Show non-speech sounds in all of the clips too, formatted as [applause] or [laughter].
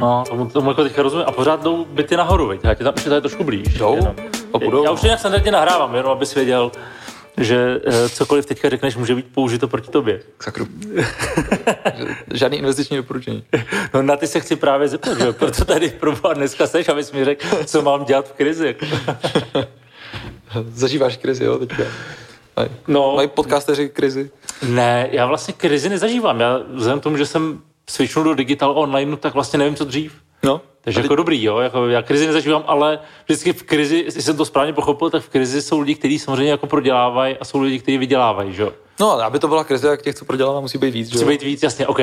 No, tomu, tomu jako teďka rozumím. A pořád jdou byty nahoru, veď? Já tě tam ještě tady trošku blíž. Jdou? Jenom. A budou? Já už nějak standardně nahrávám, jenom abys věděl, že eh, cokoliv teďka řekneš, může být použito proti tobě. Sakru. [laughs] Žádný investiční doporučení. No na ty se chci právě zeptat, že jo? Proto tady proboha dneska seš, abys mi řekl, co mám dělat v krizi. jako. [laughs] Zažíváš krizi, jo, teďka? Mají, No. mají podcasteři krizi? Ne, já vlastně krizi nezažívám. Já vzhledem k tomu, že jsem switchnul do digital online, tak vlastně nevím, co dřív. No. Takže jako dobrý, jo, jako já krizi nezažívám, ale vždycky v krizi, jestli jsem to správně pochopil, tak v krizi jsou lidi, kteří samozřejmě jako prodělávají a jsou lidi, kteří vydělávají, že jo. No, aby to byla krize, jak těch, co prodělává, musí být víc, jo? být víc, jasně, OK,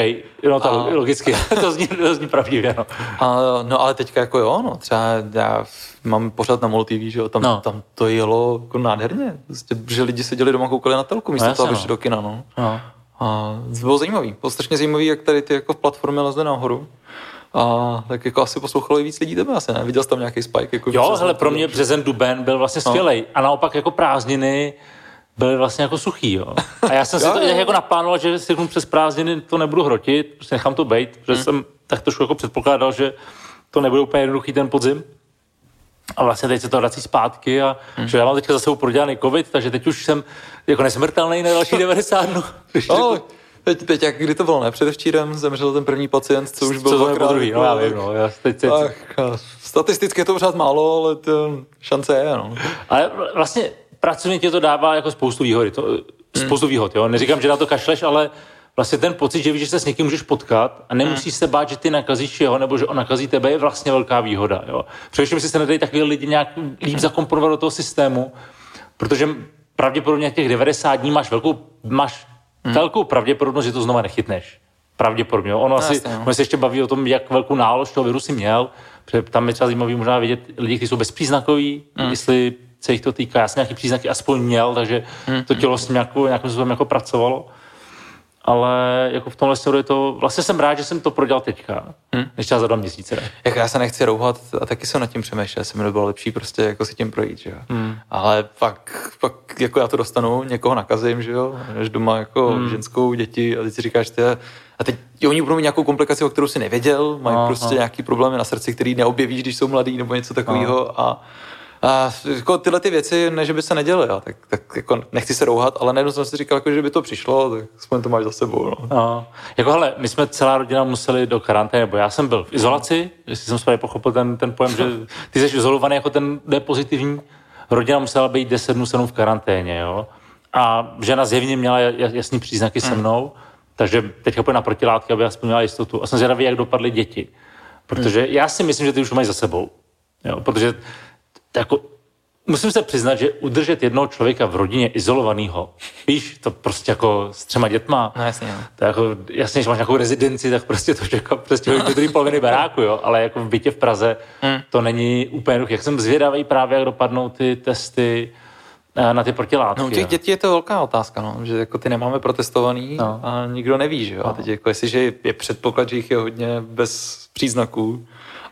no to A- logicky, [laughs] to zní, to zní pravdivě, no. A, no ale teďka jako jo, no, třeba já mám pořád na Molo TV, že jo, tam, No. no. tam to jelo jako nádherně, prostě, že lidi seděli doma, koukali na telku, místo No, no, toho, aby no. do kina, no. no. A to bylo zajímavý, bylo strašně zajímavý, jak tady ty jako v platformě lezly nahoru. A tak jako asi poslouchalo i víc lidí tebe asi, ne? Viděl jsi tam nějaký spike? Jako Jo, hele, pro mě březen, duben byl vlastně skvělej. A naopak jako prázdniny byly vlastně jako suchý, jo. A já jsem [laughs] si to jako naplánoval, že si přes prázdniny to nebudu hrotit, prostě nechám to být, protože jsem tak trošku jako předpokládal, že to nebude úplně jednoduchý ten podzim. A vlastně teď se to vrací zpátky a že já mám teďka zase prodělaný covid, takže teď už jsem jako nesmrtelný na další 90 dnů. [laughs] Když No, řeknu- teď, teď, jak, kdy to bylo, ne? Předevčírem zemřel ten první pacient, co už byl co dvakrát. druhý, no já vím, no. Já teď, teď, Tak, a statisticky je to pořád málo, ale to šance je, no. Ale vlastně pracovně ti to dává jako spoustu výhody. To, spoustu výhod, jo. Neříkám, že na to kašleš, ale vlastně ten pocit, že víš, že se s někým můžeš potkat a nemusíš se bát, že ty nakazíš jeho, nebo že on nakazí tebe, je vlastně velká výhoda. Jo. Především si se nedají takové lidi nějak líp zakomponovat do toho systému, protože pravděpodobně těch 90 dní máš velkou, máš velkou pravděpodobnost, že to znova nechytneš. Pravděpodobně. jo. Ono asi, jasně, no. ono se ještě baví o tom, jak velkou nálož toho viru si měl, protože tam je třeba zajímavý možná vidět lidi, kteří jsou bezpříznakoví, mm. jestli se jich to týká. Já jsem nějaký příznaky aspoň měl, takže mm. to tělo s nějakou, nějakým způsobem jako pracovalo. Ale jako v tomhle směru je to, vlastně jsem rád, že jsem to prodělal teďka, mm. než třeba za dva měsíce. Ne? Jak já se nechci rouhat a taky jsem nad tím přemýšlel, jestli mi bylo lepší prostě jako si tím projít, že jo. Hmm. Ale pak, pak, jako já to dostanu, někoho nakazím, že jo, než doma jako hmm. ženskou, děti a teď si říkáš, ty, a teď oni budou mít nějakou komplikaci, o kterou si nevěděl, mají Aha. prostě nějaký problémy na srdci, který neobjevíš, když jsou mladí nebo něco takového a a jako tyhle ty věci, ne, že by se neděly, jo, tak, tak jako nechci se rouhat, ale najednou jsem si říkal, jako, že by to přišlo, tak aspoň to máš za sebou. No. No. Jako hele, my jsme celá rodina museli do karantény, nebo já jsem byl v izolaci, jestli jsem správně pochopil ten, ten pojem, že ty jsi izolovaný jako ten D pozitivní, rodina musela být 10 dnů se mnou v karanténě, jo. A žena zjevně měla ja- jasný příznaky se mnou, takže teďka půjde na protilátky, aby aspoň měla jistotu. A jsem zvědavý, jak dopadly děti. Protože já si myslím, že ty už mají za sebou. Jo, protože jako, musím se přiznat, že udržet jednoho člověka v rodině izolovaného, víš, to prostě jako s třema dětma, No jasně, no. to je jako, jasně, že máš nějakou rezidenci, tak prostě to jako prostě hodíš do druhé poloviny baráku, jo, ale jako v bytě v Praze Hmm. to není úplně jednoduché. Jak jsem zvědavý právě, jak dopadnou ty testy eh, na ty protilátky. No u těch jo. dětí je to velká otázka, no, že jako ty nemáme protestovaný No. no. a nikdo neví, že jo. A teď jako jestliže je předpoklad, že jich je hodně bez příznaků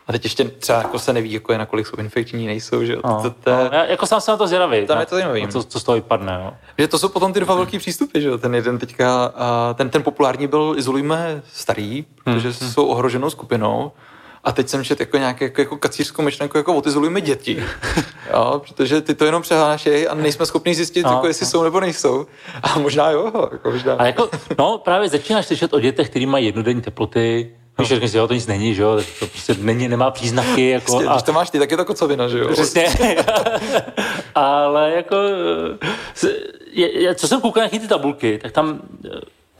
a teď ještě třeba jako se neví, jako je, nakolik jsou infekční, nejsou, že jo. No, To, to, no, já, jako sám jsem na to zvědavý. Tam je to zajímavý, na no. Co, co z toho vypadne, jo. že to jsou potom ty dva velký přístupy, že jo. Ten jeden teďka, a ten, ten populární byl izolujme starý, protože Hmm, jsou ohroženou skupinou. A teď jsem četl jako nějaké jako, jako kacířskou myšlenku, jako odizolujme děti. [laughs] jo, protože ty to jenom přehášejí a nejsme schopni zjistit, No, jako, jestli jsou nebo nejsou. A možná jo, jako možná. A jako, no právě začínáš slyšet o dětech, který mají jednodenní teploty, Víš, řekneš si, jo, to nic není, že jo, to prostě není, nemá příznaky, jako, Prostě, a, Když to máš ty, tak je to kocovina, že jo? Přesně. [laughs] Ale jako, eh, je, je, co jsem koukal na ty tabulky, tak tam eh,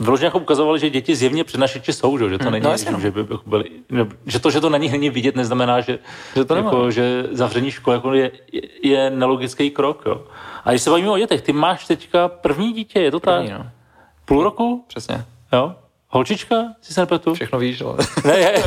vyloženě jako ukazovali, že děti zjevně přenašeči jsou, že, že to není, no jasně, no. že, by jako byli, že to, že to na nich není vidět, neznamená, že, Že to nemá. jako, že zavření škol jako je, je, je nelogický krok. Jo. A když se bavíme o dětech, ty máš teďka první dítě, je to První, tak? no. Půl roku? Přesně. Jo? Holčička, si se nepletu? Všechno víš, ale... [laughs] Ne, je.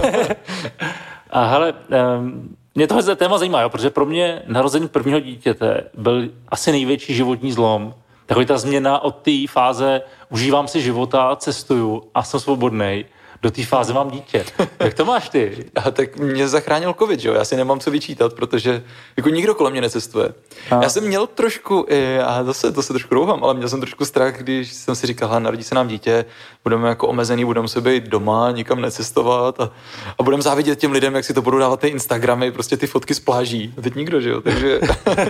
A hele, um, mě tohle téma zajímá, jo, protože pro mě narození prvního dítěte byl asi největší životní zlom. Takový ta změna od té fáze užívám si života, cestuju a jsem svobodný, do té fáze mám dítě. Jak to máš ty? [laughs] A tak mě zachránil covid, že jo? Já si nemám co vyčítat, protože jako nikdo kolem mě necestuje. A. Já jsem měl trošku, a zase to se trošku rouhám, ale měl jsem trošku strach, když jsem si říkal, narodí se nám dítě, budeme jako omezený, budeme se být doma, nikam necestovat a, a budeme závidět těm lidem, jak si to budou dávat ty Instagramy, prostě ty fotky z pláží. Teď nikdo, že jo? Takže,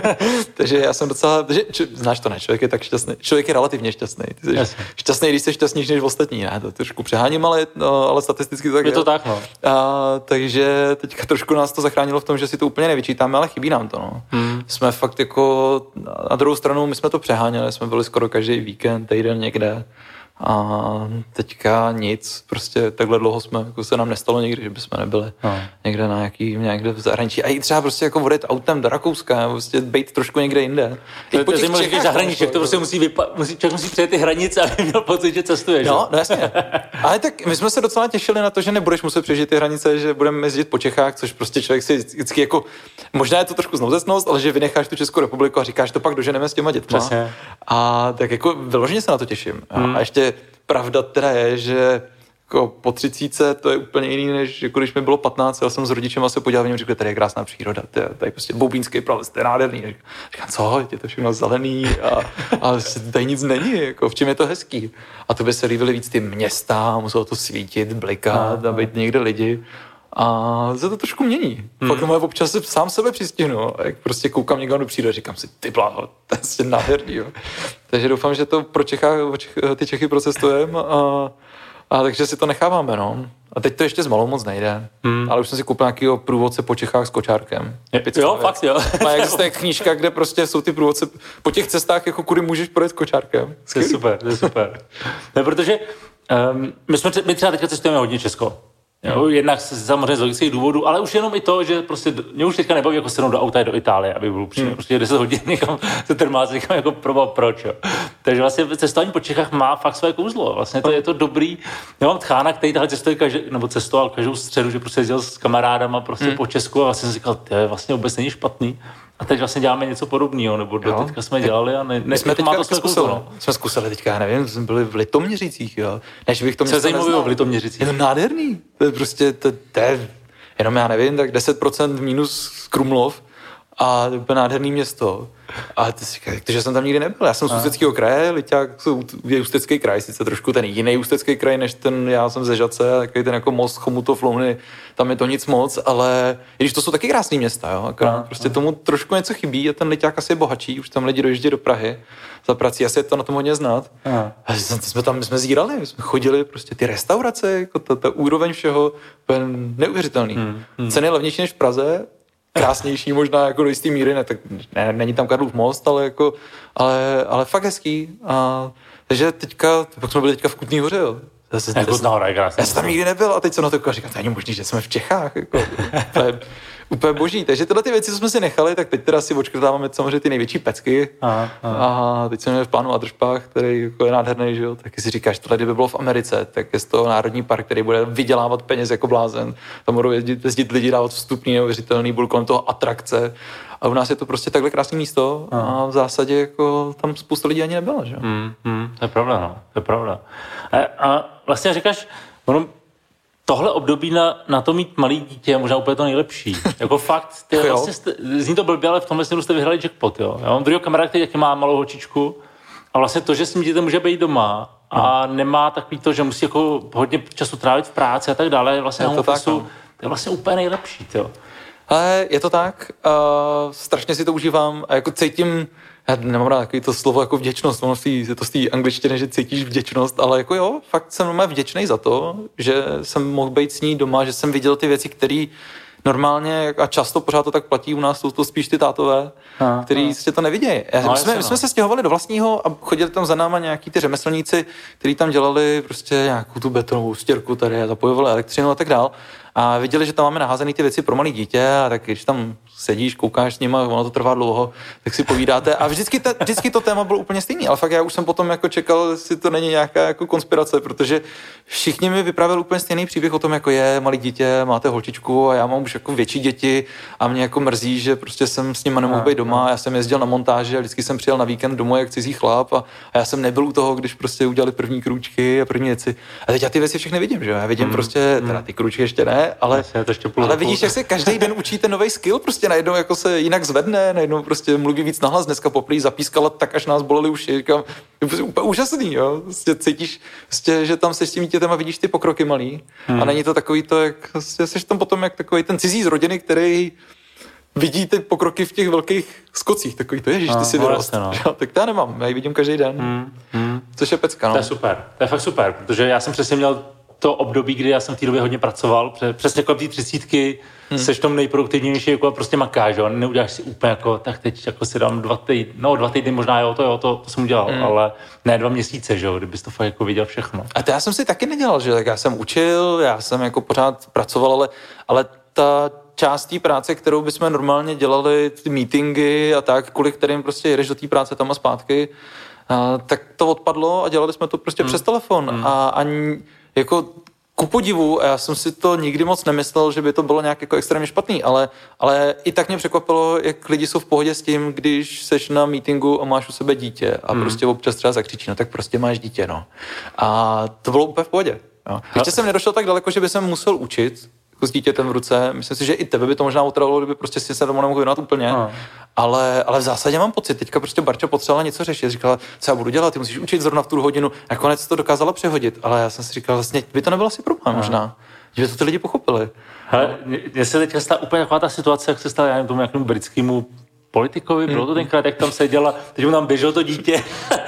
[laughs] takže já jsem docela, že, č, znáš to ne, člověk je tak šťastný, člověk je relativně šťastný. Ty jsi Jasně. šťastný, když jsi šťastnější než ostatní, ne? To trošku přeháním, ale, no, ale statisticky tak je. to tak, no. A, takže teďka trošku nás to zachránilo v tom, že si to úplně nevyčítáme, ale chybí nám to, no. Hmm. Jsme fakt jako, na druhou stranu, my jsme to přeháněli, jsme byli skoro každý víkend, týden někde. A teďka nic, prostě takhle dlouho jsme, jako se nám nestalo nikdy, že bychom nebyli no. někde na nějaký, někde v zahraničí. A i třeba prostě jako vodit autem do Rakouska, prostě být trošku někde jinde. I po těch Čechách, zahraničí, to prostě musí, vypa- musí, člověk musí přejet ty hranice, aby měl pocit, že cestuje. No, no jasně. Ale tak my jsme se docela těšili na to, že nebudeš muset přežít ty hranice, že budeme jezdit po Čechách, což prostě člověk si vždycky jako, možná je to trošku znouzecnost, ale že vynecháš tu Českou republiku a říkáš, to pak doženeme s těma dětma. Přesně. A tak jako vyloženě se na to těším. Hmm. A ještě pravda teda je, že jako po třicíce to je úplně jiný, než jako když mi bylo 15, já jsem s rodičem se podíval, a říkal, tady je krásná příroda, tady, tady prostě boubínský prales, to je nádherný. Říkám, co, je to všechno zelený a, a tady nic není, jako v čem je to hezký. A to by se líbily víc ty města, muselo to svítit, blikat a být někde lidi. A se to trošku mění. Hmm. Pak moje občas se sám sebe přistihnu. Jak prostě koukám někam do přijde, říkám si, ty bláho, to je prostě nádherný. Jo. Takže doufám, že to pro Čechá, ty Čechy procestujeme a, a takže si to necháváme. No. A teď to ještě z malou moc nejde. Hmm. Ale už jsem si koupil nějakého průvodce po Čechách s kočárkem. Je, jo, věc. fakt jo. A existuje knížka, kde prostě jsou ty průvodce po těch cestách, jako kudy můžeš projet s kočárkem. To je super, to je super. ne, protože um, my, jsme, my třeba teďka cestujeme hodně Česko. Jo, jednak samozřejmě z logických důvodů, ale už jenom i to, že prostě mě už teďka nebaví jako sednout do auta do Itálie, aby byl přímě, hmm. prostě 10 hodin někam se termás někam jako proba proč. Jo. Takže vlastně cestování po Čechách má fakt své kouzlo. Vlastně to je to dobrý. Já mám tchána, který tahle cestuje každý, nebo cestoval každou středu, že prostě jezdil s kamarádama prostě hmm. po Česku a vlastně jsem říkal, to je vlastně vůbec není špatný. A teď vlastně děláme něco podobného, nebo do teďka jsme dělali a ne, ne jsme teďka má to zkusili, no. jsme zkusili teďka, já nevím, jsme byli v Litoměřicích, jo. Než bych to Co je zajímavé v Litoměřicích? Je to nádherný, to je prostě, to, to je, jenom já nevím, tak 10% minus Krumlov a to je úplně nádherný město. A ty si říkáš, že jsem tam nikdy nebyl. Já jsem z Ústeckého kraje, Liťák je Ústecký kraj, sice trošku ten jiný Ústecký kraj, než ten, já jsem ze Žace, takový ten jako most Chomutov, Louny, tam je to nic moc, ale i když to jsou taky krásné města, jo, akorát a, prostě a. tomu trošku něco chybí a ten Liťák asi je bohatší, už tam lidi dojíždí do Prahy za prací, asi je to na tom hodně znát. A, a jsme tam, my jsme zírali, my jsme chodili, prostě ty restaurace, jako ta, ta úroveň všeho, byl neuvěřitelný. Hmm, hmm. Ceny levnější než v Praze, krásnější možná jako do jisté míry, ne, tak ne, není tam Karlův most, ale jako, ale, ale fakt hezký. A, takže teďka, pak jsme byli teďka v Kutný hoře, jo. Zase, jako krásná. Já jsem tam nikdy nebyl a teď se na to říkám, to není možný, že jsme v Čechách. Jako, [laughs] to je, úplně boží. Takže tyhle ty věci, co jsme si nechali, tak teď teda si očkrtáváme samozřejmě ty největší pecky. Aha, aha. A teď jsme v plánu Adršpách, který jako je nádherný, že jo. Tak si říkáš, tohle kdyby bylo v Americe, tak je to národní park, který bude vydělávat peněz jako blázen. Tam budou jezdit, jezdit lidi dávat vstupní neuvěřitelný, budou kolem toho atrakce. A u nás je to prostě takhle krásné místo a v zásadě jako tam spousta lidí ani nebyla, že? Hmm, hmm, to je pravda, no. To je pravda. A, a vlastně říkáš, ono tohle období na, na to mít malý dítě je možná úplně to nejlepší. [laughs] jako fakt, ty, vlastně jste, zní to blbě, ale v tomhle směru jste vyhrali jackpot. Jo. Já mám druhého kamaráda, který taky má malou holčičku a vlastně to, že s tím dítětem může být doma a no. nemá takový to, že musí jako hodně času trávit v práci a tak dále, je vlastně je to, tak, no. to je vlastně úplně nejlepší. Jo. Ale je to tak, uh, strašně si to užívám a jako cítím, já nemám rád takový to slovo jako vděčnost, ono je to z té angličtiny, že cítíš vděčnost, ale jako jo, fakt jsem vděčný za to, že jsem mohl být s ní doma, že jsem viděl ty věci, které normálně a často pořád to tak platí u nás, jsou to spíš ty tátové, a, který a. si to nevidějí. No, my, jsme, my jsme no. se stěhovali do vlastního a chodili tam za náma nějaký ty řemeslníci, kteří tam dělali prostě nějakou tu betonovou stěrku tady a zapojovali elektřinu a tak dál. A viděli, že tam máme naházené ty věci pro malé dítě a tak když tam sedíš, koukáš s nima, ono to trvá dlouho, tak si povídáte. A vždycky, te, vždycky to téma bylo úplně stejný, ale fakt já už jsem potom jako čekal, jestli to není nějaká jako konspirace, protože všichni mi vyprávěli úplně stejný příběh o tom, jako je malý dítě, máte holčičku a já mám už jako větší děti a mě jako mrzí, že prostě jsem s nimi nemohl být doma, já jsem jezdil na montáži a vždycky jsem přijel na víkend domů jak cizí chlap a, a já jsem nebyl u toho, když prostě udělali první krůčky a první věci. A teď já ty věci všechny vidím, že jo? Já vidím mm, prostě, teda ty krůčky ještě ne, ale, to ještě ale vidíš, jak se každý den učíte nový skill, prostě najednou jako se jinak zvedne, najednou prostě mluví víc nahlas, dneska poprý zapískala tak, až nás boleli uši, říkám, je prostě úplně úžasný, jo? Prostě cítíš, prostě, že tam se s tím dítětem a vidíš ty pokroky malý hmm. a není to takový to, jak prostě jsi tam potom jak takový ten cizí z rodiny, který vidí ty pokroky v těch velkých skocích, takový to, ježiš, ty si no, vyrost. No. tak to já nemám, já ji vidím každý den, hmm. Hmm. což je pecka. No. To je super, to je fakt super, protože já jsem přesně měl to období, kdy já jsem v té době hodně pracoval, přesně kolem té třicítky, hmm. seš tom nejproduktivnější, jako prostě makáš, jo, neuděláš si úplně jako, tak teď jako si dám dva týdny, no dva týdny možná, jo, to jo, to, to jsem udělal, hmm. ale ne dva měsíce, že jo, kdybys to fakt jako viděl všechno. A to já jsem si taky nedělal, že tak já jsem učil, já jsem jako pořád pracoval, ale, ale ta část té práce, kterou bychom normálně dělali, ty meetingy a tak, kvůli kterým prostě jedeš do té práce tam a zpátky, a, tak to odpadlo a dělali jsme to prostě hmm. přes telefon hmm. a ani jako ku podivu, já jsem si to nikdy moc nemyslel, že by to bylo nějak jako extrémně špatný, ale, ale i tak mě překvapilo, jak lidi jsou v pohodě s tím, když seš na meetingu a máš u sebe dítě a hmm. prostě občas třeba zakřičí, no tak prostě máš dítě, no. A to bylo úplně v pohodě. Jo. Ještě jsem nedošel tak daleko, že by jsem musel učit, jako s dítětem v ruce. Myslím si, že i tebe by to možná otravilo, kdyby prostě si se tomu nemohl věnovat úplně. No. Ale, ale v zásadě mám pocit, teďka prostě Barča potřebovala něco řešit. Říkala, co já budu dělat, ty musíš učit zrovna v tu hodinu. Nakonec to dokázala přehodit, ale já jsem si říkal, vlastně by to nebylo asi problém no. možná. Že by to ty lidi pochopili. Hele, mně se teďka stala úplně taková ta situace, jak se stala, já nevím, tomu nějakému britskému politikovi, bylo to hmm. tenkrát, jak tam seděla, teď mu tam běželo to dítě,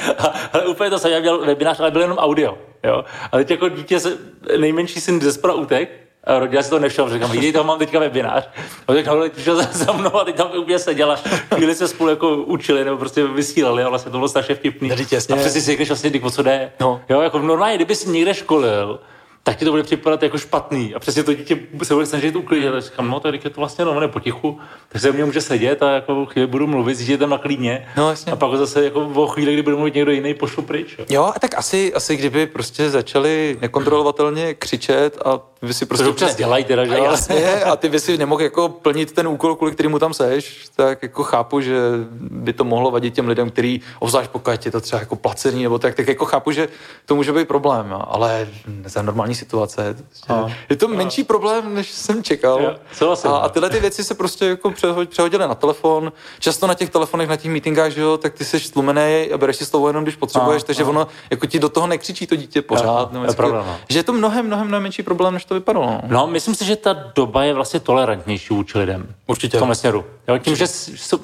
[laughs] ale úplně to se, já měl webinář, ale byl jenom audio, jo. A teď jako dítě se, nejmenší syn ze utek, rodina si to nevšel, říkám, jdi, to mám teďka webinář. A tak nahoře přišel za, za mnou a teď tam úplně seděla. Chvíli se spolu jako učili nebo prostě vysílali, ale vlastně to bylo strašně vtipný. A přesně si řekneš vlastně, o co jde. No. Jo, jako normálně, kdyby si někde školil, tak ti to bude připadat jako špatný. A přesně to dítě se bude snažit uklidit. A říkám, no, tady je to vlastně no, potichu, tak se mě může sedět a jako chvíli budu mluvit s dítětem na klíně. No, jasně. A pak zase jako o chvíli, kdy bude mluvit někdo jiný, pošlu pryč. Jo, jo a tak asi, asi kdyby prostě začali nekontrolovatelně křičet a vy si prostě... To občas dělají teda, že? A, jasně, a ty by si nemohl jako plnit ten úkol, kvůli kterému tam seš, tak jako chápu, že by to mohlo vadit těm lidem, který, obzvlášť pokud je to třeba jako placený, nebo tak, tak jako chápu, že to může být problém, ale za normální situace. A, je to menší a. problém, než jsem čekal. Jo, a, a tyhle ty věci se prostě jako přehodily na telefon. Často na těch telefonech, na těch meetingách, že jo, tak ty jsi stlumený a bereš si slovo jenom, když potřebuješ, a, takže a. ono jako ti do toho nekřičí to dítě pořád. A, je pravda, no. Že je to mnohem, mnohem, mnohem menší problém, než to vypadalo. No. no, myslím si, že ta doba je vlastně tolerantnější vůči lidem. Určitě. V tom směru. Jo, tím, že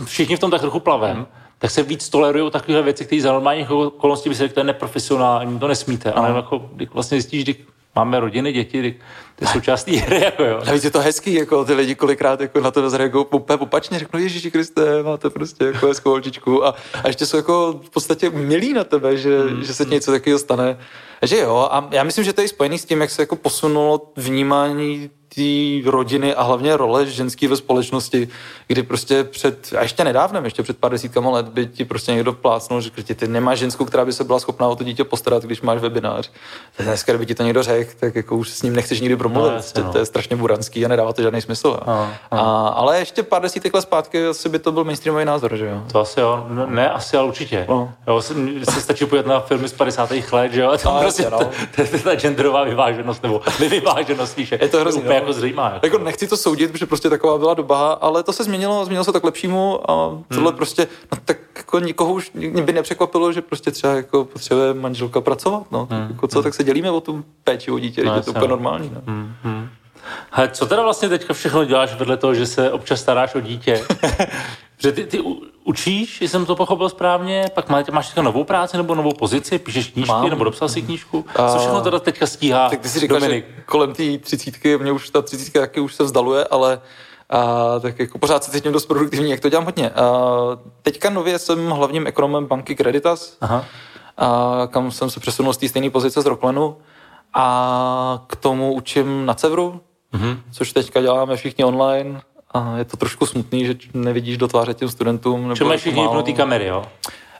všichni v tom tak trochu plavem, hmm tak se víc tolerují takové věci, které za normálních okolností by se řekl, to je neprofesionální, to nesmíte. Ale jako, vlastně zjistíš, když máme rodiny, děti, ty součástí [laughs] hry, jako jo. Navíc je to hezký, jako ty lidi kolikrát jako na to zareagují úplně opačně, řeknou, Ježíši Kriste, máte prostě jako hezkou holčičku a, a, ještě jsou jako v podstatě milí na tebe, že, mm. že se ti něco takového stane. Že jo, a já myslím, že to je spojený s tím, jak se jako posunulo vnímání té rodiny a hlavně role ženský ve společnosti, kdy prostě před, a ještě nedávnem, ještě před pár desítkama let by ti prostě někdo plácnul, že ti ty nemáš ženskou, která by se byla schopná o to dítě postarat, když máš webinář. Dneska, kdyby ti to někdo řekl, tak jako už s ním nechceš nikdy promluvit. No, jasně, no. To je strašně buranský a nedává to žádný smysl. No, no. A, ale ještě pár desítek let zpátky asi by to byl mainstreamový názor, že jo? To asi jo, no, ne, asi, ale určitě. No. Jo, se, se stačí podívat na filmy z 50. let, že jo? A tam no, prostě no. ta genderová vyváženost nebo nevyváženost, je to hrozně, úplně jako zřejmá. Jako. jako nechci to soudit, protože prostě taková byla doba, ale to se změnilo, změnilo se to k lepšímu a tohle hmm. prostě, no tak jako nikoho už by nepřekvapilo, že prostě třeba jako potřebuje manželka pracovat, no. Hmm. Jako co, hmm. tak se dělíme o tu péči o dítě, no, je to úplně normální, no. Hmm. Hmm. Hele, co teda vlastně teďka všechno děláš vedle toho, že se občas staráš o dítě? [laughs] Že ty, ty učíš, jestli jsem to pochopil správně, pak máš, máš teďka novou práci nebo novou pozici, píšeš knížky Mám. nebo dopsal si knížku. Co všechno teda teďka stíhá Tak ty si říkal, Dominik. že kolem té třicítky, mě už ta třicítka taky už se vzdaluje, ale a, tak jako pořád se cítím dost produktivní, jak to dělám hodně. A, teďka nově jsem hlavním ekonomem banky Creditas, Aha. A, kam jsem se přesunul z té stejné pozice z Rocklenu a k tomu učím na Cevru, mm-hmm. což teďka děláme všichni online a je to trošku smutný, že nevidíš do tváře těm studentům. Nebo máš vypnutý kamery, jo?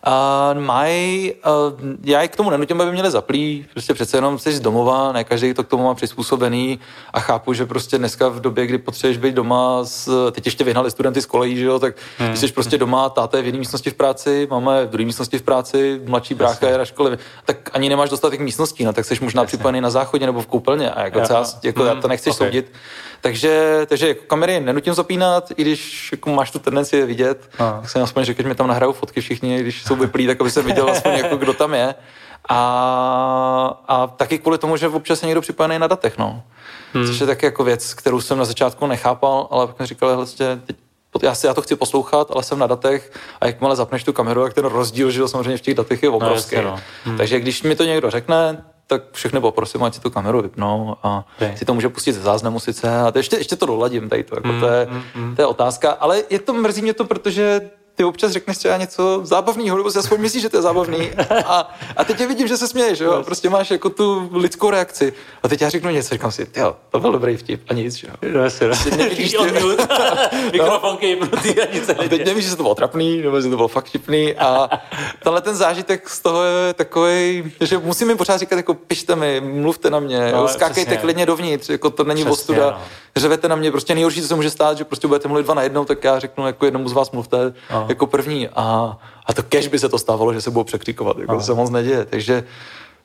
Uh, mají, uh, já je k tomu nenutím, aby měli zaplý, prostě přece jenom jsi z domova, ne každý to k tomu má přizpůsobený a chápu, že prostě dneska v době, kdy potřebuješ být doma, s, teď ještě vyhnali studenty z kolejí, že jo, tak hmm. jsi prostě doma, táta je v jedné místnosti v práci, máme v druhé místnosti v práci, mladší brácha je na škole, tak ani nemáš dostatek místností, no, tak jsi možná Jasně. připojený na záchodě nebo v koupelně a jako, já, jako hmm. já to nechceš okay. soudit. Takže, takže jako kamery nenutím zapínat, i když jako máš tu tendenci je vidět, a. tak jsem aspoň řekl, že mi tam nahrajou fotky všichni, když jsou vyplý, tak aby jsem viděl aspoň jako kdo tam je. A, a taky kvůli tomu, že občas je někdo připojený na datech, no. Hmm. Což je taky jako věc, kterou jsem na začátku nechápal, ale pak mi říkal, vlastně, teď já, si, já to chci poslouchat, ale jsem na datech a jakmile zapneš tu kameru, tak ten rozdíl, že samozřejmě v těch datech je obrovský. No, jasně, no. Hmm. Takže když mi to někdo řekne, tak všechny poprosím, ať si tu kameru vypnou a okay. si to může pustit ze záznamu sice a to ještě, ještě to doladím tady to, jako mm, to, je, mm, mm. to je otázka, ale je to, mrzí mě to, protože ty občas řekneš třeba něco zábavného, nebo si aspoň myslíš, že to je zábavný. A, a teď tě vidím, že se směješ, jo? Prostě máš jako tu lidskou reakci. A teď já řeknu něco, říkám si, jo, to byl dobrý vtip, a nic, jo. No, jasně, no. Nevidíš, ty... [laughs] No. a nic A teď nevíš, že to bylo trapný, nebo že to bylo fakt vtipný. A tenhle ten zážitek z toho je takový, že musím jim pořád říkat, jako pište mi, mluvte na mě, no, skákejte přesně. klidně dovnitř, jako to není ostuda. No. Řevete na mě, prostě nejhorší, co se může stát, že prostě budete mluvit dva na jednou, tak já řeknu, jako jednomu z vás mluvte. No jako první. A, a to kež by se to stávalo, že se budou překřikovat. Jako to se moc neděje. Takže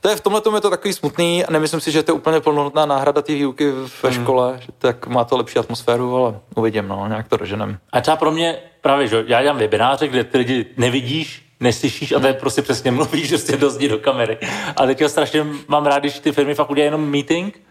to je v tomhle je to takový smutný a nemyslím si, že to je úplně plnohodnotná náhrada té výuky ve hmm. škole, že tak má to lepší atmosféru, ale uvidím, no, nějak to doženem. A třeba pro mě právě, že já dělám webináře, kde ty lidi nevidíš, neslyšíš a to je prostě přesně mluvíš, že prostě dozdí do kamery. A teďka strašně mám rád, když ty firmy fakt udělají jenom meeting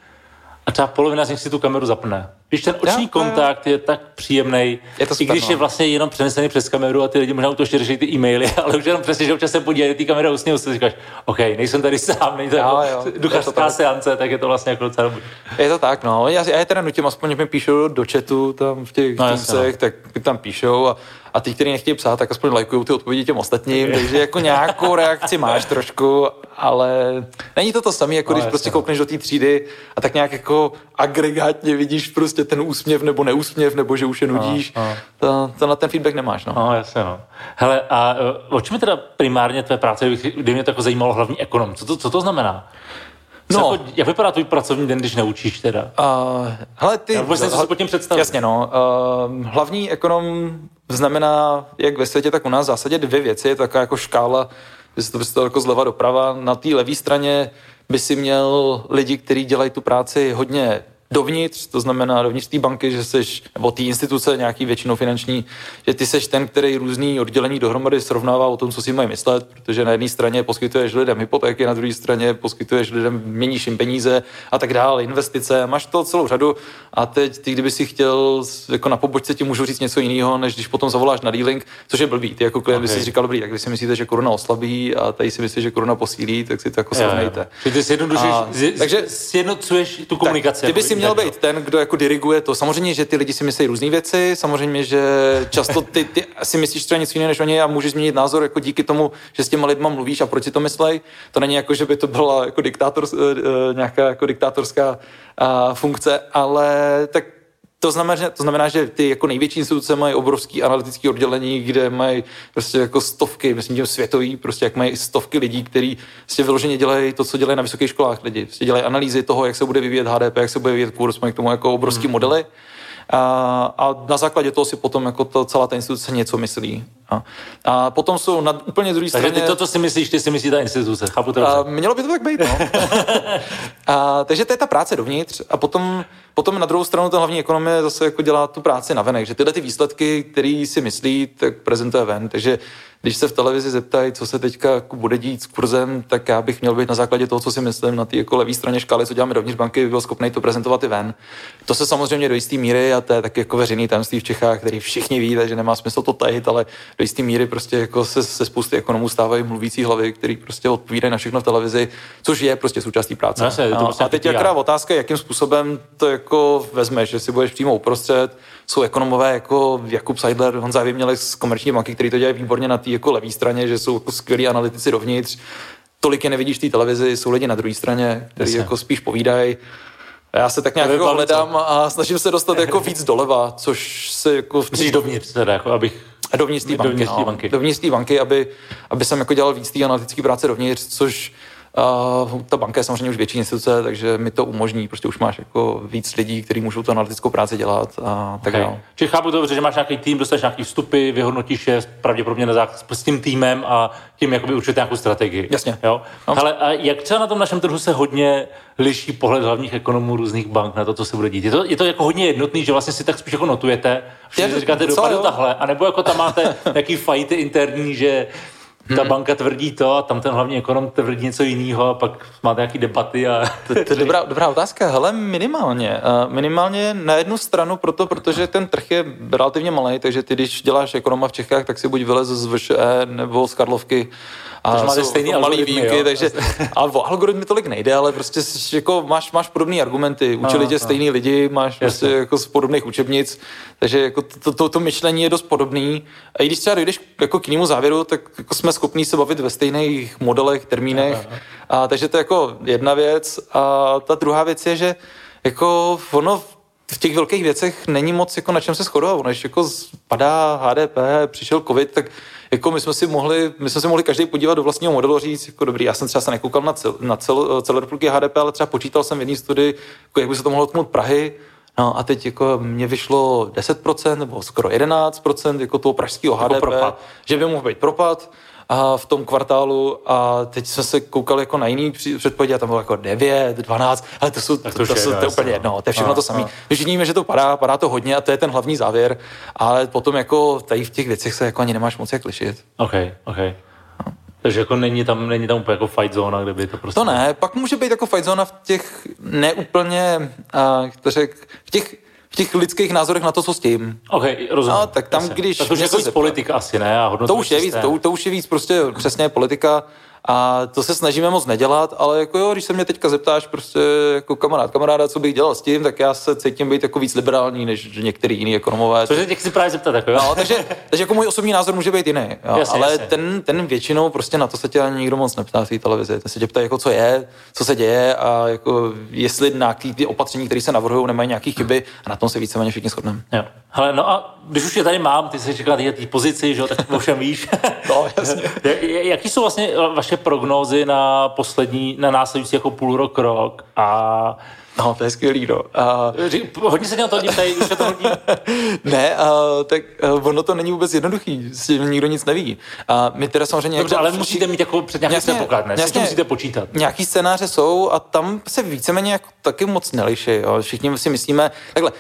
a třeba polovina z nich si tu kameru zapne. Když ten oční ja, kontakt je tak příjemný, i když no. je vlastně jenom přenesený přes kameru a ty lidi možná to ještě řeší ty e-maily, [laughs] ale už jenom přesně, že občas se podívají ty kamery usnějí, si říkáš, OK, nejsem tady sám, není to jo, jako duchařská seance, tak je to vlastně jako docela dobrý. Je to tak, no. Já, já je teda nutím, aspoň mi píšou do chatu tam v těch no, týmcech, no. tak tam píšou a a ty, kteří nechtějí psát, tak aspoň lajkují ty odpovědi těm ostatním, takže jako nějakou [laughs] reakci máš trošku, ale není to to samé, jako no, když prostě koukneš do té třídy a tak nějak jako agregátně vidíš prostě ten úsměv nebo neúsměv, nebo že už je nudíš. No, no. To, to na ten feedback nemáš. No, no jasně. No. Hele, a uh, o čem je teda primárně tvé práce, kdy mě to jako zajímalo hlavní ekonom? Co to, co to znamená? No. Jako, jak vypadá tvůj pracovní den, když neučíš teda? Uh, hele, ty... Já vůbec si pod tím představit. Jasně, no. Uh, hlavní ekonom znamená, jak ve světě, tak u nás v zásadě dvě věci. Je to taková jako škála, by se to představilo jako zleva doprava. Na té levé straně by si měl lidi, kteří dělají tu práci hodně dovnitř, to znamená dovnitř té banky, že seš, nebo té instituce nějaký většinou finanční, že ty seš ten, který různý oddělení dohromady srovnává o tom, co si mají myslet, protože na jedné straně poskytuješ lidem hypotéky, na druhé straně poskytuješ lidem, měníš jim peníze a tak dále, investice, máš to celou řadu a teď ty, kdyby si chtěl, jako na pobočce ti můžu říct něco jiného, než když potom zavoláš na dealing, což je blbý. Ty jako klient okay. by si říkal, dobrý, jak vy si myslíte, že koruna oslabí a tady si myslíte, že koruna posílí, tak si to jako srovnejte. Ty takže sjednocuješ tu komunikaci. Tak, ty by si měl být ten, kdo jako diriguje to. Samozřejmě, že ty lidi si myslí různé věci, samozřejmě, že často ty, ty si myslíš třeba něco jiného než oni a můžeš změnit názor jako díky tomu, že s těma lidma mluvíš a proč si to myslej. To není jako, že by to byla jako diktátor, eh, eh, nějaká jako diktátorská funkce, ale tak to znamená, to znamená, že ty jako největší instituce mají obrovský analytický oddělení, kde mají prostě jako stovky, myslím tím světový, prostě jak mají stovky lidí, kteří prostě vyloženě dělají to, co dělají na vysokých školách lidi. Prostě dělají analýzy toho, jak se bude vyvíjet HDP, jak se bude vyvíjet kurz, mají k tomu jako obrovský hmm. modely. A, a na základě toho si potom jako to, celá ta instituce něco myslí. A, a potom jsou na úplně druhé straně... Takže ty to, co si myslíš, ty si myslí ta instituce, chápu to a, Mělo by to tak být, no. [laughs] a, takže to je ta práce dovnitř a potom Potom na druhou stranu ta hlavní ekonomie zase jako dělá tu práci na venek, že tyhle ty výsledky, které si myslí, tak prezentuje ven. Takže když se v televizi zeptají, co se teďka jako bude dít s kurzem, tak já bych měl být na základě toho, co si myslím, na té jako levé straně škály, co děláme dovnitř banky, by byl schopný to prezentovat i ven. To se samozřejmě do jisté míry, a to je taky jako veřejný tajemství v Čechách, který všichni ví, takže nemá smysl to tajit, ale do jisté míry prostě jako se, se spousty ekonomů stávají mluvící hlavy, který prostě odpovídají na všechno v televizi, což je prostě součástí práce. No, se, to prostě a teď je otázka, jakým způsobem to jako vezmeš, že si budeš přímo uprostřed, jsou ekonomové jako Jakub Seidler, Honza měli z komerční banky, který to dělají výborně na té jako levé straně, že jsou jako skvělí analytici dovnitř. Tolik je nevidíš v té televizi, jsou lidi na druhé straně, kteří jako spíš povídají. Já se tak nějak jako hledám a snažím se dostat jako víc doleva, což se jako... V Myslíš dovnitř teda, jako abych... Dovnitř té banky, dovnitř no. banky. Dovnitř banky, aby, aby jsem jako dělal víc té analytické práce dovnitř, což Uh, ta banka je samozřejmě už větší instituce, takže mi to umožní. Prostě už máš jako víc lidí, kteří můžou tu analytickou práci dělat a tak okay. dále. Čili chápu dobře, že máš nějaký tým, dostaneš nějaký vstupy, vyhodnotíš je pravděpodobně na základ s tím týmem a tím jakoby určitě nějakou strategii. Jasně. Jo? No. Ale a jak třeba na tom našem trhu se hodně liší pohled hlavních ekonomů různých bank na to, co se bude dít? Je to, je to jako hodně jednotný, že vlastně si tak spíš jako notujete, že říkáte, dopadne tahle, anebo jako tam máte [laughs] nějaký fajty interní, že ta hmm. banka tvrdí to a tam ten hlavní ekonom tvrdí něco jiného a pak máte nějaký debaty. A... To, to je [laughs] dobrá, dobrá otázka. Hele, minimálně. Uh, minimálně na jednu stranu proto, protože ten trh je relativně malý, takže ty, když děláš ekonoma v Čechách, tak si buď vylez z VŠE nebo z Karlovky a takže máte stejný malý výjimky, jo? takže a o algoritmy tolik nejde, ale prostě jako máš, máš podobné argumenty, učili tě stejný lidi, máš prostě jako z podobných učebnic, takže jako to, to, to, myšlení je dost podobný. A i když třeba dojdeš jako k jinému závěru, tak jako jsme schopní se bavit ve stejných modelech, termínech. A, takže to je jako jedna věc. A ta druhá věc je, že jako ono v těch velkých věcech není moc jako na čem se shodovat. Ono, když jako padá HDP, přišel covid, tak jako my jsme si mohli, my jsme si mohli každý podívat do vlastního modelu a říct, jako dobrý, já jsem třeba se nekoukal na, cel, na cel, celé republiky HDP, ale třeba počítal jsem v jedné studii, jako jak by se to mohlo dotknout Prahy, No a teď jako mě vyšlo 10% nebo skoro 11% jako toho pražského HDP, propad. že by mohl být propad a v tom kvartálu a teď jsme se koukali jako na jiný předpovědi a tam bylo jako 9, 12, ale to jsou, to, to, to, jsou, to je úplně jedno, to je všechno a, to samé. Když vidíme, že to padá, padá to hodně a to je ten hlavní závěr, ale potom jako tady v těch věcech se jako ani nemáš moc jak lišit. OK, OK. Takže jako není tam, není tam úplně jako fight zóna, kde by to prostě... To ne, pak může být jako fight zóna v těch neúplně, uh, to řek, v těch v těch lidských názorech na to, co s tím. OK, rozumím. A tak tam, když... Tak to už je víc politika asi, ne? A to už je víc, to, to, už je víc prostě přesně politika a to se snažíme moc nedělat, ale jako jo, když se mě teďka zeptáš prostě jako kamarád, kamaráda, co bych dělal s tím, tak já se cítím být jako víc liberální než některý jiný ekonomové. Což tě chci právě zeptat, jako jo? No, takže, takže jako můj osobní názor může být jiný, jo? Jasně, ale jasně. Ten, ten většinou prostě na to se tě ani nikdo moc neptá v té televizi. Ten se tě ptá, jako co je, co se děje a jako jestli nějaký ty opatření, které se navrhují, nemají nějaké chyby a na tom se víceméně všichni shodneme. Hele, no a když už je tady mám, ty jsi říkal na té pozici, že jo, tak všem víš. [laughs] no, jasně. [laughs] Jaký jsou vlastně vaše prognózy na poslední, na následující jako půl rok, rok a No, to je skvělý, no. Uh, hodně se na to tady už to hodí. [laughs] ne, uh, tak uh, ono to není vůbec jednoduchý, s tím nikdo nic neví. A my teda samozřejmě... Dobře, jako, ale musíte mít jako před nějaký jasně, předpoklad, ne? Jasně, musíte počítat. Nějaký scénáře jsou a tam se víceméně jako taky moc neliší, jo. Všichni si myslíme, takhle,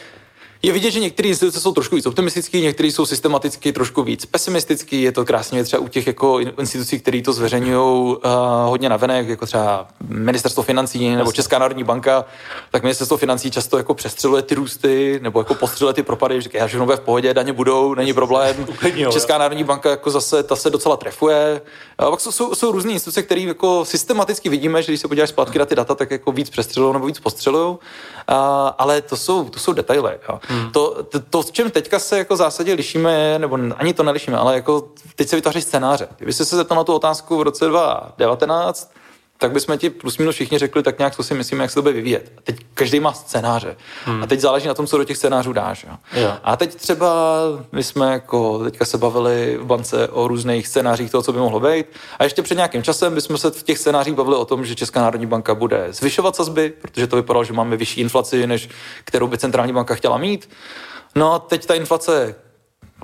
je vidět, že některé instituce jsou trošku víc optimistické, některé jsou systematicky trošku víc pesimistické. Je to krásně třeba u těch jako institucí, které to zveřejňují uh, hodně navenek, jako třeba Ministerstvo financí nebo Česká národní banka, tak Ministerstvo financí často jako přestřeluje ty růsty nebo jako postřeluje ty propady, že já všechno bude v pohodě, daně budou, není problém. [laughs] Česká národní banka jako zase ta se docela trefuje. A pak jsou, jsou, jsou různé instituce, které jako systematicky vidíme, že když se podíváš zpátky na ty data, tak jako víc přestřelují nebo víc postřelují. Uh, ale to jsou, to jsou detaily. Jo. Hmm. To, to, to, v čem teďka se jako zásadě lišíme, nebo ani to nelišíme, ale jako teď se vytváří scénáře. Kdybyste se zeptal na tu otázku v roce 2019, tak bychom ti plus minus všichni řekli tak nějak, co si myslíme, jak se to bude vyvíjet. A teď každý má scénáře. Hmm. A teď záleží na tom, co do těch scénářů dáš. Jo. Jo. A teď třeba my jsme jako teďka se bavili v bance o různých scénářích toho, co by mohlo být. A ještě před nějakým časem bychom se v těch scénářích bavili o tom, že Česká národní banka bude zvyšovat sazby, protože to vypadalo, že máme vyšší inflaci, než kterou by centrální banka chtěla mít. No a teď ta inflace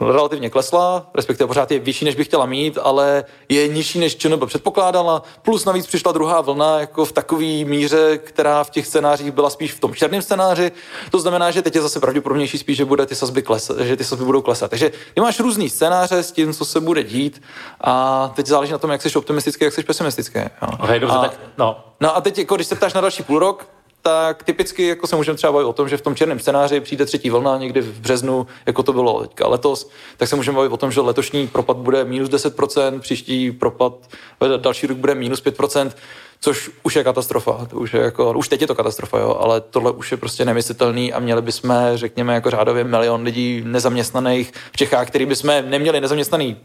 relativně klesla, respektive pořád je vyšší, než by chtěla mít, ale je nižší, než ČNB předpokládala. Plus navíc přišla druhá vlna jako v takové míře, která v těch scénářích byla spíš v tom černém scénáři. To znamená, že teď je zase pravděpodobnější spíš, že bude ty sazby klesat, že ty sazby budou klesat. Takže ty máš různý scénáře s tím, co se bude dít a teď záleží na tom, jak jsi optimistický, jak jsi pesimistický. Jo. Okay, dobře, a, tak, no. no a teď, jako, když se ptáš na další půl rok, tak typicky jako se můžeme třeba bavit o tom, že v tom černém scénáři přijde třetí vlna někdy v březnu, jako to bylo teďka letos, tak se můžeme bavit o tom, že letošní propad bude minus 10%, příští propad další rok bude minus 5%, což už je katastrofa. To už, je jako, už teď je to katastrofa, jo, ale tohle už je prostě nemyslitelný a měli bychom, řekněme, jako řádově milion lidí nezaměstnaných v Čechách, který bychom neměli nezaměstnaný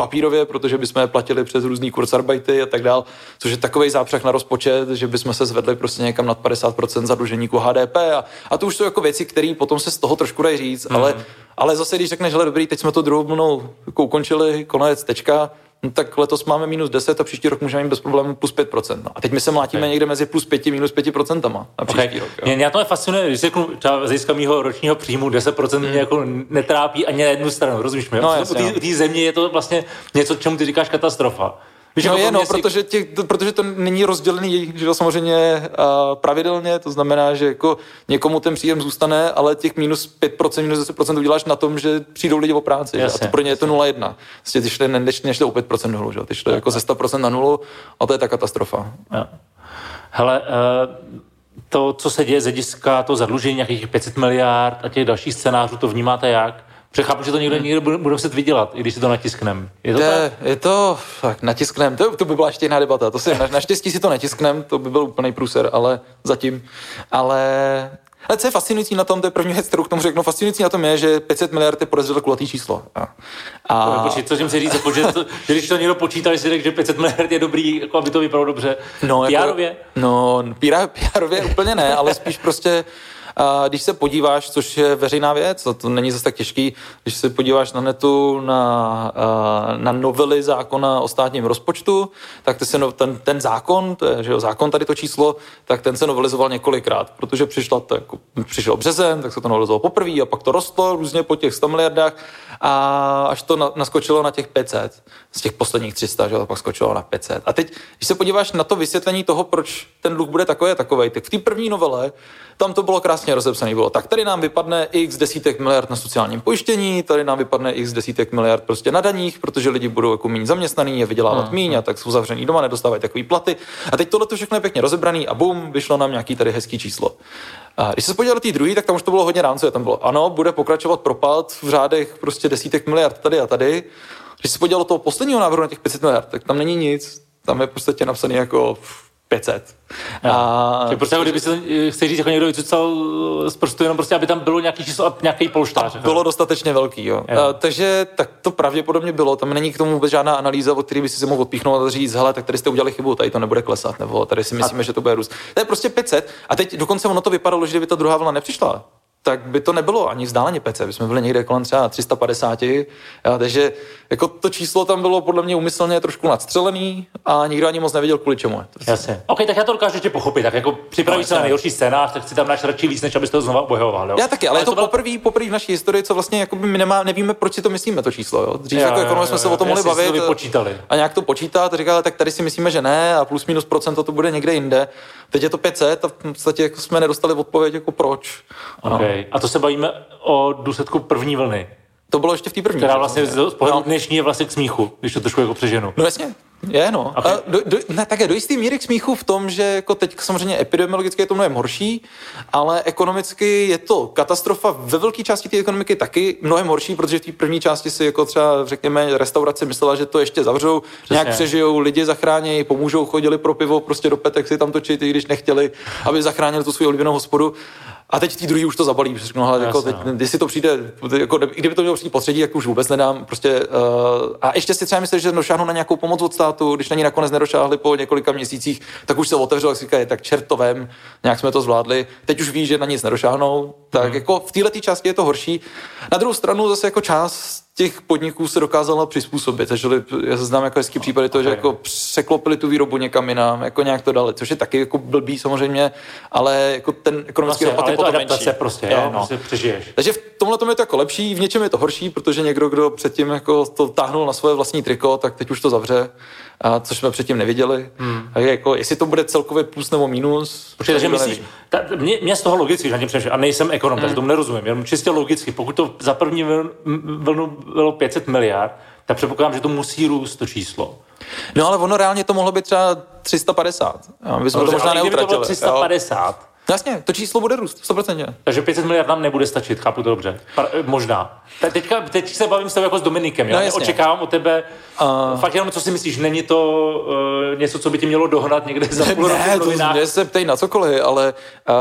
papírově, protože bychom je platili přes různý kurzarbajty a tak dál, což je takový zápřeh na rozpočet, že bychom se zvedli prostě někam nad 50% zadlužení ku HDP a, a to už jsou jako věci, které potom se z toho trošku dají říct, mm. ale, ale zase, když řekneš, že dobrý, teď jsme to druhou mnou jako ukončili, konec, tečka, no tak letos máme minus 10 a příští rok můžeme mít bez problémů plus 5%. No. A teď my se mlátíme okay. někde mezi plus 5 minus 5% na příští okay. rok. Jo. Mě, mě to je fascinuje, když řeknu třeba z hlediska mého ročního příjmu 10% hmm. mě jako netrápí ani na jednu stranu, rozumíš mi? No, u té země je to vlastně něco, čemu ty říkáš katastrofa. Víš, no jako je, no, si... protože, tě, protože to není rozdělený že to samozřejmě uh, pravidelně, to znamená, že jako někomu ten příjem zůstane, ale těch minus 5%, minus 10% uděláš na tom, že přijdou lidi o práci. Jasně, a to pro ně je to 0,1. Vlastně ty šli, ne, nešli o 5% dolů, že? ty šli jako ze 100% na nulu a to je ta katastrofa. Ja. Hele, uh, to, co se děje z hlediska to zadlužení nějakých 500 miliard a těch dalších scénářů, to vnímáte jak? Přechápu, že to někdo, někdo bude, muset vydělat, i když si to natisknem. Je to, je, tak? je to tak, natisknem, to, to by byla ještě jiná debata. To si, na, naštěstí si to natisknem, to by byl úplný průser, ale zatím. Ale ale co je fascinující na tom, to je první věc, kterou k tomu řeknu, fascinující na tom je, že 500 miliard je podezřelé kulatý číslo. A, a... Počít, co jsem si říct, jako, že, to, že když to někdo počítá, že si řekl, že 500 miliard je dobrý, jako aby to vypadalo dobře. No, PR-ově? Jako, no, PR-ově úplně ne, ale spíš prostě když se podíváš, což je veřejná věc, to, to není zase tak těžký, když se podíváš na netu na, na novely zákona o státním rozpočtu, tak se, no, ten, ten zákon, to je, že jo, zákon tady to číslo, tak ten se novelizoval několikrát, protože přišla to, jako, přišel březen, tak se to novelizovalo poprvé a pak to rostlo různě po těch 100 miliardách a až to na, naskočilo na těch 500 z těch posledních 300, že to pak skočilo na 500. A teď, když se podíváš na to vysvětlení toho, proč ten dluh bude takový a takový, tak v té první novele tam to bylo krásně rozepsané. Bylo tak, tady nám vypadne x desítek miliard na sociálním pojištění, tady nám vypadne x desítek miliard prostě na daních, protože lidi budou jako méně zaměstnaný, je vydělávat hmm. méně a tak jsou zavřený doma, nedostávají takový platy. A teď tohle to všechno je pěkně rozebraný a bum, vyšlo nám nějaký tady hezký číslo. A když se podíval do té druhé, tak tam už to bylo hodně rámcové. Tam bylo, ano, bude pokračovat propad v řádech prostě desítek miliard tady a tady. Když se podíval do toho posledního návrhu na těch 500 miliard, tak tam není nic. Tam je prostě napsaný jako 500. A... prostě jako kdyby se chce říct, jako někdo vycucal z prstu, jenom prostě, aby tam bylo nějaký číslo a nějaký polštář. Bylo dostatečně velký, jo. jo. A, takže tak to pravděpodobně bylo. Tam není k tomu vůbec žádná analýza, od které by si se mohl odpíchnout a říct, hele, tak tady jste udělali chybu, tady to nebude klesat, nebo tady si myslíme, a... že to bude růst. To je prostě 500. A teď dokonce ono to vypadalo, že kdyby ta druhá vlna nepřišla, tak by to nebylo ani vzdáleně PC. My jsme byli někde kolem třeba 350, jo, takže jako to číslo tam bylo podle mě umyslně trošku nadstřelený a nikdo ani moc nevěděl, kvůli čemu je. Jasně. OK, tak já to dokážu ještě pochopit. Tak jako připravíš no, se na nejhorší scénář, tak si tam náš radši víc, než abys to znovu obojoval. Jo? Já taky, ale, ale je to, to byl... poprvé, poprvé v naší historii, co vlastně jako my nemá, nevíme, proč si to myslíme, to číslo. Jo? Dřív jo, jako ekonomové jsme se o tom mohli bavit. To a nějak to počítat, říkali, tak tady si myslíme, že ne, a plus minus procento to bude někde jinde. Teď je to 500 a v podstatě jako jsme nedostali odpověď, jako proč. Okay. No. A to se bavíme o důsledku první vlny. To bylo ještě v té první. Která vlastně z pohledu no. dnešní je vlastně k smíchu, když to trošku jako přeženu. No jasně, je, no. Okay. A do, do, ne, také do jistý míry k smíchu v tom, že jako teď samozřejmě epidemiologicky je to mnohem horší, ale ekonomicky je to katastrofa ve velké části té ekonomiky taky mnohem horší, protože v té první části si jako třeba řekněme restaurace myslela, že to ještě zavřou, Přesně. nějak přežijou, lidi zachrání, pomůžou, chodili pro pivo prostě do petek si tam točit, i když nechtěli, aby zachránili tu svou oblíbenou hospodu. A teď v té druhé už to zabalí, protože řeknu, ale jako teď, no. když si to přijde, jako, kdyby to mělo přijít potředí, tak už vůbec nedám. Prostě, uh, a ještě si třeba myslím, že došáhnu na nějakou pomoc od státu, když na ní nakonec nedošáhli po několika měsících, tak už se otevřel, si říkají, tak čertovem, nějak jsme to zvládli. Teď už ví, že na nic nedošáhnou. Tak hmm. jako v této části je to horší. Na druhou stranu zase jako část těch podniků se dokázala přizpůsobit. Takže já znám jako hezký případy toho, okay. že jako překlopili tu výrobu někam jinam, jako nějak to dali, což je taky jako blbý samozřejmě, ale jako ten ekonomický vlastně, dopad je potom menší. prostě, jo, no. prostě přežiješ. Takže v tomhle tom je to jako lepší, v něčem je to horší, protože někdo, kdo předtím jako to táhnul na svoje vlastní triko, tak teď už to zavře a což jsme předtím neviděli. Hmm. A jako, jestli to bude celkově plus nebo minus. Protože myslíš, ta, mě, mě, z toho logicky, že a nejsem ekonom, hmm. takže tomu nerozumím, jenom čistě logicky, pokud to za první vlnu bylo 500 miliard, tak předpokládám, že to musí růst to číslo. No ale ono reálně to mohlo být třeba 350. My jsme no, to možná neutratili. To bylo 350, No jasně, to číslo bude růst, 100%. Takže 500 miliard nám nebude stačit, chápu to dobře. Par, možná. Te, teďka, teď se bavím s tebou jako s Dominikem. Já No, očekávám od tebe uh... fakt jenom, co si myslíš, není to uh, něco, co by ti mělo dohnat někde za půl roku Ne, to mě se ptej na cokoliv, ale uh,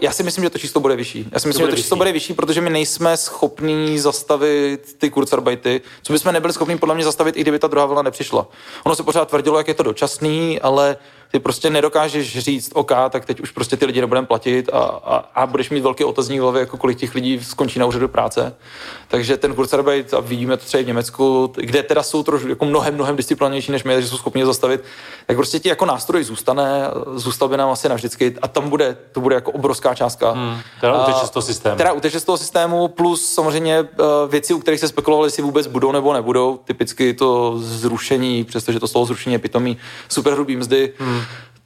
já si myslím, že to číslo bude vyšší. Já si myslím, bude že to číslo vyšší. bude vyšší, protože my nejsme schopní zastavit ty kurzarbejty, co bychom nebyli schopni podle mě zastavit, i kdyby ta druhá vlna nepřišla. Ono se pořád tvrdilo, jak je to dočasný, ale ty prostě nedokážeš říct, OK, tak teď už prostě ty lidi nebudeme platit a, a, a budeš mít velký otazník v hlavě, jako kolik těch lidí skončí na úřadu práce. Takže ten kurzarbeit, a vidíme to třeba i v Německu, kde teda jsou trošku jako mnohem, mnohem disciplinnější než my, že jsou schopni ho zastavit, tak prostě ti jako nástroj zůstane, zůstal by nám asi navždycky a tam bude, to bude jako obrovská částka. Hmm, teda uteče z toho systému. Uteče z toho systému, plus samozřejmě uh, věci, u kterých se spekulovali, jestli vůbec budou nebo nebudou. Typicky to zrušení, přestože to slovo zrušení je pitomý, superhrubý mzdy. Hmm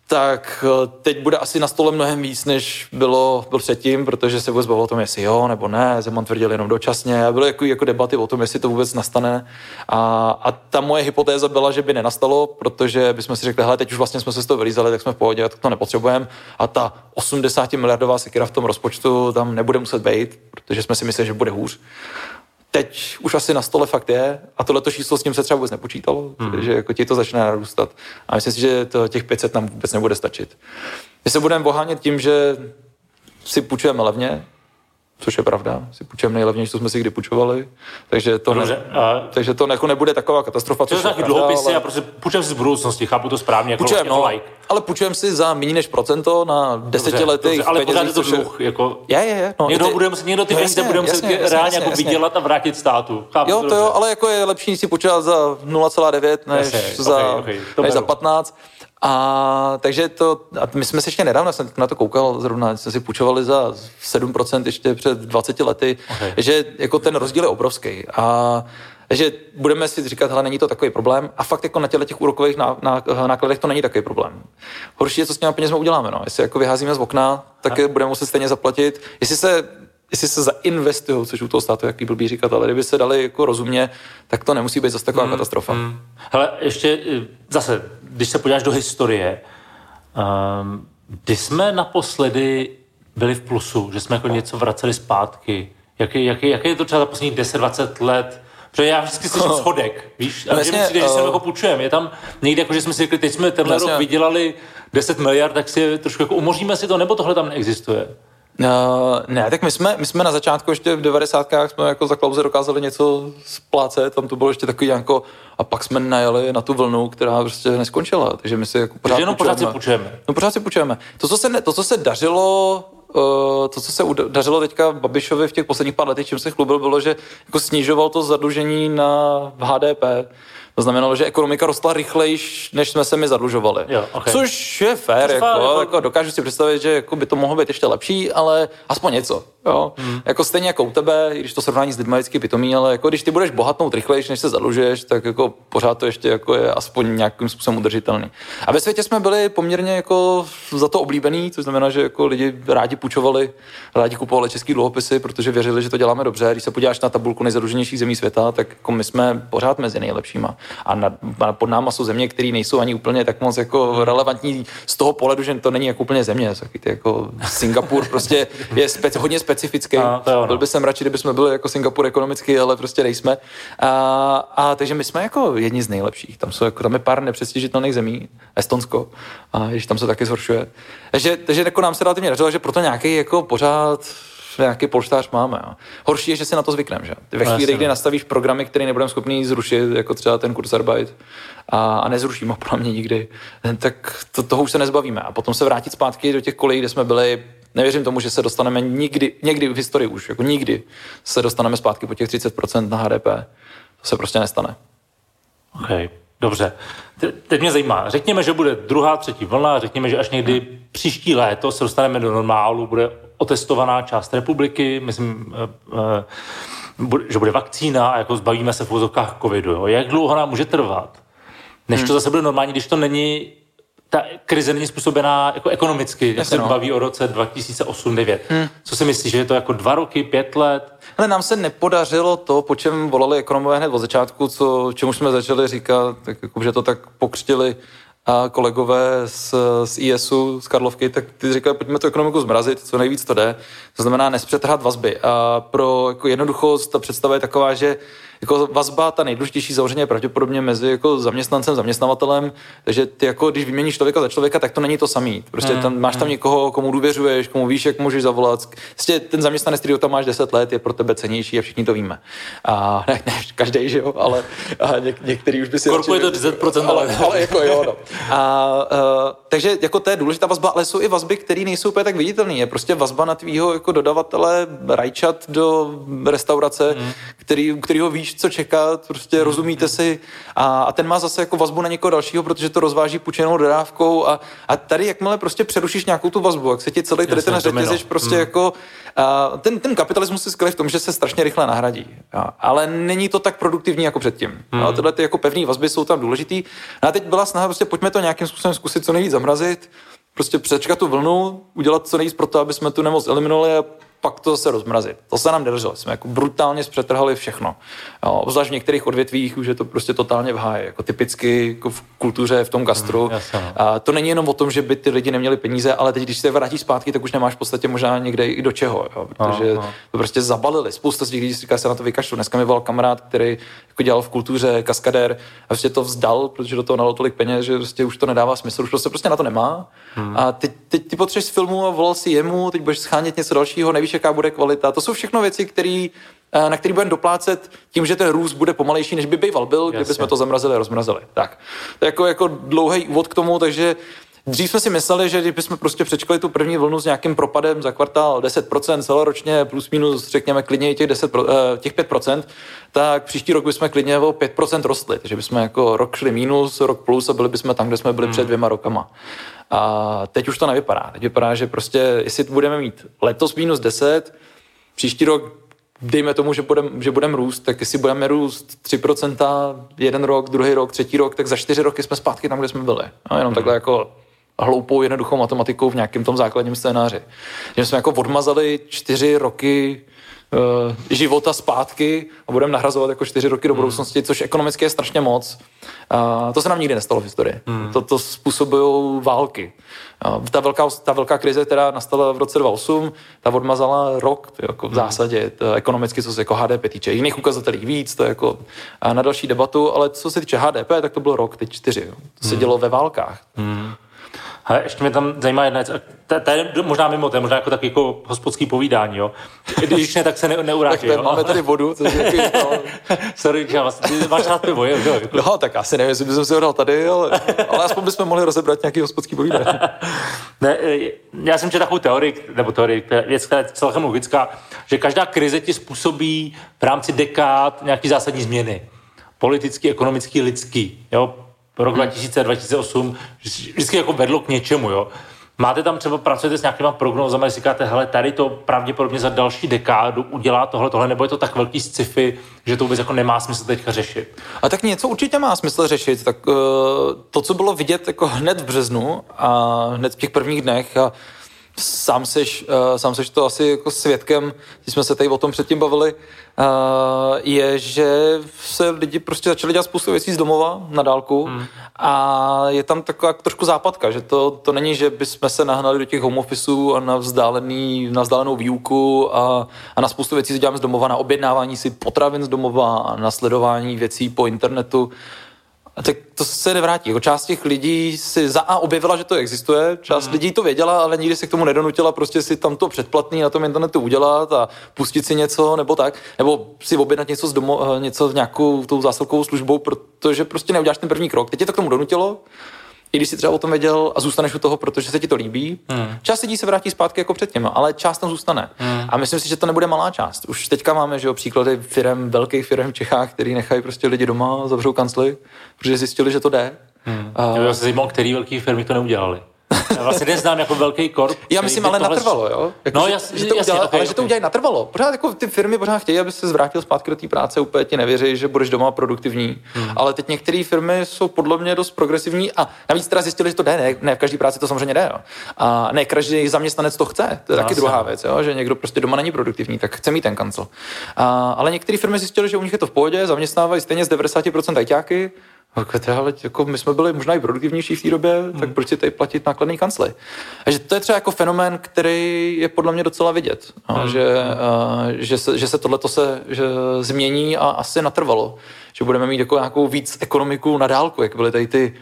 tak eh, teď bude asi na stole mnohem víc, než bylo, byl předtím, protože se vůbec bavilo o tom, jestli jo nebo ne. Zeman tvrdil jenom dočasně a byly jako, jako debaty o tom, jestli to vůbec nastane. A, a ta moje hypotéza byla, že by nenastalo, protože bychom si řekli, hele, teď už vlastně jsme se z toho vylízali, tak jsme v pohodě, tak to nepotřebujeme. A ta 80 miliardová sekira v tom rozpočtu tam nebude muset být, protože jsme si mysleli, že bude hůř teď už asi na stole fakt je a tohleto číslo s tím se třeba vůbec nepočítalo, hmm. že jako ti to začne narůstat. A myslím si, že to, těch 500 nám vůbec nebude stačit. My se budeme ohánět tím, že si půjčujeme levně, což je pravda, si půjčujeme nejlevnější, co jsme si kdy půjčovali, takže to, Dobře, ne, a- takže to jako nebude taková katastrofa, To což jsou dluhopisy ale- a prostě půjčujeme si z budoucnosti, chápu to správně, jako, Půjčujeme, jako no, like. ale půjčujeme si za méně než procento na desetiletých ale pořád je to což je- dluh, jako... Je, je, je. No, Někdo, ty- bude muset, někdo ty No, peníze bude muset jasně, reálně jasně, jako jasně. vydělat a vrátit státu. Chápu Jo, to dobře. jo, ale jako je lepší si počítat za 0,9 než Jasně, za, ok, ok, to než za beru. 15. A takže to, a my jsme si ještě nedávno, jsem na to koukal zrovna, jsme si půjčovali za 7% ještě před 20 lety, Ok. že jako ten rozdíl je obrovský. A že budeme si říkat, hele, není to takový problém. A fakt jako na těle těch úrokových ná, ná, nákladech to není takový problém. Horší je, co s těmi penězmi uděláme. No. Jestli jako vyházíme z okna, tak budeme muset stejně zaplatit. Jestli se jestli se zainvestují, což u toho státu jaký blbý říkat, ale kdyby se dali jako rozumně, tak to nemusí být zase taková hmm, katastrofa. Hmm. Hele, ještě eh, zase, když se podíváš do historie, um, kdy jsme naposledy byli v plusu, že jsme jako něco vraceli zpátky, jaký, jaký, jaký je to třeba za posledních 10-20 let, Protože já vždycky slyším schodek, víš? A No že přijde, že se eh, jako půjčujeme. Je tam někde, jako, že jsme si řekli, teď jsme tenhle Jasně. rok vydělali 10 miliard, tak si trošku jako umoříme si to, nebo tohle tam neexistuje? Uh, ne, tak my jsme, my jsme na začátku ještě v 90. jsme jako za Klauze dokázali něco splácet, tam to bylo ještě takový jako, a pak jsme najeli na tu vlnu, která prostě neskončila, takže my si jako pořád Takže jenom pořád si půjčujeme. půjčujeme. No pořád si půjčujeme. To, co se, ne, to, co se dařilo, uh, to, co se dařilo teďka Babišovi v těch posledních pár letech, čím se chlubil, bylo, že jako snižoval to zadlužení na HDP. To znamenalo, že ekonomika rostla rychlejš, než jsme se my zadlužovali. Jo, ok. Což je fér, jako, jako, jako- dokážu si představit, že jako by to mohlo být ještě lepší, ale aspoň něco. Jo? Hmm. Jako stejně jako u tebe, i když to srovnání s lidmi je vždycky pitomý, ale jako když ty budeš bohatnout rychlejš, než se zadlužuješ, tak jako pořád to ještě jako je aspoň nějakým způsobem udržitelný. A ve světě jsme byli poměrně jako za to oblíbený, což znamená, že jako lidi rádi půjčovali, rádi kupovali český dluhopisy, protože věřili, že to děláme dobře. Když se podíváš na tabulku nejzadluženějších zemí světa, tak jako my jsme pořád mezi nejlepšíma. A nad, pod náma jsou země, které nejsou ani úplně tak moc jako relevantní z toho pohledu, že to není jako úplně země. Taky ty jako Singapur prostě je speci, hodně specifický. A, to jo, no. Byl by jsem radši, kdyby jsme byli jako Singapur ekonomicky, ale prostě nejsme. A, a takže my jsme jako jedni z nejlepších. Tam jsou jako, tam je pár nepřestižitelných zemí, Estonsko, a když tam se taky zhoršuje. Takže, takže jako nám se relativně dařilo, že proto nějaký jako pořád nějaký polštář máme. Jo. Horší je, že si na to zvykneme. Že? Ve No, chvíli, jasně, kdy no. nastavíš programy, které nebudeme schopni zrušit, jako třeba ten Kurzarbeit, a, a nezrušíme ho podle mě nikdy, tak to, toho už se nezbavíme. A potom se vrátit zpátky do těch kolejí, kde jsme byli, nevěřím tomu, že se dostaneme nikdy, někdy v historii už, jako nikdy se dostaneme zpátky po těch 30% na HDP. To se prostě nestane. OK, dobře. Te- Teď mě zajímá, řekněme, že bude druhá, třetí vlna, řekněme, že až někdy příští léto se dostaneme do normálu, bude otestovaná část republiky, myslím, eh, eh, že bude vakcína a jako zbavíme se v vozovkách covidu. Jo. Jak dlouho nám může trvat, než to zase bude normální, když to není ta krize není způsobená jako ekonomicky, jak se no. baví o roce 2008-2009. Hmm. Co si myslíš, že je to jako dva roky, pět let? Ale nám se nepodařilo to, po čem volali ekonomové hned od začátku, co, čemu jsme začali říkat, tak jako, že to tak pokřtili a kolegové z, z ISu, z Karlovky, tak ty říkali, pojďme tu ekonomiku zmrazit, co nejvíc to jde. To znamená nespřetrhat vazby. A pro jako jednoduchost ta představa je taková, že jako vazba, ta nejdůležitější samozřejmě je pravděpodobně mezi jako zaměstnancem, zaměstnavatelem, takže ty jako, když vyměníš člověka za člověka, tak to není to samý. Prostě mm, tam, máš tam mm. někoho, komu důvěřuješ, komu víš, jak můžeš zavolat. Prostě ten zaměstnanec, který tam máš 10 let, je pro tebe cenější a všichni to víme. A ne, ne každý, že jo, ale a něk, některý už by si... Korpo je to 10%, ale, ale, ale jako jo, no. A, a, takže jako to je důležitá vazba, ale jsou i vazby, které nejsou úplně tak viditelné. Je prostě vazba na tvýho jako dodavatele rajčat do restaurace, mm. který, kterýho víš, víš, co čekat, prostě rozumíte si a, a ten má zase jako vazbu na někoho dalšího, protože to rozváží půjčenou dodávkou a, a tady jakmile prostě přerušíš nějakou tu vazbu, jak se ti celý tady ten řetězeš prostě mm. jako a ten, ten kapitalismus je skvělý v tom, že se strašně rychle nahradí, a, ale není to tak produktivní jako předtím. Mm. A tyhle ty jako pevné vazby jsou tam důležitý. No a teď byla snaha prostě pojďme to nějakým způsobem zkusit co nejvíc zamrazit, prostě přečkat tu vlnu, udělat co nejvíc pro to, aby jsme tu nemoc eliminovali a pak to se rozmrazit. To se nám nedařilo. Jsme jako brutálně zpřetrhali všechno. Jo, obzvlášť v některých odvětvích už je to prostě totálně v háji. Jako typicky jako v kultuře, v tom gastru. Mm, no. a to není jenom o tom, že by ty lidi neměli peníze, ale teď, když se vrátí zpátky, tak už nemáš v podstatě možná někde i do čeho. Jo, protože aha, aha. to prostě zabalili. Spousta z lidí říká, se na to vykašlu. Dneska mi volal kamarád, který jako dělal v kultuře, kaskadér a prostě to vzdal, protože do toho nalo tolik peněz, že prostě už to nedává smysl, už prostě, prostě na to nemá. Hmm. A teď, teď ty potřebuješ filmu a volal si jemu, teď budeš schánět něco dalšího, nevíš, jaká bude kvalita. To jsou všechno věci, které eh, na který budeme doplácet tím, že ten růst bude pomalejší, než by býval byl, kdyby jsme to zamrazili a rozmrazili. Tak. To je jako, jako dlouhý úvod k tomu, takže Dřív jsme si mysleli, že kdybychom prostě přečkali tu první vlnu s nějakým propadem za kvartál 10% celoročně, plus minus řekněme klidně i těch, 10, eh, těch 5%, tak příští rok bychom klidně o 5% rostli. Takže bychom jako rok šli minus, rok plus a byli bychom tam, kde jsme byli hmm. před dvěma rokama. A teď už to nevypadá. Teď vypadá, že prostě, jestli budeme mít letos minus 10, příští rok dejme tomu, že budeme že budem růst, tak jestli budeme růst 3% jeden rok, druhý rok, třetí rok, tak za čtyři roky jsme zpátky tam, kde jsme byli. No, jenom hmm. takhle jako hloupou, jednoduchou matematikou v nějakém tom základním scénáři. Že jsme jako odmazali čtyři roky života zpátky a budeme nahrazovat jako čtyři roky do hmm. budoucnosti, což ekonomicky je strašně moc. To se nám nikdy nestalo v historii. Hmm. To, to způsobují války. Ta, velká, ta velká krize, která nastala v roce 2008, ta odmazala rok jako v hmm. zásadě to ekonomicky, co se jako HDP týče. Jiných ukazatelů víc, to je jako na další debatu, ale co se týče HDP, tak to bylo rok, teď čtyři. To se hmm. dělo ve válkách. Hmm. Ale ještě mě tam zajímá jedna věc, to je možná mimo, to je možná jako takový jako hospodský povídání, jo. Když ne, tak se ne, neuráží, jo. máme tady vodu, což je no. [laughs] Sorry, že vlastně, ty máš rád pivo, jo, jo. Jako... No, tak asi nevím, jestli bychom si ho dal tady, ale, ale aspoň bychom mohli rozebrat nějaký hospodský povídání. [laughs] ne, já jsem četl takovou teorii, nebo teorii, věc, která je celkem logická, že každá krize ti způsobí v rámci dekád nějaký zásadní změny. Politický, ekonomický, lidský. Jo? Rok 2000, 2008 vždycky jako vedlo k něčemu, jo. Máte tam třeba, pracujete s nějakýma prognózami, říkáte, hele, tady to pravděpodobně za další dekádu udělá tohle, tohle, nebo je to tak velký sci-fi, že to vůbec jako nemá smysl teďka řešit? A tak něco určitě má smysl řešit. Tak uh, to, co bylo vidět jako hned v březnu a hned v těch prvních dnech, a sám seš, uh, sám seš to asi jako svědkem, když jsme se tady o tom předtím bavili, uh, je, že se lidi prostě začali dělat spoustu věcí z domova na dálku hmm. a je tam taková trošku západka, že to, to není, že bychom se nahnali do těch home officeů a na, vzdálený, na vzdálenou výuku a, a na spoustu věcí si děláme z domova, na objednávání si potravin z domova a na sledování věcí po internetu. A tak to se nevrátí. Jako část těch lidí si za A objevila, že to existuje, část mm. lidí to věděla, ale nikdy se k tomu nedonutila prostě si tam to předplatný na tom internetu udělat a pustit si něco nebo tak, nebo si objednat něco z domo, eh, něco v nějakou tou zásilkovou službou, protože prostě neuděláš ten první krok. Teď tě to k tomu donutilo, i když si třeba o tom věděl a zůstaneš u toho, protože se ti to líbí. Hmm. Část lidí se vrátí zpátky jako předtím, ale část tam zůstane. Hmm. A myslím si, že to nebude malá část. Už teďka máme že jo, příklady firm, velkých firm v Čechách, který nechají prostě lidi doma, zavřou kancly, protože zjistili, že to jde. Hmm. A... Já se zajímal, který velký firmy to neudělali. Já vlastně neznám jako velký korp. Já myslím, ale tohle... natrvalo, jo? Jako, no, že, že, to jasně, udělá, okay, ale že to udělají natrvalo. Pořád jako ty firmy pořád chtějí, aby se zvrátil zpátky do té práce, úplně ti nevěří, že budeš doma produktivní. Hmm. Ale teď některé firmy jsou podle mě dost progresivní a navíc teda zjistili, že to jde, ne, ne v každé práci to samozřejmě jde. Jo. A ne každý zaměstnanec to chce. To je no, taky druhá věc, jo? že někdo prostě doma není produktivní, tak chce mít ten kancel. A, ale některé firmy zjistili, že u nich je to v pohodě, zaměstnávají stejně z 90% ajťáky, ale jako my jsme byli možná i produktivnější v té době, hmm. tak proč si tady platit nákladný kancly? A že to je třeba jako fenomén, který je podle mě docela vidět. Hmm. že, a, že, se, že se tohle se že změní a asi natrvalo. Že budeme mít jako nějakou víc ekonomiku na dálku, jak byly tady ty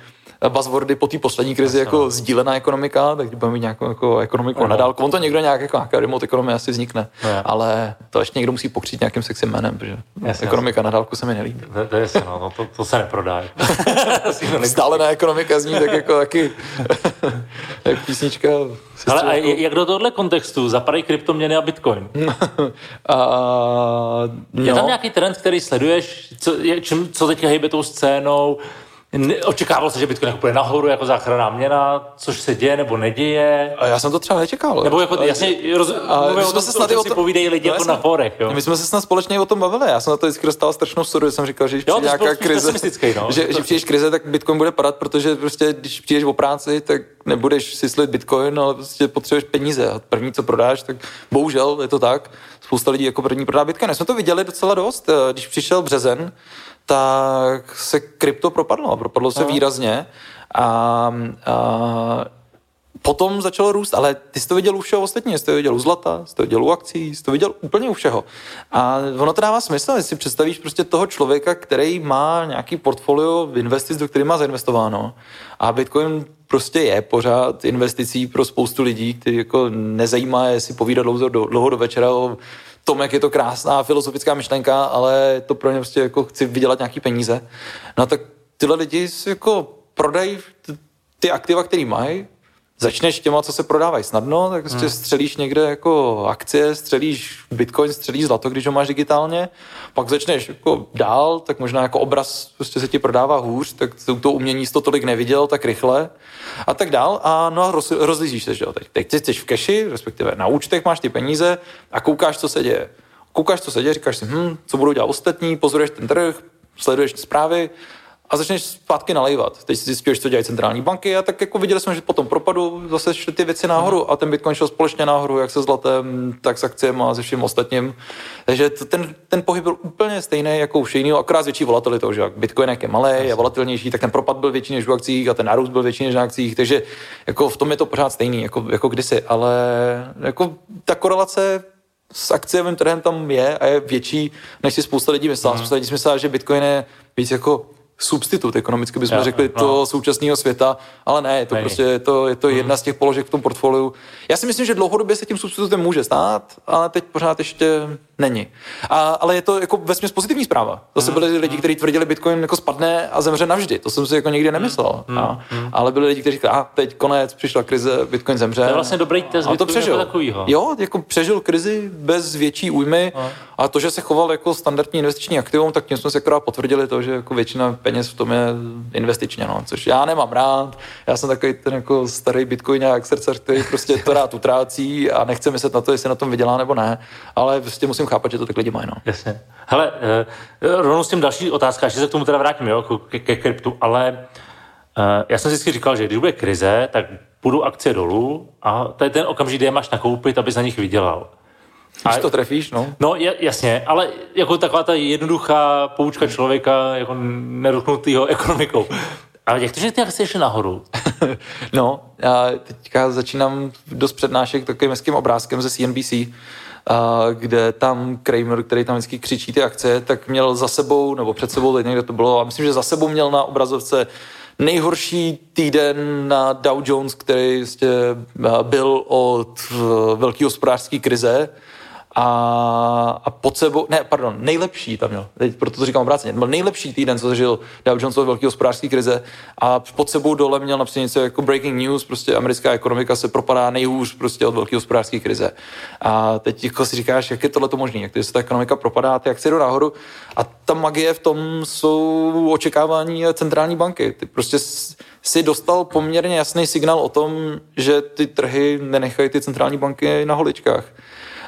buzzwordy po té poslední krizi jako no. sdílená ekonomika, tak budeme mít nějakou jako ekonomiku no. na dálku. On to někdo nějak jako nějaká remote ekonomie asi vznikne, no. ale to ještě někdo musí pokřít nějakým sexy jménem, protože jasně, ekonomika jasně. na dálku se mi nelíbí. To, to, je, no, no, to, to se neprodá. [laughs] Vzdálená ekonomika zní tak jako taky [laughs] jak písnička. Ale a jak do tohohle kontextu zapadají kryptoměny a bitcoin? [laughs] a, no. Je tam nějaký trend, který sleduješ, co, čím, co teďka hýbe tou scénou, Očekával se, že Bitcoin jako půjde nahoru jako záchranná měna, což se děje nebo neděje. A já jsem to třeba nečekal. Nebo jako, jasně, roz, a my jsme se snad o to, povídají lidi no, jako na forech, jo. My jsme se snad společně o tom bavili. Já jsem na to vždycky dostal strašnou sudu, jsem říkal, že když přijde nějaká krize, no. že, že přijdeš krize, tak Bitcoin bude padat, protože prostě, když přijdeš o práci, tak nebudeš si slit Bitcoin, ale prostě potřebuješ peníze. A první, co prodáš, tak bohužel je to tak. Spousta lidí jako první prodá Bitcoin. My jsme to viděli docela dost, když přišel březen, tak se krypto propadlo. Propadlo se Aha. výrazně. A, a potom začalo růst, ale ty jsi to viděl u všeho ostatní, jsi to viděl u zlata, jsi to viděl u akcí, jsi to viděl úplně u všeho. A ono to dává smysl, jestli si představíš prostě toho člověka, který má nějaký portfolio investic, do kterého má zainvestováno. A Bitcoin prostě je pořád investicí pro spoustu lidí, kteří jako nezajímá, jestli povídat dlouho do, dlouho do večera o tom, jak je to krásná filozofická myšlenka, ale to pro ně prostě jako chci vydělat nějaký peníze. No tak tyhle lidi jako prodají ty aktiva, které mají, začneš těma, co se prodávají snadno, tak prostě hmm. střelíš někde jako akcie, střelíš bitcoin, střelíš zlato, když ho máš digitálně, pak začneš jako dál, tak možná jako obraz prostě se ti prodává hůř, tak to umění jsi to tolik neviděl tak rychle a tak dál a no a roz, rozlížíš se, že jo, teď, teď jsi v keši, respektive na účtech máš ty peníze a koukáš, co se děje. Koukáš, co se děje, říkáš si, hm, co budou dělat ostatní, pozoruješ ten trh, sleduješ zprávy a začneš zpátky nalejvat. Teď si zjistíš, co dělají centrální banky a tak jako viděli jsme, že po tom propadu zase šly ty věci nahoru a ten Bitcoin šel společně nahoru, jak se zlatem, tak s akcemi a se vším ostatním. Takže ten, ten pohyb byl úplně stejný jako u všech akorát s větší volatilitou, že Bitcoin jak je malý, je volatilnější, tak ten propad byl větší než u akcích a ten nárůst byl větší než na akcích, takže jako v tom je to pořád stejný, jako, jako kdysi, ale jako ta korelace s akciovým trhem tam je a je větší, než si spousta lidí myslela. Mm. Spousta lidí myslela, že Bitcoin je víc jako substitut, ekonomicky bychom ja, řekli, no. toho současného světa, ale ne, je to Není. prostě je to, je to mm. jedna z těch položek v tom portfoliu. Já si myslím, že dlouhodobě se tím substitutem může stát, ale teď pořád ještě není. A, ale je to jako vesměs pozitivní zpráva. Zase mm. byli lidi, kteří tvrdili, Bitcoin jako spadne a zemře navždy. To jsem si jako nikdy nemyslel. Mm. A, mm. Ale byli lidi, kteří říkali, a teď konec, přišla krize, Bitcoin zemře. To je vlastně dobrý test a to přežil. Jako takovýho. Jo, jako přežil krizi bez větší újmy a. a to, že se choval jako standardní investiční aktivum, tak tím jsme se akorát potvrdili to, že jako většina peněz v tom je investičně, no, což já nemám rád. Já jsem takový ten jako starý bitcoinák srdce, který prostě to rád utrácí a nechce myslet na to, jestli na tom vydělá nebo ne, ale prostě musím chápat, že to tak lidi mají. No. Jasně. Hele, uh, rovnou s tím další otázka, že se k tomu teda vrátím, jo, ke, ke kryptu, ale uh, já jsem vždycky říkal, že když bude krize, tak půjdu akcie dolů a to je ten okamžik, kdy je máš nakoupit, aby za nich vydělal. Když to trefíš, no. No, jasně, ale jako taková ta jednoduchá poučka člověka, jako nedotknutýho ekonomikou. Ale jak to, že ty akcie ještě nahoru? [laughs] no, já teďka začínám dost přednášek takovým hezkým obrázkem ze CNBC, kde tam Kramer, který tam vždycky křičí ty akce, tak měl za sebou, nebo před sebou, teď někde to bylo, a myslím, že za sebou měl na obrazovce nejhorší týden na Dow Jones, který byl od velké hospodářské krize a, a pod sebou, ne, pardon, nejlepší tam měl, teď proto to říkám obráceně, byl nejlepší týden, co zažil Dow Jones od velké hospodářské krize a pod sebou dole měl například něco jako breaking news, prostě americká ekonomika se propadá nejhůř prostě od velké hospodářské krize. A teď jako si říkáš, jak je tohle to možné, jak se ta ekonomika propadá, ty akcie jdou nahoru a ta magie v tom jsou očekávání centrální banky. Ty prostě si dostal poměrně jasný signál o tom, že ty trhy nenechají ty centrální banky na holičkách.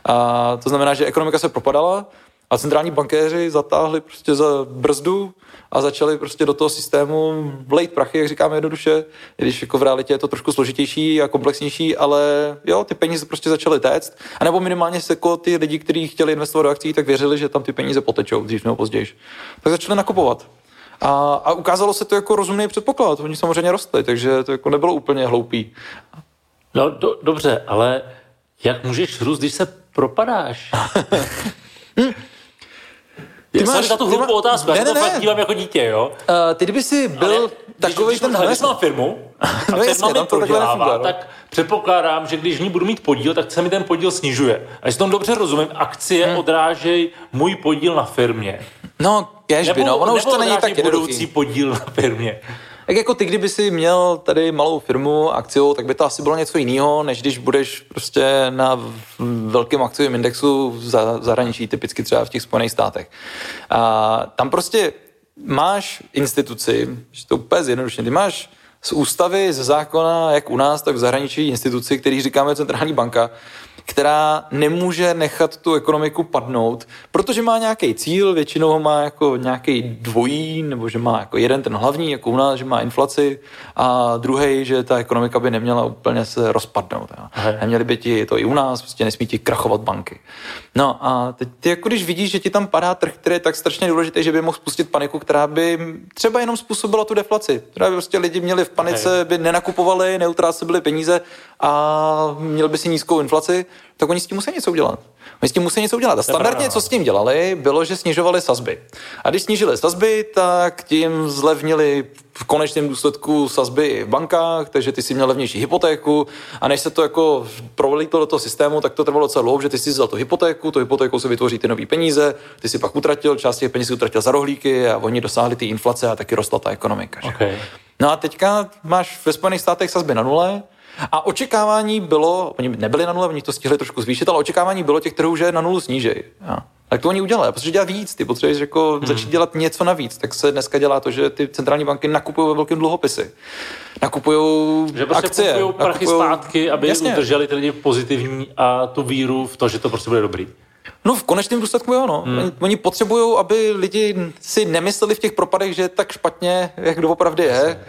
A to znamená, že ekonomika se propadala a centrální bankéři zatáhli prostě za brzdu a začali prostě do toho systému vlejt prachy, jak říkáme jednoduše, když jako v realitě je to trošku složitější a komplexnější, ale jo, ty peníze prostě začaly téct. A nebo minimálně se jako ty lidi, kteří chtěli investovat do akcí, tak věřili, že tam ty peníze potečou dřív nebo později. Tak začali nakupovat. A, a ukázalo se to jako rozumný předpoklad. Oni samozřejmě rostli, takže to jako nebylo úplně hloupý. No do, dobře, ale jak můžeš růst, když se propadáš? [laughs] Ty máš, na tu hloupou otázku, ne, já ne, to ne. fakt dívám jako dítě, jo? Uh, ty kdyby si byl Ale takový když, ten když, když mám firmu [laughs] a no firma mi prodělává, no. tak předpokládám, že když v ní budu mít podíl, tak se mi ten podíl snižuje. A jestli tom dobře rozumím, akcie hmm. odrážejí můj podíl na firmě. No, kežby, no, ono už to není tak jednoduchý. budoucí podíl na firmě. Tak jako ty, kdyby si měl tady malou firmu akciou, tak by to asi bylo něco jiného, než když budeš prostě na velkém akciovém indexu v zahraničí, typicky třeba v těch Spojených státech. A tam prostě máš instituci, že to úplně zjednodušeně, ty máš z ústavy, ze zákona, jak u nás, tak v zahraničí instituci, který říkáme centrální banka, která nemůže nechat tu ekonomiku padnout, protože má nějaký cíl, většinou ho má jako nějaký dvojí, nebo že má jako jeden ten hlavní, jako u nás, že má inflaci, a druhý, že ta ekonomika by neměla úplně se rozpadnout. Neměli by ti to i u nás, prostě nesmí ti krachovat banky. No a teď ty jako když vidíš, že ti tam padá trh, který je tak strašně důležitý, že by mohl spustit paniku, která by třeba jenom způsobila tu deflaci, která by prostě lidi měli v panice, by nenakupovali, neutráceli peníze a měl by si nízkou inflaci, tak oni s tím musí něco udělat. Oni s tím musí něco udělat. A standardně, co s tím dělali, bylo, že snižovali sazby. A když snížili sazby, tak tím zlevnili v konečném důsledku sazby v bankách, takže ty si měl levnější hypotéku a než se to jako prolítlo do toho systému, tak to trvalo docela dlouho, že ty si vzal tu hypotéku, tu hypotéku se vytvoří ty nové peníze, ty si pak utratil, část těch peněz utratil za rohlíky a oni dosáhli ty inflace a taky rostla ta ekonomika. Že? Okay. No a teďka máš ve Spojených státech sazby na nule, a očekávání bylo, oni nebyli na nule, oni to stihli trošku zvýšit, ale očekávání bylo těch trhů, že na nulu snížej. Ja. Tak to oni udělali, protože dělat víc, ty potřebuješ jako hmm. začít dělat něco navíc. Tak se dneska dělá to, že ty centrální banky nakupují ve velkém dluhopisy. Nakupují že prostě akcie. Kupují prachy nakupujou... zpátky, aby Jasně. udrželi ty lidi pozitivní a tu víru v to, že to prostě bude dobrý. No v konečném důsledku jo, no. Hmm. Oni, potřebují, aby lidi si nemysleli v těch propadech, že je tak špatně, jak doopravdy je.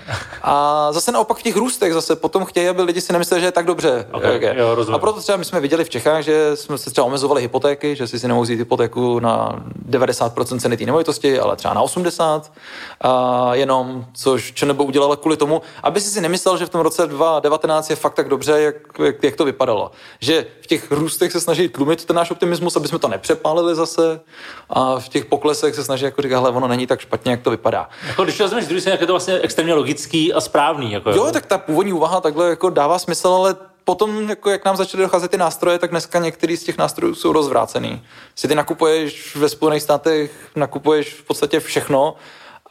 A zase naopak v těch růstech zase potom chtějí, aby lidi si nemysleli, že je tak dobře. Okay, jak je. Jo, a proto třeba my jsme viděli v Čechách, že jsme se třeba omezovali hypotéky, že si si vzít hypotéku na 90% ceny té nemovitosti, ale třeba na 80 a jenom, což ČNB udělala kvůli tomu, aby si si nemyslel, že v tom roce 2019 je fakt tak dobře, jak, jak, jak to vypadalo. Že v těch růstech se snaží tlumit ten náš optimismus, aby jsme to nepřepálili zase a v těch poklesech se snaží jako říkat, hele, ono není tak špatně, jak to vypadá. Jako když to vezmeš druhý jak je to vlastně extrémně logický a správný. Jako, jo, tak ta původní úvaha takhle jako dává smysl, ale potom, jako jak nám začaly docházet ty nástroje, tak dneska některý z těch nástrojů jsou rozvrácený. Si ty nakupuješ ve Spojených státech, nakupuješ v podstatě všechno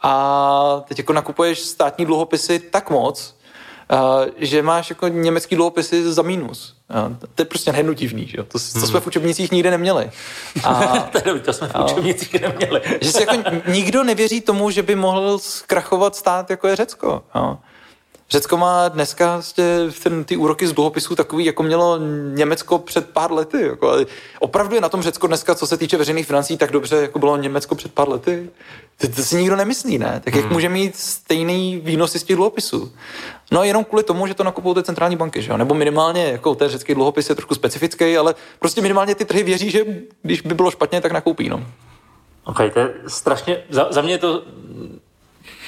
a teď jako nakupuješ státní dluhopisy tak moc, že máš jako německý dluhopisy za mínus. To je prostě nejednou divný, že jo? To, to jsme v učebnicích nikdy neměli. A, [laughs] to jsme v učebnicích neměli. že si jako nikdo nevěří tomu, že by mohl zkrachovat stát, jako je Řecko. Jo? Řecko má dneska vlastně ten, ty úroky z dluhopisů takový, jako mělo Německo před pár lety. Jako, ale opravdu je na tom Řecko dneska, co se týče veřejných financí, tak dobře, jako bylo Německo před pár lety. To, to si nikdo nemyslí, ne? Tak jak hmm. může mít stejný výnosy z těch dluhopisů? No jenom kvůli tomu, že to nakupují ty centrální banky, že jo? Nebo minimálně, jako ten řecký dluhopis je trošku specifický, ale prostě minimálně ty trhy věří, že když by bylo špatně, tak nakoupí, no. OK, to je strašně, za, za mě je to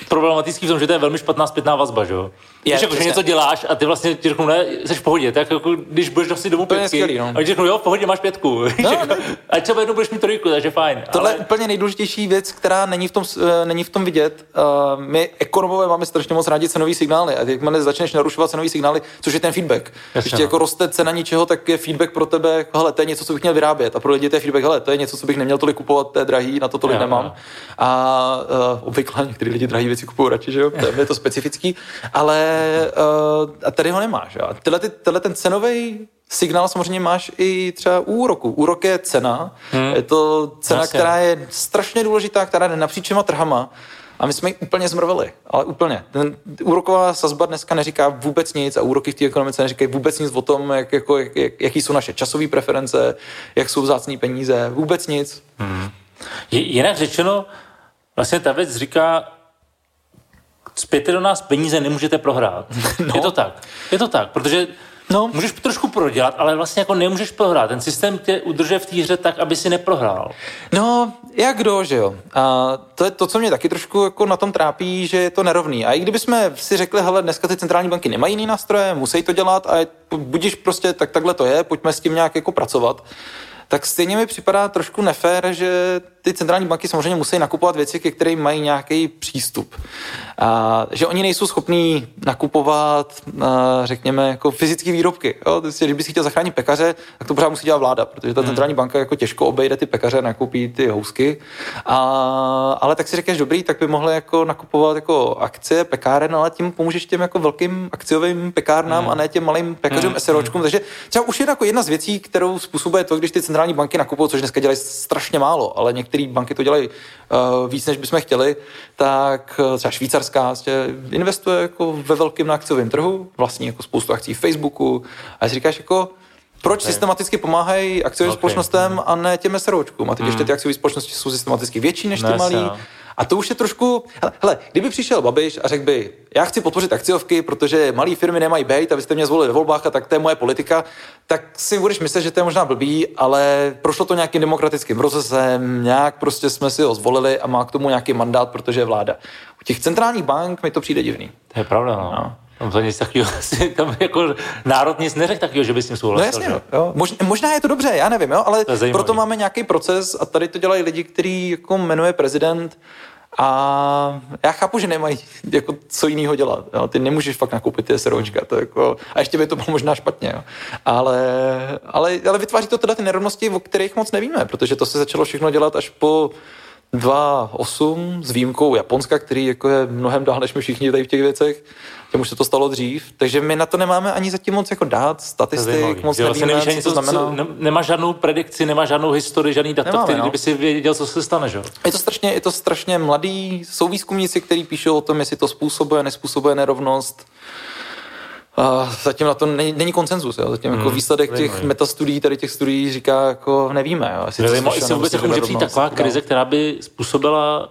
problematický v tom, že to je velmi špatná zpětná vazba, že jo? Je, Víš, jako, že něco děláš a ty vlastně ti řeknou, ne, jsi v pohodě, tak jako když budeš nosit domů pětky, skvělý, no. a ti řeknou, jo, v pohodě máš pětku. No, [laughs] jako, no. A třeba jednou budeš mít trojku, takže fajn. Tohle ale... je úplně nejdůležitější věc, která není v tom, uh, není v tom vidět. Uh, my ekonomové máme strašně moc rádi cenový signály a jakmile začneš narušovat cenový signály, což je ten feedback. Jasně, když ti no. jako roste cena ničeho, tak je feedback pro tebe, jako, hele, to je něco, co bych měl vyrábět. A pro lidi to je feedback, hele, to je něco, co bych neměl tolik kupovat, to je drahý, na to tolik jo, nemám. Jo. A uh, obvykle některý lidi drahý věci kupují radši, že jo? Je to specifický. Ale uh, a tady ho nemáš. Jo? Tyhle, ty, tyhle ten cenový signál samozřejmě máš i třeba u úroku. Úrok je cena, hmm. je to cena, Jasně. která je strašně důležitá, která jde napříč těma trhama. A my jsme ji úplně zmrvili, ale úplně. Ten úroková sazba dneska neříká vůbec nic a úroky v té ekonomice neříkají vůbec nic o tom, jak, jako, jak, jak, jaký jsou naše časové preference, jak jsou vzácné peníze, vůbec nic. Hmm. Jinak řečeno, vlastně ta věc říká, zpět do nás peníze nemůžete prohrát. [laughs] No. Je to tak. Je to tak, protože No. Můžeš trošku prodělat, ale vlastně jako nemůžeš prohrát. Ten systém tě udrže v té hře tak, aby si neprohrál. No, jak kdo, že jo. A to je to, co mě taky trošku jako na tom trápí, že je to nerovný. A i kdyby jsme si řekli, hele, dneska ty centrální banky nemají jiný nástroje, musí to dělat a budíš prostě, tak takhle to je, pojďme s tím nějak jako pracovat tak stejně mi připadá trošku nefér, že ty centrální banky samozřejmě musí nakupovat věci, ke kterým mají nějaký přístup. A, že oni nejsou schopní nakupovat, a, řekněme, jako fyzické výrobky. Jo? Prostě, když by si chtěl zachránit pekaře, tak to pořád musí dělat vláda, protože ta hmm. centrální banka jako těžko obejde ty pekaře a nakoupí ty housky. A, ale tak si řekneš, dobrý, tak by mohli jako nakupovat jako akcie pekáren, ale tím pomůžeš těm jako velkým akciovým pekárnám hmm. a ne těm malým pekařům, hmm. SROčkům. Hmm. Takže třeba už je jako jedna z věcí, kterou způsobuje to, když ty centrální banky nakupují, což dneska dělají strašně málo, ale některé banky to dělají uh, víc, než bychom chtěli, tak uh, třeba švýcarská vlastně investuje jako ve velkém na akciovém trhu, vlastní jako spoustu akcí v Facebooku a si říkáš jako, proč okay. systematicky pomáhají akciovým okay. společnostem a ne těm SROčkům? A teď mm. ještě ty akciové společnosti jsou systematicky větší než ty malí. A to už je trošku, hele, hele, kdyby přišel Babiš a řekl by, já chci podpořit akciovky, protože malé firmy nemají být a vy jste mě zvolili ve volbách a tak to je moje politika, tak si budeš myslet, že to je možná blbý, ale prošlo to nějakým demokratickým procesem, nějak prostě jsme si ho zvolili a má k tomu nějaký mandát, protože je vláda. U těch centrálních bank mi to přijde divný. To je pravda, no. no. Tam to nic takového, [laughs] tam jako národ nic neřekl takového, že by s tím souhlasil. No jasně, jo. Mož, možná je to dobře, já nevím, jo, ale proto máme nějaký proces a tady to dělají lidi, který jako jmenuje prezident a já chápu, že nemají jako co jiného dělat. Jo. Ty nemůžeš fakt nakoupit ty SROčka. To jako, a ještě by to bylo možná špatně. Jo. Ale, ale, ale vytváří to teda ty nerovnosti, o kterých moc nevíme, protože to se začalo všechno dělat až po 2.8 s výjimkou Japonska, který jako je mnohem dál než my všichni tady v těch věcech. Těm už se to stalo dřív, takže my na to nemáme ani zatím moc jako dát statistik, moc vlastně nevíme, nevíš, co to znamená. Co, ne, nemá žádnou predikci, nemá žádnou historii, žádný data, Nemáme, který no. kdyby si věděl, co se stane, že? Je to strašně, je to strašně mladý, jsou výzkumníci, kteří píšou o tom, jestli to způsobuje, nespůsobuje nerovnost. A zatím na to není, není koncenzus. Jo. Zatím jako hmm, výsledek těch vím, metastudií, tady těch studií říká, jako nevíme. Jo. Jestli, nevím, jestli vůbec jako může přijít taková krize, která by způsobila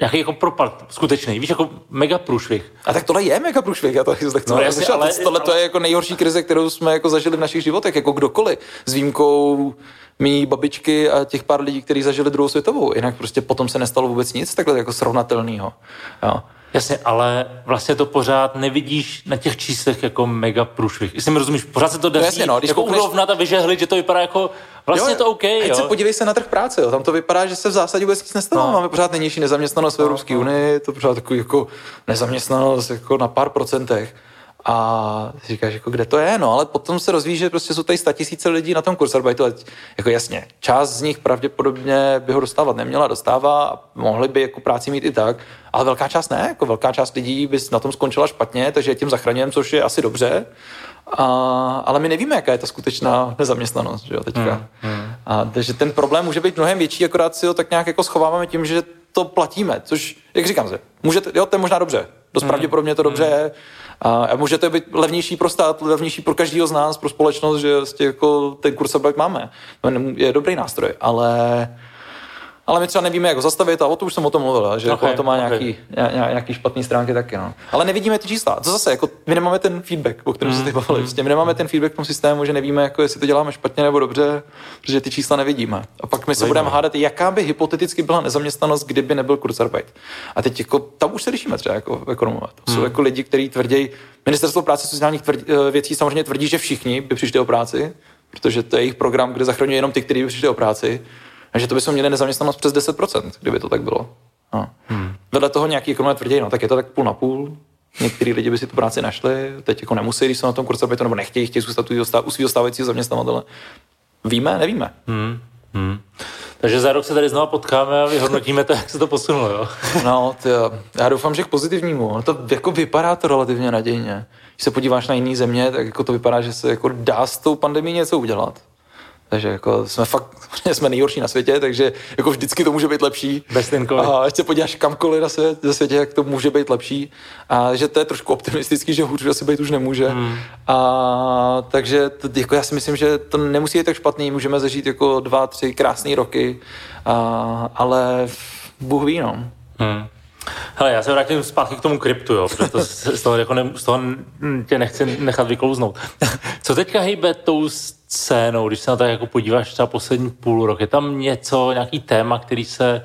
nějaký jako propad skutečný, víš, jako mega průšvih. A tak tohle je mega průšvih, já to chci no, jasně, ale, tohle ale... to je jako nejhorší krize, kterou jsme jako zažili v našich životech, jako kdokoliv, s výjimkou mý babičky a těch pár lidí, kteří zažili druhou světovou. Jinak prostě potom se nestalo vůbec nic takhle jako srovnatelného. Jo. Jasně, ale vlastně to pořád nevidíš na těch číslech jako mega průšvih. Jestli mi rozumíš, pořád se to daří no jasně, no, když jako koukneš... urovnat a vyžehlit, že to vypadá jako vlastně jo, to OK. Jo. se podívej se na trh práce, jo. tam to vypadá, že se v zásadě vůbec nic nestalo. No. Máme pořád nejnižší nezaměstnanost v no, Evropské no. unii, to pořád takový jako nezaměstnanost jako na pár procentech. A říkáš, jako, kde to je, no, ale potom se rozvíjí, že prostě jsou tady tisíce lidí na tom kurzarbeitu, jako jasně, část z nich pravděpodobně by ho dostávat neměla, dostává a mohli by jako práci mít i tak, ale velká část ne, jako velká část lidí by na tom skončila špatně, takže tím zachraňujeme, což je asi dobře, a, ale my nevíme, jaká je ta skutečná nezaměstnanost, že jo, teďka. Hmm, hmm. A, takže ten problém může být mnohem větší, akorát si ho tak nějak jako schováváme tím, že to platíme, což, jak říkám se, můžete, jo, to je možná dobře, dost hmm. pravděpodobně to dobře je, a může to být levnější pro stát, levnější pro každého z nás, pro společnost, že jako ten kurz máme. Je dobrý nástroj, ale ale my třeba nevíme, jak ho zastavit a o to už jsem o tom mluvil, že okay, jako to má okay. nějaký, nějaký špatný stránky taky. No. Ale nevidíme ty čísla. To zase, jako, my nemáme ten feedback, o kterém mm. se teď bavili. Mm. Prostě my nemáme ten feedback v tom systému, že nevíme, jako, jestli to děláme špatně nebo dobře, protože ty čísla nevidíme. A pak my se budeme hádat, jaká by hypoteticky byla nezaměstnanost, kdyby nebyl Kurzarbeit. A teď jako, tam už se lišíme třeba jako ekonomové. To jsou mm. jako lidi, kteří tvrdí, ministerstvo práce sociálních tvrdí, eh, věcí samozřejmě tvrdí, že všichni by přišli o práci, protože to je jejich program, kde zachraňuje jenom ty, kteří by přišli o práci. A že to bychom měli nezaměstnanost přes 10%, kdyby to tak bylo. No. Hmm. Vedle toho nějaký ekonomé tvrdí, no tak je to tak půl na půl, Někteří lidi by si tu práci našli, teď jako nemusí, když jsou na tom kurzu, to nebo nechtějí, chtějí zůstat u svého stávajícího zaměstnavatele. Víme, nevíme. Hmm. Hmm. Takže za rok se tady znova potkáme a vyhodnotíme to, jak se to posunulo, jo? No, tyjo. já doufám, že k pozitivnímu. No to jako vypadá to relativně nadějně. Když se podíváš na jiné země, tak jako to vypadá, že se jako dá s tou pandemí něco udělat. Takže jako jsme fakt, [laughs] jsme nejhorší na světě, takže jako vždycky to může být lepší. A ať se podíváš kamkoliv na svět, ze světě, jak to může být lepší. A že to je trošku optimistický, že hůř asi být už nemůže. Hmm. A takže to, jako já si myslím, že to nemusí být tak špatný, můžeme zažít jako dva, tři krásné roky, a, ale Bůh ví, no. Hmm. Hele, já se vrátím zpátky k tomu kryptu, jo, protože to z toho, jako ne, z toho tě nechci nechat vyklouznout. Co teďka hejbe tou scénou, když se na to jako podíváš třeba poslední půl rok? Je tam něco, nějaký téma, který se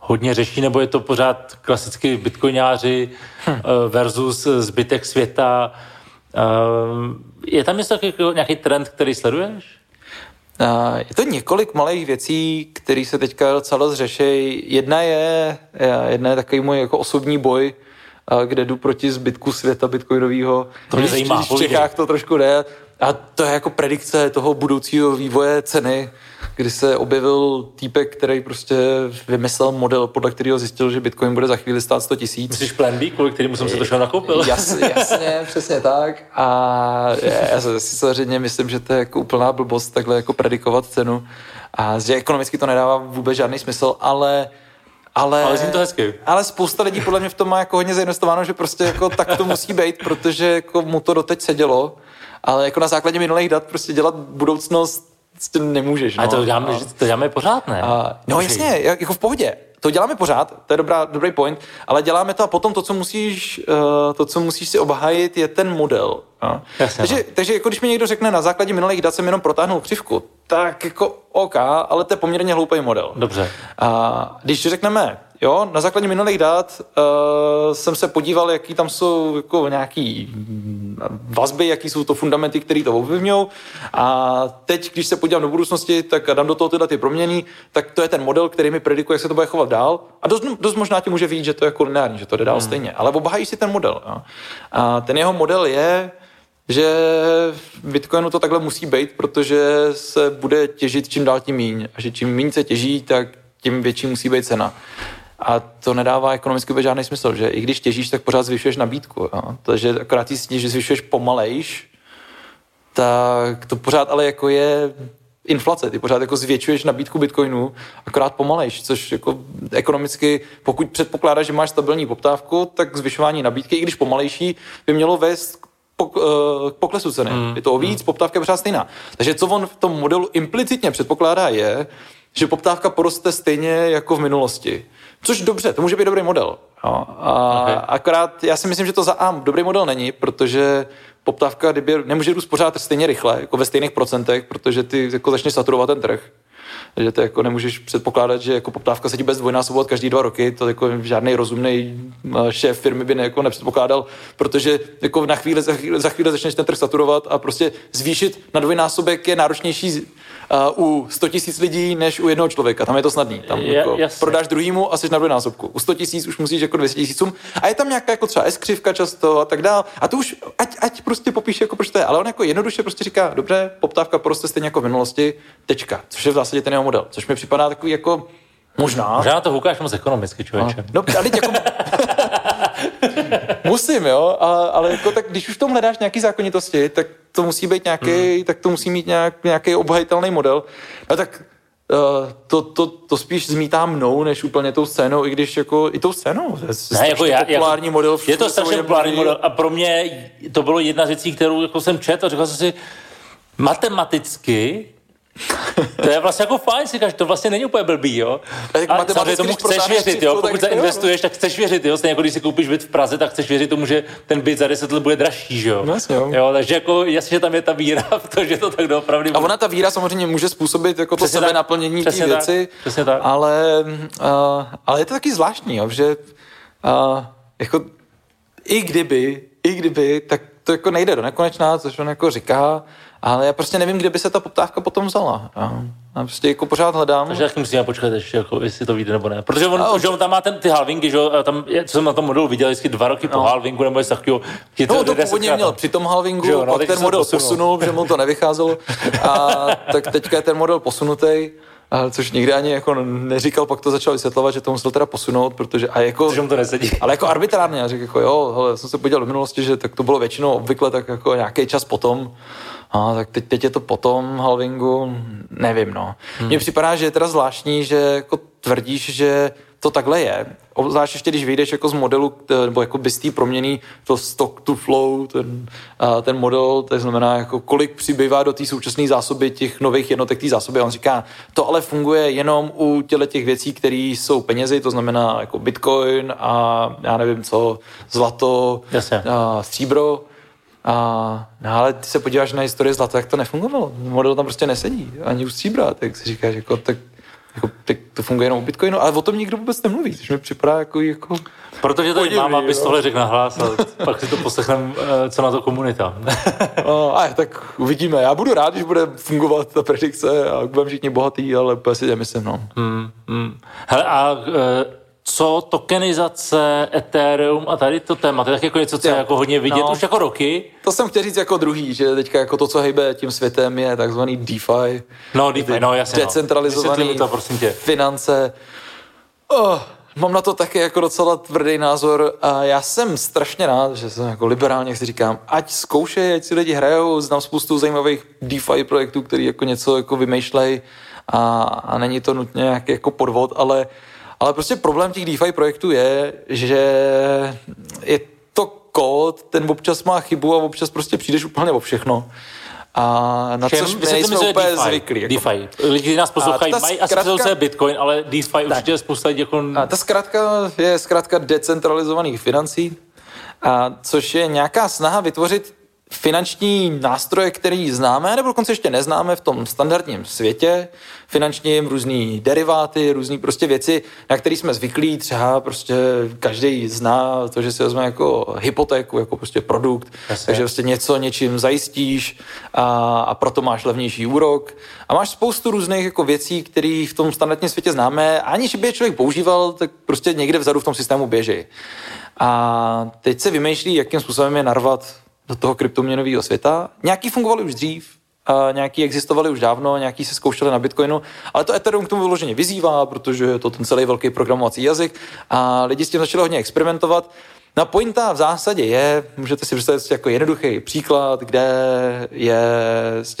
hodně řeší, nebo je to pořád klasicky bitcoináři hm. versus zbytek světa? Eh, je tam něco, jako nějaký trend, který sleduješ? Eh, je to několik malých věcí, které se teďka docela řeší. Jedna je, jedna je takový můj jako osobní boj, kde jdu proti zbytku světa bitcoinového. To mě zajímá. V Čechách to trošku jde. A to je jako predikce toho budoucího vývoje ceny, kdy se objevil týpek, který prostě vymyslel model, podle kterého zjistil, že Bitcoin bude za chvíli stát 100 tisíc. Myslíš plan B, kvůli kterému jsem se to šel nakoupil? Jas, jasně, přesně tak. A já si samozřejmě myslím, že to je jako úplná blbost takhle jako predikovat cenu. A že ekonomicky to nedává vůbec žádný smysl, ale ale, ale zní to hezky. Ale spousta lidí podle mě v tom má jako hodně zainvestováno, že prostě jako tak to musí být, protože jako mu to doteď sedělo ale jako na základě minulých dat prostě dělat budoucnost s tím nemůžeš. No. A to děláme, a, to děláme pořád, ne? A, no jasně, jako v pohodě. To děláme pořád, to je dobrá, dobrý point, ale děláme to a potom to, co musíš, uh, to, co musíš si obhájit, je ten model. No. Jasně, takže, no. takže jako když mi někdo řekne, na základě minulých dat jsem jenom protáhnul křivku, tak jako OK, ale to je poměrně hloupý model. Dobře. A když řekneme, Jo, na základě minulých dat uh, jsem se podíval, jaký tam jsou jako nějaký vazby, jaký jsou to fundamenty, které to ovlivňují. A teď, když se podívám do budoucnosti, tak dám do toho tyhle ty proměny, tak to je ten model, který mi predikuje, jak se to bude chovat dál. A dost, dost možná ti může vidět, že to je jako lineární, že to jde dál hmm. stejně. Ale obhájí si ten model. Jo. A ten jeho model je, že v Bitcoinu to takhle musí být, protože se bude těžit čím dál tím míň. A že čím míň se těží, tak tím větší musí být cena. A to nedává ekonomicky vůbec žádný smysl, že i když těžíš, tak pořád zvyšuješ nabídku. Jo? Takže akorát když zvyšuješ pomalejš, tak to pořád ale jako je inflace. Ty pořád jako zvětšuješ nabídku bitcoinu, akorát pomalejš, což jako ekonomicky, pokud předpokládáš, že máš stabilní poptávku, tak zvyšování nabídky, i když pomalejší, by mělo vést k eh, poklesu ceny. Mm. Je to víc, mm. poptávka je pořád stejná. Takže co on v tom modelu implicitně předpokládá je, že poptávka poroste stejně jako v minulosti. Což dobře, to může být dobrý model. Jo. A okay. Akorát já si myslím, že to za A dobrý model není, protože poptávka kdyby nemůže růst pořád stejně rychle, jako ve stejných procentech, protože ty jako začneš saturovat ten trh. Takže to jako nemůžeš předpokládat, že jako poptávka se ti bez dvojnásobovat každý dva roky, to jako žádný rozumný eh, šéf firmy by ne, jako nepředpokládal, protože jako na chvíli, za, chvíli, za chvíli začneš ten trh saturovat a prostě zvýšit na dvojnásobek je náročnější u 100 tisíc lidí než u jednoho člověka. Tam je to snadný. Tam je, jako prodáš druhýmu a jsi na dvojnásobku. U 100 tisíc už musíš jako 200 tisícům a je tam nějaká jako třeba S-křivka často a tak dál. A to už ať, ať prostě popíše, jako proč to je. Ale on jako jednoduše prostě říká, dobře, poptávka poroste stejně jako v minulosti, tečka. Což je v zásadě ten jeho model. Což mi připadá takový jako Možná. Možná to houkáš moc ekonomicky, člověče. No, no ale jako... [laughs] [laughs] Musím, jo, a, ale jako tak, když už v tom hledáš nějaký zákonitosti, tak to musí být nějaký, mm. tak to musí mít nějak, nějaký obhajitelný model. A tak Uh, to, to, to spíš zmítá mnou, než úplně tou scénou, i když jako i tou scénou. Je ne, jako já, populární jako, model. Je to strašně populární model a pro mě to bylo jedna z věcí, kterou jako jsem četl a řekl jsem si, matematicky [laughs] to je vlastně jako fajn, si to vlastně není úplně blbý, jo. A samozřejmě tomu chceš věřit, jo. Pokud zainvestuješ, tak chceš věřit, jo. Stejně jako když si koupíš byt v Praze, tak chceš věřit tomu, že ten byt za 10 let bude dražší, že jo. Jasně, jo. jo. takže jako jasně, že tam je ta víra [laughs] v to, že to tak doopravdy A ona ta víra samozřejmě může způsobit jako to sebe naplnění té věci, tak, tak. ale, uh, ale je to taky zvláštní, jo, že uh, jako i kdyby, i kdyby, tak to jako nejde do nekonečná, což on jako říká, ale já prostě nevím, kde by se ta poptávka potom vzala. Já, já prostě jako pořád hledám. Takže jak musíme počkat ještě, jako, jestli to vyjde nebo ne. Protože on, že on tam má ten, ty halvingy, že tam, co jsem na tom modelu viděl, vždycky dva roky no. po halvingu nebo něco takového. No to původně měl při tom halvingu, jo, no, pak ten model posunul, posunul že mu to nevycházelo. A [laughs] tak teďka je ten model posunutý. A což nikdy ani jako neříkal, pak to začal vysvětlovat, že to musel teda posunout, protože a jako, mu to nesedí. Ale jako arbitrárně, já řekl jako jo, hele, jsem se podíval do minulosti, že tak to bylo většinou obvykle tak jako nějaký čas potom, a tak teď, teď je to potom halvingu, nevím no. Hmm. Mně připadá, že je teda zvláštní, že jako tvrdíš, že to takhle je. Obzvlášť ještě, když vyjdeš jako z modelu, nebo jako bystý proměný, to stock to flow, ten, ten model, to znamená, jako kolik přibývá do té současné zásoby těch nových jednotek té zásoby. On říká, to ale funguje jenom u těle těch věcí, které jsou penězi, to znamená jako bitcoin a já nevím co, zlato, a stříbro. A, no ale ty se podíváš na historii zlata, jak to nefungovalo. Model tam prostě nesedí, ani u stříbra, tak si říkáš, jako, tak jako, tak to funguje jenom u Bitcoinu, ale o tom nikdo vůbec nemluví, což mi připadá jako, jako Protože to mám, abys tohle řekl nahlas a pak si to poslechneme, eh, co na to komunita. [laughs] no, a tak uvidíme. Já budu rád, když bude fungovat ta predikce a budeme všichni bohatý, ale úplně si nemyslím, no. Hmm, hmm. Hele, a e, co tokenizace, Ethereum a tady to téma, to je tak jako něco, co je jako hodně vidět no, už jako roky. To jsem chtěl říct jako druhý, že teďka jako to, co hejbe tím světem, je takzvaný DeFi. No, DeFi, no jasně. No. Decentralizovaný no. to, prosím tě. finance. Oh, mám na to taky jako docela tvrdý názor a já jsem strašně rád, že jsem jako liberálně si říkám, ať zkoušej, ať si lidi hrajou, znám spoustu zajímavých DeFi projektů, který jako něco jako vymýšlejí a, a není to nutně nějaký jako podvod, ale ale prostě problém těch DeFi projektů je, že je to kód, ten občas má chybu a občas prostě přijdeš úplně o všechno. A na Všem, což my nejsme úplně DeFi, zvyklí. Jako. DeFi. Lidi nás poslouchají, mají zkratka, asi Bitcoin, ale DeFi ne. určitě je spousta lidí jako... A ta zkrátka je zkrátka decentralizovaných financí, a což je nějaká snaha vytvořit finanční nástroje, který známe, nebo dokonce ještě neznáme v tom standardním světě, finančním, různý deriváty, různé prostě věci, na které jsme zvyklí, třeba prostě každý zná to, že si vezme jako hypotéku, jako prostě produkt, Jasně. takže prostě něco něčím zajistíš a, a proto máš levnější úrok a máš spoustu různých jako věcí, které v tom standardním světě známe, aniž by je člověk používal, tak prostě někde vzadu v tom systému běží. A teď se vymýšlí, jakým způsobem je narvat do toho kryptoměnového světa. Nějaký fungovaly už dřív, a nějaký existovaly už dávno, nějaký se zkoušeli na Bitcoinu, ale to Ethereum k tomu vyloženě vyzývá, protože je to ten celý velký programovací jazyk a lidi s tím začali hodně experimentovat. Na no pointa v zásadě je, můžete si představit jako jednoduchý příklad, kde je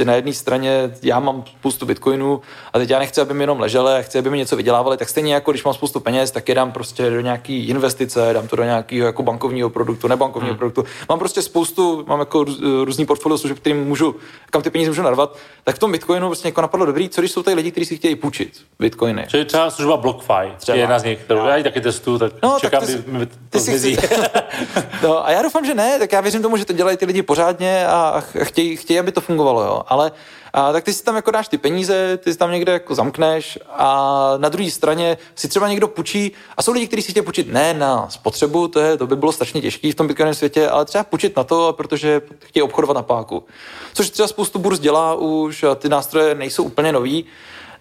na jedné straně, já mám spoustu bitcoinů a teď já nechci, aby mi jenom ležely, chci, aby mi něco vydělávali, tak stejně jako když mám spoustu peněz, tak je dám prostě do nějaký investice, dám to do nějakého jako bankovního produktu, nebankovního hmm. produktu. Mám prostě spoustu, mám jako různý portfolio služeb, kterým můžu, kam ty peníze můžu narvat, tak v tom bitcoinu prostě jako napadlo dobrý, co když jsou tady lidi, kteří si chtějí půjčit bitcoiny. Čili třeba služba BlockFi, třeba. je jedna z nich, kterou já taky testu, tak no, čekám, tak ty, to ty zmizí. [laughs] no a já doufám, že ne, tak já věřím tomu, že to dělají ty lidi pořádně a chtějí, chtějí aby to fungovalo, jo. Ale a, tak ty si tam jako dáš ty peníze, ty si tam někde jako zamkneš a na druhé straně si třeba někdo půjčí a jsou lidi, kteří si chtějí půjčit ne na spotřebu, to, je, to by bylo strašně těžké v tom bitcoinovém světě, ale třeba půjčit na to, protože chtějí obchodovat na páku. Což třeba spoustu burz dělá už ty nástroje nejsou úplně nový,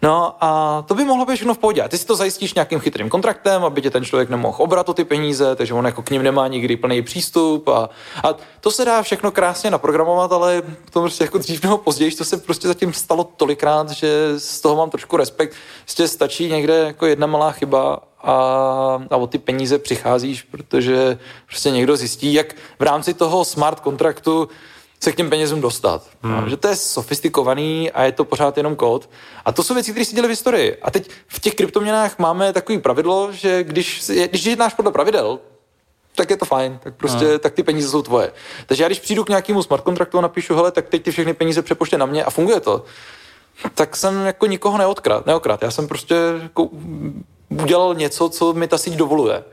No a to by mohlo být všechno v pohodě. A ty si to zajistíš nějakým chytrým kontraktem, aby tě ten člověk nemohl obrat o ty peníze, takže on jako k ním nemá nikdy plný přístup. A, a to se dá všechno krásně naprogramovat, ale to prostě jako dřív nebo později, to se prostě zatím stalo tolikrát, že z toho mám trošku respekt. Prostě stačí někde jako jedna malá chyba a, a o ty peníze přicházíš, protože prostě někdo zjistí, jak v rámci toho smart kontraktu se k těm penězům dostat. Hmm. No, že to je sofistikovaný a je to pořád jenom kód. A to jsou věci, které si děli v historii. A teď v těch kryptoměnách máme takový pravidlo, že když, když jednáš podle pravidel, tak je to fajn, tak prostě, hmm. tak ty peníze jsou tvoje. Takže já když přijdu k nějakému smart kontraktu a napíšu, hele, tak teď ty všechny peníze přepoště na mě a funguje to, tak jsem jako nikoho neodkrát, neokrad. Já jsem prostě jako udělal něco, co mi ta síť dovoluje.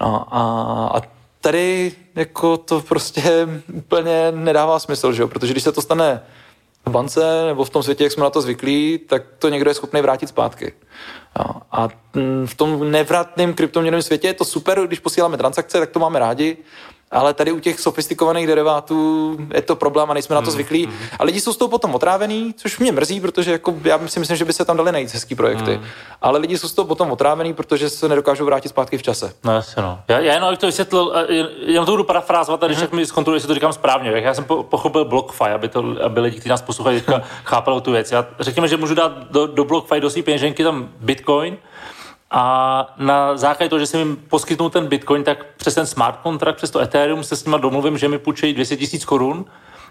No, a, a tady jako to prostě úplně nedává smysl, že jo? protože když se to stane v bance nebo v tom světě, jak jsme na to zvyklí, tak to někdo je schopný vrátit zpátky. Jo. A v tom nevratném kryptoměnovém světě je to super, když posíláme transakce, tak to máme rádi, ale tady u těch sofistikovaných derivátů je to problém a nejsme na to hmm, zvyklí. Mm. A lidi jsou z toho potom otrávený, což mě mrzí, protože jako já si myslím, že by se tam dali najít hezký projekty. Mm. Ale lidi jsou z toho potom otrávený, protože se nedokážou vrátit zpátky v čase. No jasně, no. Já, já jenom to vysvětlil, jenom to budu parafrázovat, když mm. mi zkontroluji, jestli to říkám správně. Já jsem pochopil BlockFi, aby, to, aby lidi, kteří nás poslouchají, [laughs] chápali tu věc. Já řekněme, že můžu dát do, do BlockFi do své peněženky tam Bitcoin, a na základě toho, že jsem jim poskytnul ten Bitcoin, tak přes ten smart contract, přes to Ethereum se s nimi domluvím, že mi půjčejí 200 tisíc korun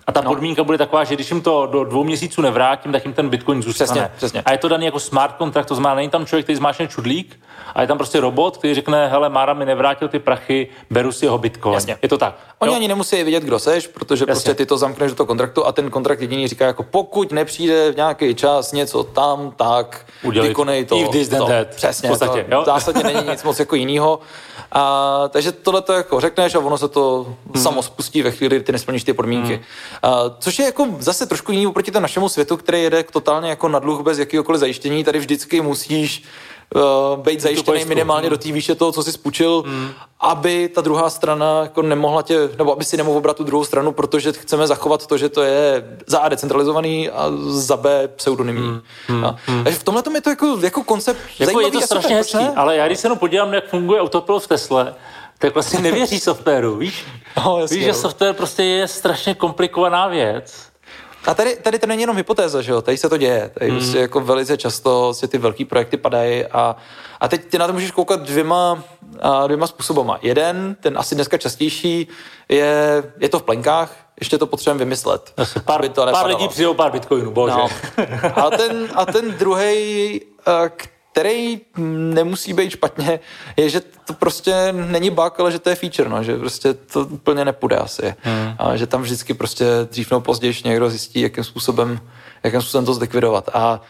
A ta no. podmínka bude taková, že když jim to do dvou měsíců nevrátím, tak jim ten bitcoin zůstane. Přesně, přesně. A je to daný jako smart kontrakt, to znamená, není tam člověk, který zmáčne čudlík, a je tam prostě robot, který řekne, hele, Mára mi nevrátil ty prachy, beru si jeho bitcoin. Jasně. Je to tak. Oni jo? ani nemusí vědět, kdo seš, protože Jasně. prostě ty to zamkneš do toho kontraktu a ten kontrakt jediný říká, jako pokud nepřijde v nějaký čas něco tam, tak Udělej, vykonej to. If this, to. That. Přesně. V podstatě, to, jo? V zásadě není nic moc jako jinýho. A, takže tohle to jako řekneš a ono se to hmm. samo spustí ve chvíli, kdy ty nesplníš ty podmínky. Hmm. A, což je jako zase trošku jiný oproti tomu našemu světu, který jede totálně jako na dluh bez jakéhokoliv zajištění. Tady vždycky musíš uh, být zajištěný minimálně do té výše toho, co jsi spůjčil, mm. aby ta druhá strana jako nemohla tě, nebo aby si nemohl obrat tu druhou stranu, protože chceme zachovat to, že to je za A decentralizovaný a za B pseudonymní. Mm. Mm. Mm. Takže v tomhle je to jako, jako koncept jako zajímavý. Je to strašně hezký, ale já když se jenom podívám, jak funguje autopilot v Tesle, tak vlastně nevěří softwaru, víš? [laughs] No, jasně, víš, že software prostě je strašně komplikovaná věc a tady, tady to není jenom hypotéza, že jo? Tady se to děje. Tady mm. prostě jako velice často si ty velký projekty padají a, a teď ty na to můžeš koukat dvěma, a dvěma způsobama. Jeden, ten asi dneska častější, je, je to v plenkách, ještě to potřebujeme vymyslet. Pár, to pár lidí přijde pár bitcoinů, bože. No. A ten, a ten druhý, který nemusí být špatně, je, že to prostě není bug, ale že to je feature, no, že prostě to úplně nepůjde asi. Hmm. A že tam vždycky prostě dřív nebo později někdo zjistí, jakým způsobem, jakým způsobem to zlikvidovat. A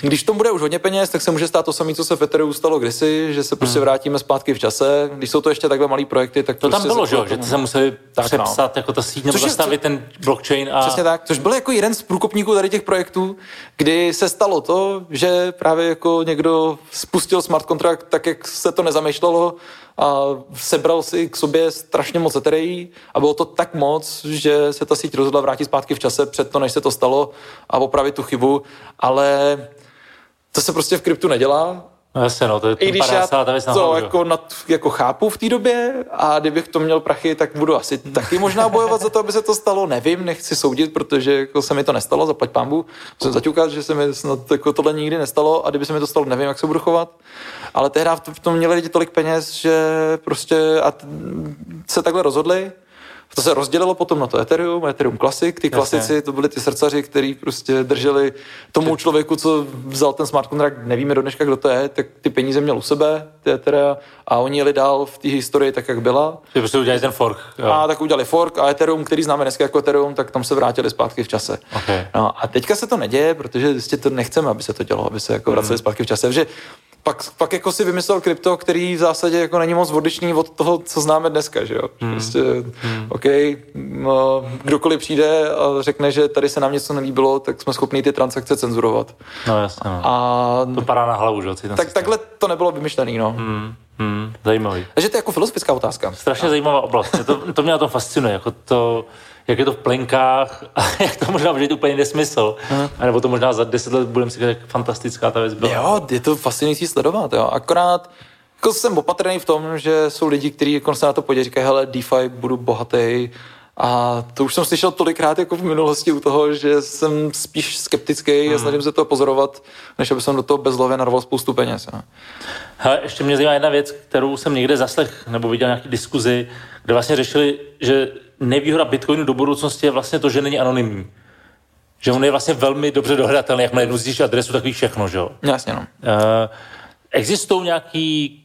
když to bude už hodně peněz, tak se může stát to samé, co se v Ethereum stalo kdysi, že se prostě hmm. vrátíme zpátky v čase. Když jsou to ještě takhle malé projekty, tak to prostě tam bylo, že, že se museli tak, přepsat no. jako ta síť nebo zastavit ten blockchain. A... Přesně tak, což byl jako jeden z průkopníků tady těch projektů, kdy se stalo to, že právě jako někdo spustil smart contract tak, jak se to nezamýšlelo a sebral si k sobě strašně moc etereí a bylo to tak moc, že se ta síť rozhodla vrátit zpátky v čase před to, než se to stalo a opravit tu chybu, ale to se prostě v kryptu nedělá No jasně, no, to je I když já to jako, nad, jako chápu v té době a kdybych to měl prachy, tak budu asi taky možná bojovat za to, aby se to stalo. Nevím, nechci soudit, protože jako se mi to nestalo, zaplať pámbu. Musím zaťukat, že se mi snad jako tohle nikdy nestalo a kdyby se mi to stalo, nevím, jak se budu chovat. Ale tehdy v tom měli lidi tolik peněz, že prostě a se takhle rozhodli to se rozdělilo potom na to Ethereum, Ethereum Classic. Ty klasici, to byli ty srdcaři, kteří prostě drželi tomu člověku, co vzal ten smart contract, nevíme do dneška, kdo to je, tak ty peníze měl u sebe, ty Ethereum, a oni jeli dál v té historii tak, jak byla. Ty prostě udělali ten fork. Jo. A tak udělali fork a Ethereum, který známe dneska jako Ethereum, tak tam se vrátili zpátky v čase. Okay. No, a teďka se to neděje, protože prostě to nechceme, aby se to dělo, aby se jako vraceli hmm. zpátky v čase. Že pak, pak jako si vymyslel krypto, který v zásadě jako není moc odlišný od toho, co známe dneska, že jo. Hmm. Prostě, hmm. OK, no, kdokoliv přijde a řekne, že tady se nám něco nelíbilo, tak jsme schopni ty transakce cenzurovat. No jasně, no. A, to padá na hlavu, že jo. Tak, takhle to nebylo vymyšlený, no. Hmm. Hmm, zajímavý. Takže to je jako filozofická otázka. Strašně no. zajímavá oblast. Mě to, to mě na tom fascinuje. Jako to, jak je to v plenkách a [laughs] jak to možná může být úplně nesmysl. Hmm. A nebo to možná za deset let budeme si jak fantastická ta věc byla. Jo, je to fascinující sledovat. Jo. Akorát jako jsem opatrný v tom, že jsou lidi, kteří jako se na to podívají, říkají, hele, DeFi, budu bohatý, a to už jsem slyšel tolikrát jako v minulosti u toho, že jsem spíš skeptický hmm. a snažím se to pozorovat, než aby jsem do toho bezlově narval spoustu peněz. Ne? Hele, ještě mě zajímá jedna věc, kterou jsem někde zaslech nebo viděl nějaký diskuzi, kde vlastně řešili, že nevýhoda Bitcoinu do budoucnosti je vlastně to, že není anonymní. Že on je vlastně velmi dobře dohledatelný, jak jednu zjistíš adresu, tak víš všechno, že jo? Jasně, no. Uh, existují nějaký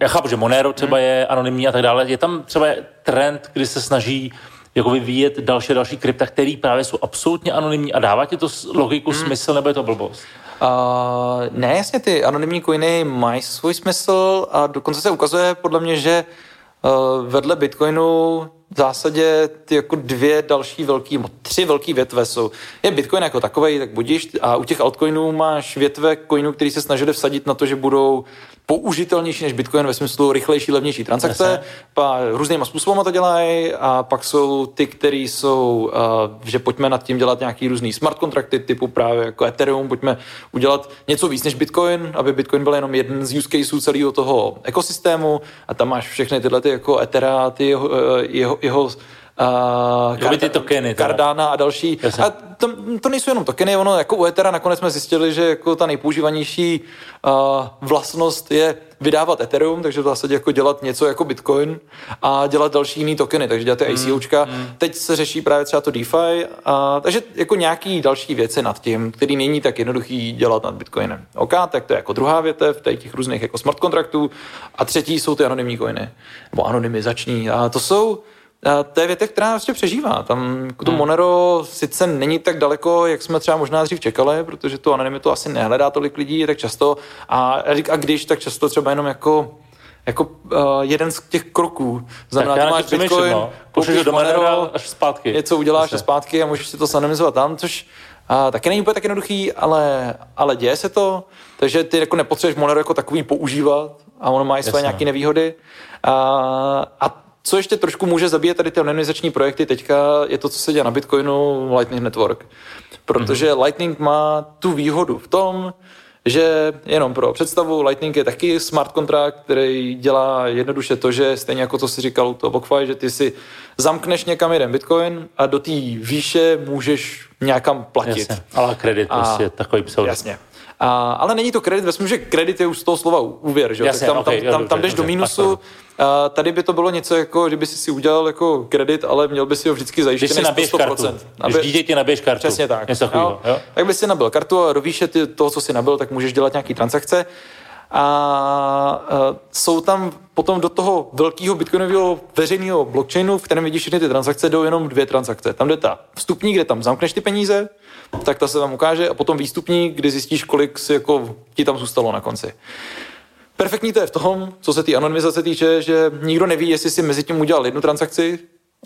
já chápu, že Monero třeba hmm. je anonymní a tak dále. Je tam třeba trend, kdy se snaží jako vyvíjet další další krypta, který právě jsou absolutně anonymní a dává ti to logiku, hmm. smysl, nebo je to blbost? Uh, ne, jasně, ty anonymní coiny mají svůj smysl a dokonce se ukazuje podle mě, že uh, vedle Bitcoinu v zásadě ty jako dvě další velký, tři velký větve jsou. Je Bitcoin jako takový, tak budíš, a u těch altcoinů máš větve coinů, který se snažili vsadit na to, že budou použitelnější než Bitcoin ve smyslu rychlejší, levnější transakce. Pa, různýma způsoby to dělají a pak jsou ty, které jsou, uh, že pojďme nad tím dělat nějaký různý smart kontrakty typu právě jako Ethereum, pojďme udělat něco víc než Bitcoin, aby Bitcoin byl jenom jeden z use caseů celého toho ekosystému a tam máš všechny tyhle ty jako Ethera, ty jeho, jeho, jeho Uh, Kard- ty tokeny. Cardana a další. Jasně. A to, to nejsou jenom tokeny, ono jako u Ethera nakonec jsme zjistili, že jako ta nejpoužívanější uh, vlastnost je vydávat Ethereum, takže v zásadě jako dělat něco jako Bitcoin a dělat další jiný tokeny, takže dělat ty ICOčka. Mm, mm. Teď se řeší právě třeba to DeFi, a, takže jako nějaký další věci nad tím, který není tak jednoduchý dělat nad Bitcoinem. OK, tak to je jako druhá větev, tady těch různých jako smart kontraktů a třetí jsou ty anonymní coiny, nebo anonymizační. A to jsou to je větev, která vlastně přežívá. Tam to hmm. Monero sice není tak daleko, jak jsme třeba možná dřív čekali, protože tu anonymitu asi nehledá tolik lidí tak často. A, a když, tak často třeba jenom jako jako uh, jeden z těch kroků. Znamená, tak ty máš Bitcoin, no. koupíš do Monero, až zpátky. něco uděláš a zpátky a můžeš si to sanonymizovat tam, což uh, taky není úplně tak jednoduchý, ale, ale děje se to, takže ty jako nepotřebuješ Monero jako takový používat a ono má i své nějaké nevýhody. Uh, a co ještě trošku může zabíjet tady ty anonymizační projekty teďka, je to, co se děje na Bitcoinu Lightning Network. Protože mm-hmm. Lightning má tu výhodu v tom, že jenom pro představu, Lightning je taky smart kontrakt, který dělá jednoduše to, že stejně jako to si říkal to BlockFi, že ty si zamkneš někam jeden Bitcoin a do té výše můžeš nějakam platit. Jasně, ale kredit a, prostě takový pseudo. Jasně. A, ale není to kredit, ve že kredit je už z toho slova úvěr, že? Jasně, tak tam, okay, tam, tam, tam jdeš do mínusu, a tady by to bylo něco jako, kdyby si si udělal jako kredit, ale měl by si ho vždycky zajištěný Když si nabiješ 100%. kartu. Nabij... Když dítěti nabiješ kartu. Přesně tak. Něco jo? Jo? Tak bys si nabil kartu a do výše ty, toho, co si nabil, tak můžeš dělat nějaký transakce. A, a jsou tam potom do toho velkého bitcoinového veřejného blockchainu, v kterém vidíš všechny ty transakce, jdou jenom dvě transakce. Tam jde ta vstupní, kde tam zamkneš ty peníze, tak ta se tam ukáže, a potom výstupní, kdy zjistíš, kolik si jako ti tam zůstalo na konci. Perfektní to je v tom, co se té anonymizace týče, že nikdo neví, jestli si mezi tím udělal jednu transakci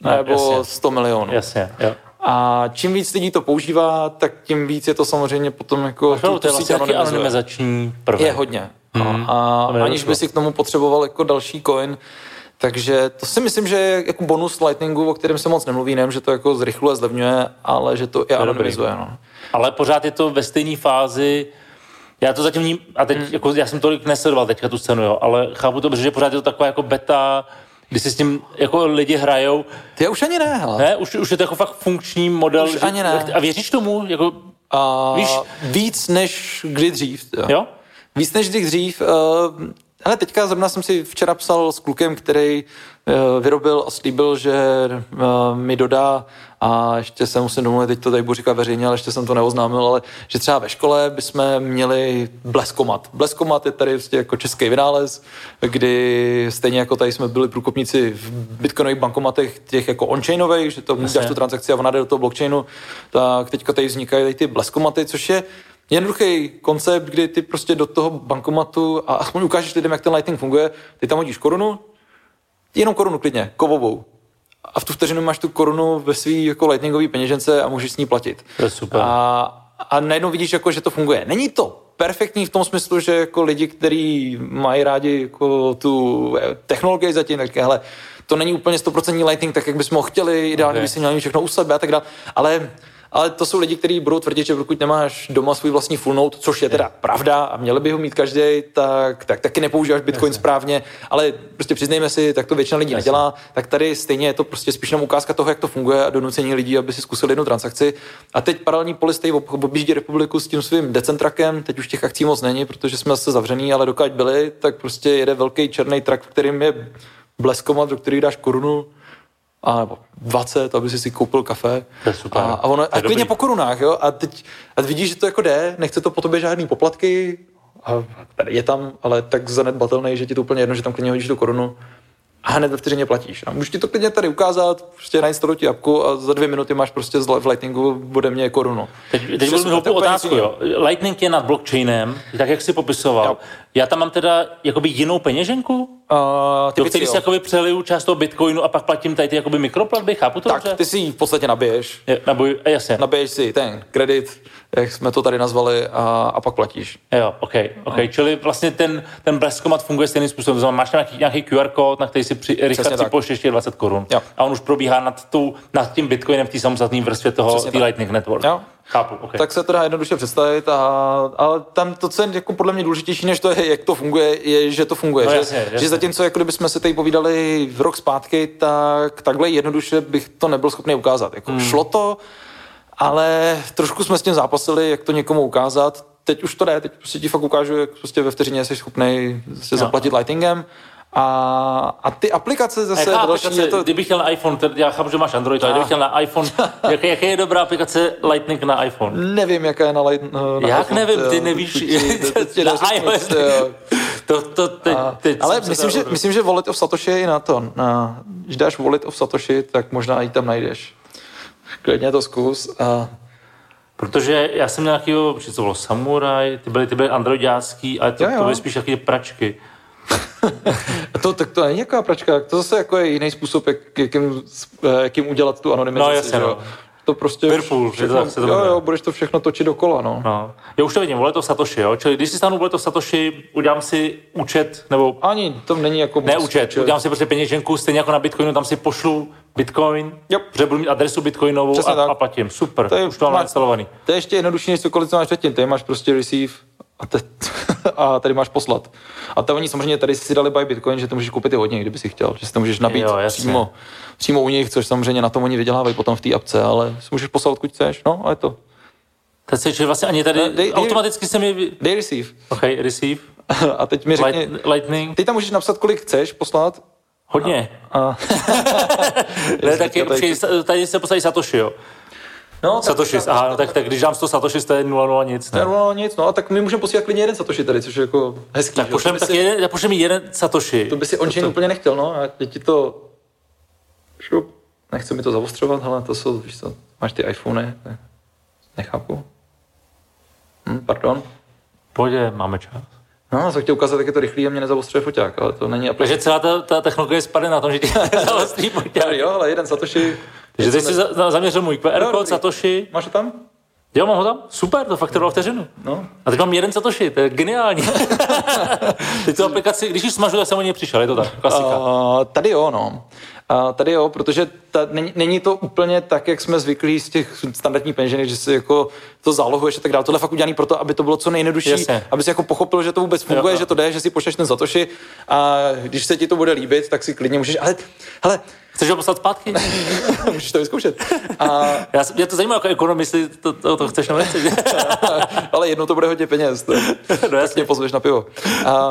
no, nebo jasně. 100 milionů. Jasně, jo. A čím víc lidí to používá, tak tím víc je to samozřejmě potom jako... tu, to je vlastně anonymizační prvek. Je hodně. Hmm. A, a aniž by si k tomu potřeboval jako další coin, takže to si myslím, že je jako bonus Lightningu, o kterém se moc nemluví, nevím, že to jako zrychluje, zlevňuje, ale že to i anonymizuje. No. Ale pořád je to ve stejné fázi, já to zatím, a teď, hmm. jako, já jsem tolik nesledoval teďka tu scénu, jo, ale chápu to, že pořád je to taková jako beta, kdy si s tím jako lidi hrajou. Ty už ani ne, hele. Ne, už, už je to jako fakt funkční model. Už že, ani ne. A věříš tomu? Jako, uh, víš? Víc než kdy dřív. Jo? jo? Víc než kdy dřív. Ale teďka zrovna jsem si včera psal s klukem, který uh, vyrobil a slíbil, že uh, mi dodá a ještě se musím domluvit, teď to tady budu říkat veřejně, ale ještě jsem to neoznámil, ale že třeba ve škole bychom měli bleskomat. Bleskomat je tady prostě jako český vynález, kdy stejně jako tady jsme byli průkopníci v bitcoinových bankomatech těch jako on-chainových, že to dáš tu transakci a ona jde do toho blockchainu, tak teďka tady vznikají tady ty bleskomaty, což je jednoduchý koncept, kdy ty prostě do toho bankomatu a aspoň ukážeš lidem, jak ten Lightning funguje, ty tam hodíš korunu, jenom korunu klidně, kovovou, a v tu vteřinu máš tu korunu ve své jako lightningové peněžence a můžeš s ní platit. To je super. A, a najednou vidíš, jako, že to funguje. Není to perfektní v tom smyslu, že jako lidi, kteří mají rádi jako tu eh, technologii zatím, tak hele, to není úplně 100% lightning, tak jak bychom ho chtěli, ideálně okay. by si měli všechno u sebe a tak dále, ale ale to jsou lidi, kteří budou tvrdit, že pokud nemáš doma svůj vlastní full note, což je teda pravda a měli by ho mít každý, tak, tak taky nepoužíváš Bitcoin Jasně. správně, ale prostě přiznejme si, tak to většina lidí Jasně. nedělá, tak tady stejně je to prostě spíš jenom ukázka toho, jak to funguje a donucení lidí, aby si zkusili jednu transakci. A teď paralelní polistej objíždí republiku s tím svým decentrakem, teď už těch akcí moc není, protože jsme zase zavřený, ale dokud byli, tak prostě jede velký černý trak, v kterým je bleskomat, do kterých dáš korunu a nebo 20, aby si si koupil kafe. A, a, ono, a klidně po korunách, jo? A teď a vidíš, že to jako jde, nechce to po tobě žádný poplatky, a je tam, ale tak zanedbatelný, že ti to úplně jedno, že tam klidně hodíš tu korunu a hned ve vteřině platíš. A můžu ti to klidně tady ukázat, prostě nainstalovat ti apku a za dvě minuty máš prostě v Lightningu ode mě korunu. Teď, teď budu mít otázku, jo. Lightning je nad blockchainem, tak jak jsi popisoval. Jo. Já tam mám teda jakoby jinou peněženku? Uh, do který si jakoby přeliju část toho bitcoinu a pak platím tady ty jakoby mikroplatby, chápu to Tak, dobře? ty si ji v podstatě nabiješ. Je, nabuj, jasně. Nabiješ si ten kredit, jak jsme to tady nazvali, a, a pak platíš. Jo, OK, OK. No. Čili vlastně ten, ten bleskomat funguje stejným způsobem. Znamená, máš nějaký, nějaký QR kód, na který si při, rychle připoštěš ještě 20 korun. A on už probíhá nad, tou, nad tím bitcoinem v té samostatné vrstvě toho Lightning Network. Jo. Chápu, okay. tak se to dá jednoduše představit, a, ale tam to, co je jako podle mě důležitější, než to je, jak to funguje, je, že to funguje. No, že, jasně, jasně. že zatímco, jako kdybychom se tady povídali v rok zpátky, tak takhle jednoduše bych to nebyl schopný ukázat. Jako, hmm. Šlo to, ale trošku jsme s tím zápasili, jak to někomu ukázat. Teď už to jde, teď prostě ti fakt ukážu, jak prostě ve vteřině jsi schopný se zaplatit lightingem. A, a ty aplikace zase Jaká další, aplikace, je to, kdybych chtěl na iPhone, tedy já chápu, že máš Android, ale kdybych chtěl na iPhone, [laughs] jak, jaká je dobrá aplikace Lightning na iPhone? nevím, jaká je na, light, na Jak iPhone, nevím, ty [laughs] jo, nevíš, to ti- to ti na iOS, to jo. to, to teď, teď ale myslím že, myslím, že Wallet of Satoshi je i na to. Na, když dáš Wallet of Satoshi, tak možná i tam najdeš. Klidně to zkus. A, Protože já jsem měl nějakýho, to bylo Samurai, ty byly, ty byly androidácký, ale to, Jo, jo. to byly spíš taky pračky. [laughs] to, tak to není nějaká pračka, to zase jako je jiný způsob, jak, jakým, eh, jakým udělat tu anonymizaci. No, jasně, no. To prostě Whirlpool, že všechno, to se to jo, jo, budeš to všechno točit dokola, no. No. Já už to vidím, Wallet of Satoshi, jo? Čili když si stanu Wallet of Satoshi, udělám si účet, nebo Ani to není jako... ne účet, udělám si prostě peněženku, stejně jako na Bitcoinu, tam si pošlu Bitcoin, Jo. protože budu mít adresu Bitcoinovou Přesně a, tak. a platím. Super, To je- už to mám má- nainstalovaný. To je ještě jednodušší, než cokoliv, co máš předtím. Tady máš prostě receive a, te, [laughs] a tady máš poslat. A to oni samozřejmě tady si dali buy Bitcoin, že to můžeš koupit i hodně, kdyby si chtěl. Že si to můžeš nabít Jo, jasně. přímo, přímo u nich, což samozřejmě na tom oni vydělávají potom v té apce, ale si můžeš poslat, odkud chceš. No, a je to. Teď se, že vlastně ani tady, Ne, dej- automaticky se mi, Dej receive. OK, receive, [laughs] A teď mi řekni, light, lightning, ty tam můžeš napsat, kolik chceš poslat. hodně. A, [laughs] Ne, tak je, tady- tady se posadí Satoshi, jo. No, tak- Satoshi, aha, no, tak, tak když dám 100 Satoshi, to je 0, nic, ne? Ne, no, nic, no a tak my můžeme posílat klidně jeden Satoshi tady, což je jako hezký. Tak pošlem, To tak si- jeden, tak pošlem mi jeden Satoshi. To by si on-chain úplně nechtěl, no. A teď ti to... Šup. Nechci mi to zavostřovat, ale to jsou, víš co, máš ty iPhony, tak nechápu. Hm, pardon. Pojď, máme čas. No, jsem chtěl ukázat, jak je to rychlý a mě nezavostřuje foťák, ale to není aplikace. Takže celá ta, ta technologie spadne na tom, že ti [laughs] zaostrý poťák. Jo, ale jeden Satoshi... Takže ty jsi za- za- zaměřil můj QR Jo, kód. Satoshi. Máš to tam? Jo, mám ho tam? Super, to fakt trvalo vteřinu. No. A teď mám jeden Satoshi, to je geniální. [laughs] teď tu aplikaci, když ji smažu, tak jsem o něj přišel, je to tak, klasika. Uh, tady jo, no. Uh, tady jo, protože ta, není, není, to úplně tak, jak jsme zvyklí z těch standardních peněženek, že si jako to zálohuješ a tak dále. Tohle je fakt udělaný proto, aby to bylo co nejjednodušší, Jasně. aby si jako pochopil, že to vůbec funguje, Jo, jo. že to jde, že si pošleš ten Satoshi a když se ti to bude líbit, tak si klidně můžeš, ale hele, Chceš ho poslat zpátky? [laughs] můžeš to vyzkoušet. A, Já, mě to zajímá jako ekonom, jestli to, to, to chceš nebo nechceš. [laughs] ale jednou to bude hodně peněz. To, [laughs] no jasně. mě pozveš na pivo. A,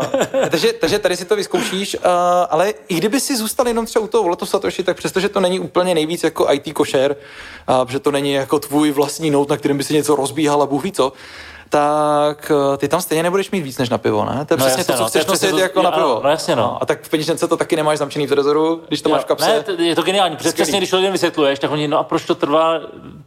takže, takže tady si to vyzkoušíš, a, ale i kdyby si zůstal jenom třeba u toho Walletu Satoshi, tak přestože to není úplně nejvíc jako IT košer, a, protože to není jako tvůj vlastní note, na kterým by si něco rozbíhal a bůh ví co, tak eh, ty tam stejně nebudeš mít víc než na pivo, ne? To je No přesně jasně, to, co no, chceš nosit to- jako na pivo. no jasně, no. A tak v peněžence to taky nemáš zamčený v trezoru, když to máš v kapse. Ne, to- je to geniální, protože přesně když to lidem vysvětluješ, tak oni, no a proč to trvá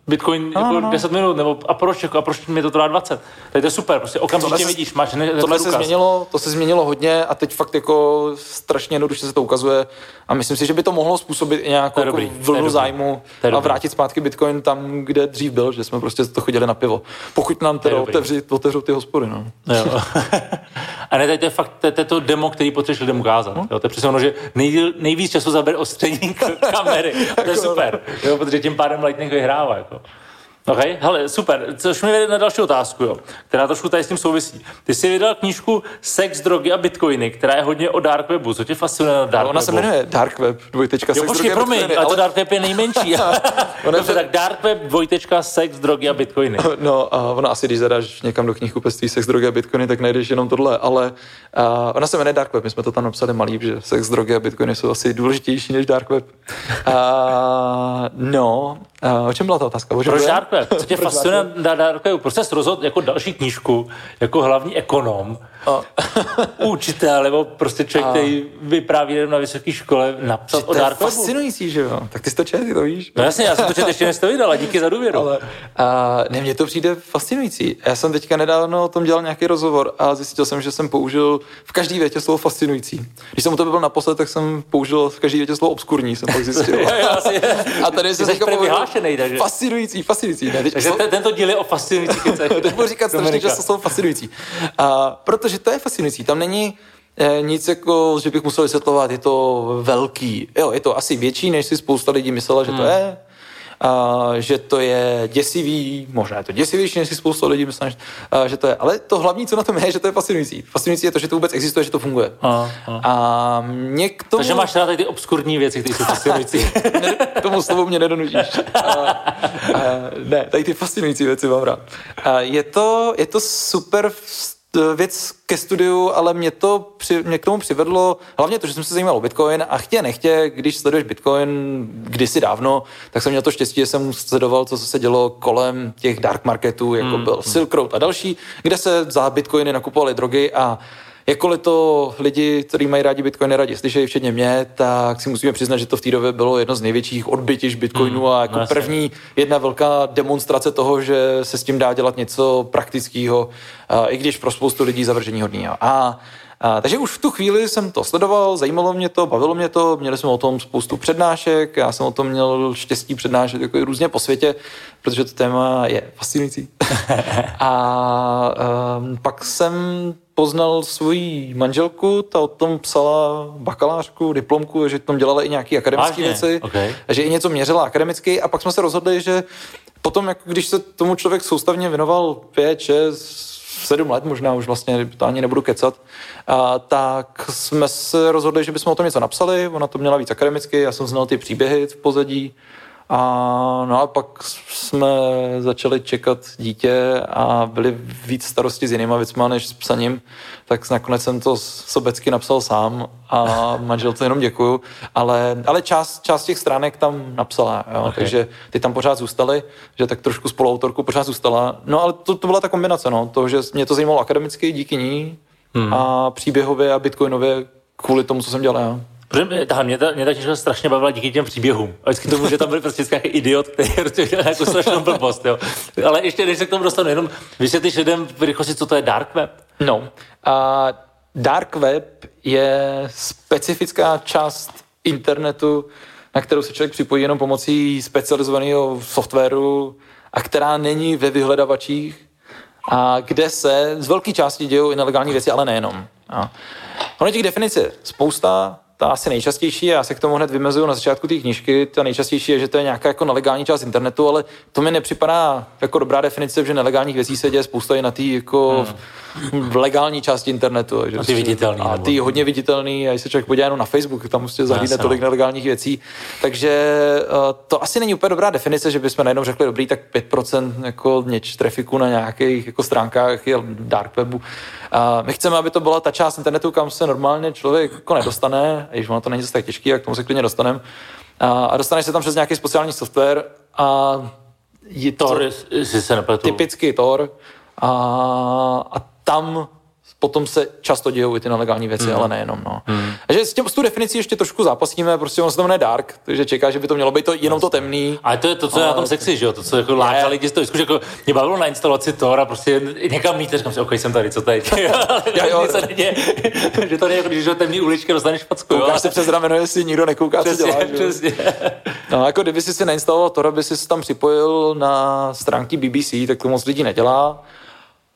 Bitcoin No, jako no, no. 10 minut, nebo a proč, jako, a proč mi to trvá 20? Tady to je super, prostě okamžitě Tohle vidíš, máš ne, Tohle se změnilo, to se změnilo hodně a teď fakt jako strašně jednoduše se to ukazuje a myslím si, že by to mohlo způsobit i nějakou jako vlnu zájmu a vrátit zpátky Bitcoin tam, kde dřív byl, že jsme prostě to chodili na pivo. Pokud nám teda je otevři, otevřou ty hospody, no. Jo. [laughs] a ne, to je fakt to, je- to, demo, který potřebuješ lidem ukázat. Jo, to je přesně ono, že nejdíl, nejvíc času zabere ostření [laughs] kamery. To je super, jo, protože tím pádem Lightning vyhrává. Jako. OK, hele, super. Což mi vede na další otázku, jo, která trošku tady s tím souvisí. Ty jsi vydal knížku Sex, drogy a bitcoiny, která je hodně o dark webu. Co tě fascinuje na dark Ona webu? se jmenuje Dark Web, dvojtečka Jo, sex, počkej, drogy a promiň, bitcoiny, ale to dark web je nejmenší. [laughs] Ona Dobře, je- tak dark web, dvojtečka, sex, drogy a bitcoiny. [laughs] No, a ona asi, když zadáš někam do knihkupectví sex, drogy a bitcoiny, tak najdeš jenom tohle, ale uh, ona se jmenuje Dark Web, my jsme to tam napsali malý, že sex, drogy a bitcoiny jsou asi důležitější než Dark Web. Uh, no, uh, o čem byla ta otázka? Proč dark web? Co tě fascinuje na dark webu? Proč jsi rozhodl jako další knížku, jako hlavní ekonom, učitel, [laughs] nebo prostě člověk, který vypráví jenom na vysoké škole, napsat o To dark webu? fascinující, že jo? Tak ty jsi to čet, ty to víš. No jasně, já jsem to četl ještě než to vydal, a díky za důvěru. Ale uh, ne, mně to přijde fascinující. Já jsem teďka nedávno o tom dělal nějaký rozhovor a zjistil jsem, že jsem použil v každý větě slovo fascinující. Když jsem u tebe byl naposled, tak jsem použil v každý větě slovo obskurní, jsem pak zjistil. [laughs] A tady jsem teďka vyhlášenej, takže. Fascinující, fascinující. Ne, teď, Takže te, tento díl je o fascinujících [laughs] věcech. teď budu říkat strašně často slovo fascinující. A, protože to je fascinující. Tam není eh, nic jako, že bych musel vysvětlovat, je to velký. Jo, je to asi větší, než si spousta lidí myslela, že to Hmm. je. uh, že to je děsivý, možná je to děsivější, než si spoustu lidí myslí, uh, že to je, ale to hlavní, co na tom je, že to je fascinující. Fascinující je to, že to vůbec existuje, že to funguje. A, a. a mě k tomu... Takže máš rád ty obskurní věci, které jsou fascinující. [laughs] tomu slovu mě nedonutíš. A, a, ne, tady ty fascinující věci mám rád. A je, to, je to super věc ke studiu, ale mě to při, mě k tomu přivedlo hlavně to, že jsem se zajímal o Bitcoin a chtě nechtě, když sleduješ Bitcoin kdysi dávno, tak jsem měl to štěstí, že jsem sledoval, co se dělo kolem těch dark marketů, jako hmm. byl Silk Road a další, kde se za Bitcoiny nakupovaly drogy a Jakkoliv to lidi, kteří mají rádi Bitcoin, rádi slyšejí, včetně mě, tak si musíme přiznat, že to v té době bylo jedno z největších odbytiš Bitcoinu hmm, a jako vlastně. první jedna velká demonstrace toho, že se s tím dá dělat něco praktického, i když pro spoustu lidí zavržení hodný. A a, takže už v tu chvíli jsem to sledoval, zajímalo mě to, bavilo mě to, měli jsme o tom spoustu přednášek, já jsem o tom měl štěstí přednášet jako různě po světě, protože to téma je fascinující. [laughs] a, a pak jsem poznal svoji manželku, ta o tom psala bakalářku, diplomku, že tom dělala i nějaké akademické věci, okay. že i něco měřila akademicky a pak jsme se rozhodli, že potom, jako když se tomu člověk soustavně věnoval 5, 6, sedm let možná, už vlastně to ani nebudu kecat, a, tak jsme se rozhodli, že bychom o tom něco napsali, ona to měla víc akademicky, já jsem znal ty příběhy v pozadí, a no a pak jsme začali čekat dítě a byli víc starosti s jinýma věcma než s psaním, tak nakonec jsem to sobecky napsal sám a [laughs] manželce jenom děkuju, ale, ale část, část těch stránek tam napsala, jo, okay. takže ty tam pořád zůstaly, že tak trošku spoluautorku pořád zůstala, no ale to, to byla ta kombinace, no, to, že mě to zajímalo akademicky díky ní hmm. a příběhově a bitcoinově kvůli tomu, co jsem dělal já. Protože ta, mě, ta, mě ta knižka strašně bavila díky těm příběhům. A vždycky tomu, že tam byl prostě nějaký idiot, který [laughs] prostě dělal jako strašnou blbost. Jo. Ale ještě než se k tomu dostanu, jenom vysvětlíš lidem v rychlosti, co to je dark web? No, uh, dark web je specifická část internetu, na kterou se člověk připojí jenom pomocí specializovaného softwaru a která není ve vyhledavačích a kde se z velké části dějou i nelegální věci, ale nejenom. A ono těch definic je spousta, ta asi nejčastější, já se k tomu hned vymezuju na začátku té knížky, ta nejčastější je, že to je nějaká jako nelegální část internetu, ale to mi nepřipadá jako dobrá definice, že nelegálních věcí se děje spousta i na té jako hmm. v legální části internetu. Že a ty viditelný. A ty hodně viditelný, a když se člověk podívá jenom na Facebook, tam prostě zahlídne tolik no. nelegálních věcí. Takže uh, to asi není úplně dobrá definice, že bychom najednou řekli, dobrý, tak 5% jako něč trafiku na nějakých jako stránkách je dark webu. A my chceme, aby to byla ta část internetu, kam se normálně člověk jako nedostane, i když ono to není zase tak těžký, jak tomu se klidně dostaneme. A, a dostaneš se tam přes nějaký speciální software a je to Tor, se typicky Tor a, a tam potom se často dějou i ty nelegální věci, mm. ale nejenom. No. Mm. Takže s, tím, s tu definicí ještě trošku zápasíme, prostě ono se to jmenuje dark, takže čeká, že by to mělo být to, jenom to temný. Ale to je to, co je na tom sexy, že jo? To, co jako láká lidi, to zkuš, jako, mě bavilo na instalaci Tor a prostě někam mít, říkám si, OK, jsem tady, co teď? já, [laughs] jo, se neděje, [laughs] že to není jako, když do temný uličky dostaneš facku. Koukáš se přes rameno, jestli nikdo nekouká, přesně, co děláš. Přesně. No, jako kdyby si si nainstaloval Tor, aby si tam připojil na stránky BBC, tak to moc lidí nedělá.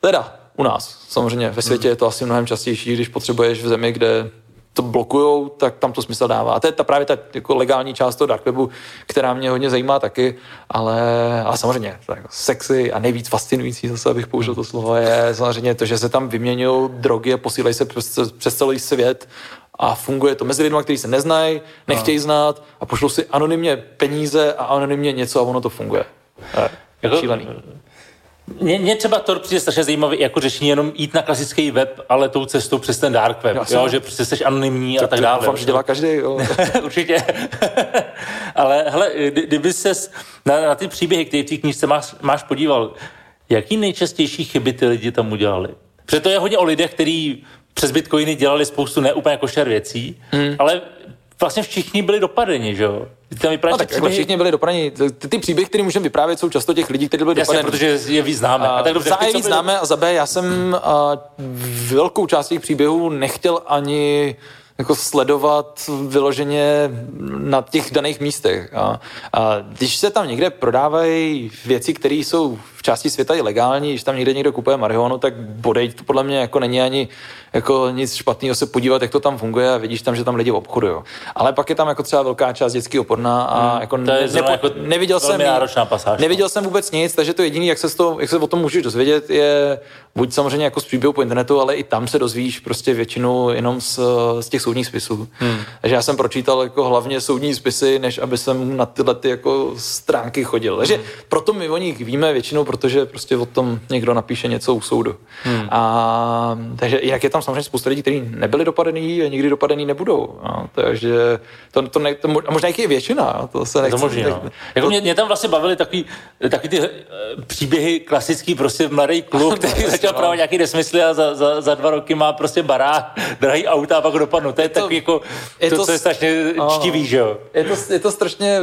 Teda, u nás. Samozřejmě ve světě je to asi mnohem častější, když potřebuješ v zemi, kde to blokujou, tak tam to smysl dává. A to je ta, právě ta jako legální část toho dark webu, která mě hodně zajímá taky, ale, ale samozřejmě tak sexy a nejvíc fascinující, zase abych použil to slovo, je samozřejmě to, že se tam vyměňují drogy a posílají se přes, přes celý svět a funguje to mezi lidmi, kteří se neznají, nechtějí no. znát a pošlou si anonymně peníze a anonymně něco a ono to funguje. Jako, šílený. Mě, mě třeba to přijde strašně zajímavé jako řešení jenom jít na klasický web, ale tou cestou přes ten dark web, jo, že prostě jsi anonymní a tak dále. Doufám, že dělá každý. Jo. [laughs] Určitě. [laughs] ale hele, kdyby se na, na ty příběhy, které v té knižce máš, máš podíval, jaký nejčastější chyby ty lidi tam udělali? Protože to je hodně o lidech, kteří přes bitcoiny dělali spoustu neúplně košer věcí, hmm. ale vlastně všichni byli dopadeni, že jo? Tam no, tak příběhy... všichni byli dopadeni. Ty, ty příběhy, které můžeme vyprávět, jsou často těch lidí, kteří byli dopadeni. protože je víc známe. A, a tak dobře, za víc byli... známe a za B, já jsem a, velkou část těch příběhů nechtěl ani jako sledovat vyloženě na těch daných místech. A, a když se tam někde prodávají věci, které jsou v části světa i legální, když tam někde někdo kupuje marihuanu, tak bodej to podle mě jako není ani jako nic špatného se podívat, jak to tam funguje a vidíš tam, že tam lidi obchodují. Ale pak je tam jako třeba velká část dětský oporná a hmm, jako, to je nepo, jako neviděl jsem, pasáž, neviděl no. jsem vůbec nic, takže to jediné, jak se, to, jak se o tom můžeš dozvědět, je buď samozřejmě jako z příběhu po internetu, ale i tam se dozvíš prostě většinu jenom z, z těch soudních spisů. Hmm. Takže já jsem pročítal jako hlavně soudní spisy, než aby jsem na tyhle ty jako stránky chodil. Takže hmm. proto my o nich víme většinou, protože prostě o tom někdo napíše něco u soudu. Hmm. A, takže jak je tam samozřejmě spousta lidí, kteří nebyli dopadený a nikdy dopadený nebudou. No, takže to, to, ne, to, možná jich je většina. To se nechci, to možný, no. Jako mě, mě, tam vlastně bavili takový, takový ty uh, příběhy klasický, prostě mladý kluk, [laughs] který začal právě nějaký nesmysly a za, za, za, dva roky má prostě barák, drahý auta a pak dopadnu. To je, to, takový jako, je to, to, co je strašně no, čtivý, že jo? Je to, je to strašně,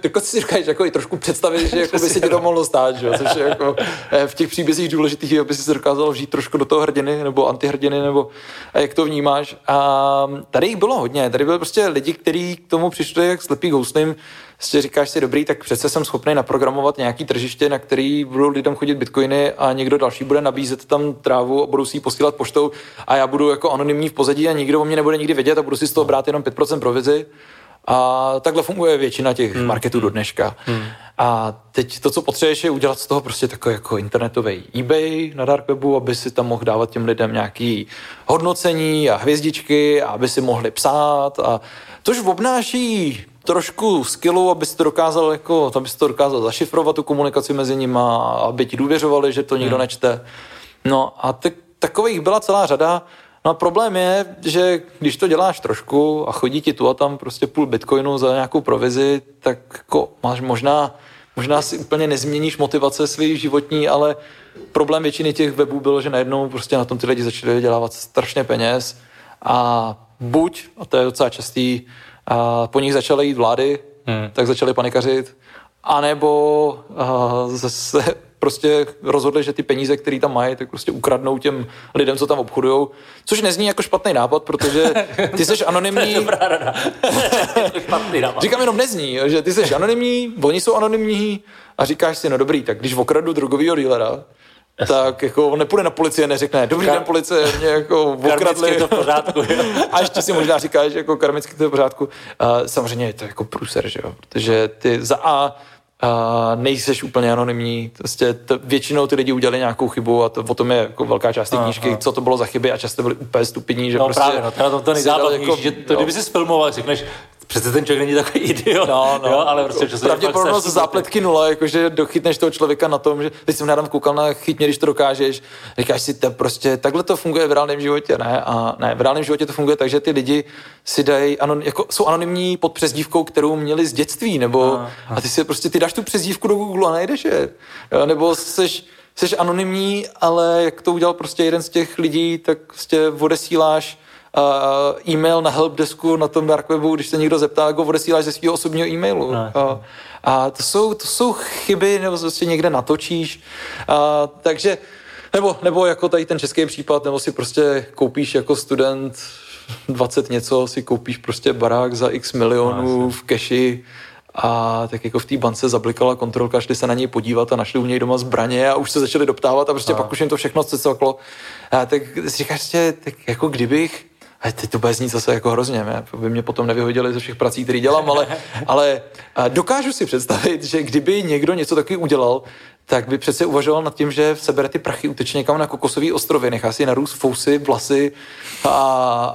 dokud si říkáš, jako i trošku představit, že jako by se ti to mohlo stát, že jo? Což je jako eh, v těch příbězích důležitých, aby si se dokázal vžít trošku do toho hrdiny nebo antihrdiny, nebo a jak to vnímáš. A tady jich bylo hodně. Tady byly prostě lidi, kteří k tomu přišli jak slepý houslim. Prostě říkáš si, dobrý, tak přece jsem schopný naprogramovat nějaký tržiště, na který budou lidem chodit bitcoiny a někdo další bude nabízet tam trávu a budou si ji posílat poštou a já budu jako anonymní v pozadí a nikdo o mě nebude nikdy vědět a budu si z toho brát jenom 5% provizi. A takhle funguje většina těch hmm. marketů do dneška. Hmm. A teď to, co potřebuješ, je udělat z toho prostě takový jako internetový eBay na dark webu, aby si tam mohl dávat těm lidem nějaký hodnocení a hvězdičky, a aby si mohli psát. A tož obnáší trošku skillu, abys to dokázal, jako, abys to dokázal zašifrovat tu komunikaci mezi nimi, aby ti důvěřovali, že to nikdo hmm. nečte. No a tak, takových byla celá řada. No a problém je, že když to děláš trošku a chodí ti tu a tam prostě půl bitcoinu za nějakou provizi, tak jako máš možná, možná si úplně nezměníš motivace svý životní, ale problém většiny těch webů byl, že najednou prostě na tom ty lidi začali vydělávat strašně peněz a buď, a to je docela častý, a po nich začaly jít vlády, hmm. tak začaly panikařit, anebo uh, zase prostě rozhodli, že ty peníze, které tam mají, tak prostě ukradnou těm lidem, co tam obchodují. Což nezní jako špatný nápad, protože ty jsi anonymní. [laughs] dobrá rada. [laughs] Říkám jenom nezní, že ty jsi anonymní, oni jsou anonymní a říkáš si, no dobrý, tak když okradu drogového dealera, tak jako on nepůjde na policie a neřekne, dobrý Kar- den policie, mě jako [laughs] okradli. je to v pořádku. [laughs] a ještě si možná říkáš, jako karmicky to je v pořádku. Uh, samozřejmě je to jako průser, že jo, protože ty za A a nejseš úplně anonymní. Prostě to, většinou ty lidi udělali nějakou chybu a to o tom je jako velká část té knížky, co to bylo za chyby a často byly úplně stupidní, že no, prostě... právě, no, to, to, to nejzábavnější, jako, že to, kdyby si filmoval, řekneš, přece ten člověk není takový idiot, no, no, jo, ale prostě často Pravděpodobnost zápletky nula, jakože dochytneš toho člověka na tom, že teď jsem nedávno koukal na chytně, když to dokážeš, říkáš si, to prostě takhle to funguje v reálném životě, ne? A ne, v reálném životě to funguje tak, že ty lidi si dají, anon, jako, jsou anonymní pod přezdívkou, kterou měli z dětství, nebo no, a ty si prostě, ty dáš tu přezdívku do Google a najdeš je, jo, nebo seš, jsi anonymní, ale jak to udělal prostě jeden z těch lidí, tak prostě odesíláš e-mail na helpdesku na tom dark webu, když se někdo zeptá, jak ho odesíláš ze svého osobního e-mailu. No, a, a to, jsou, to jsou chyby, nebo prostě někde natočíš. A, takže, nebo, nebo jako tady ten český případ, nebo si prostě koupíš jako student 20 něco, si koupíš prostě barák za x milionů no, v keši, a tak jako v té bance zablikala kontrolka, šli se na něj podívat a našli u něj doma zbraně a už se začali doptávat a prostě a. pak už jim to všechno cecoklo. A tak si říkáš, že tak jako kdybych a teď to bude znít zase jako hrozně, ne? by mě potom nevyhodili ze všech prací, které dělám, ale, ale dokážu si představit, že kdyby někdo něco taky udělal, tak by přece uvažoval nad tím, že sebere ty prachy, uteče někam na kokosový ostrovy, nechá si narůst fousy, vlasy a,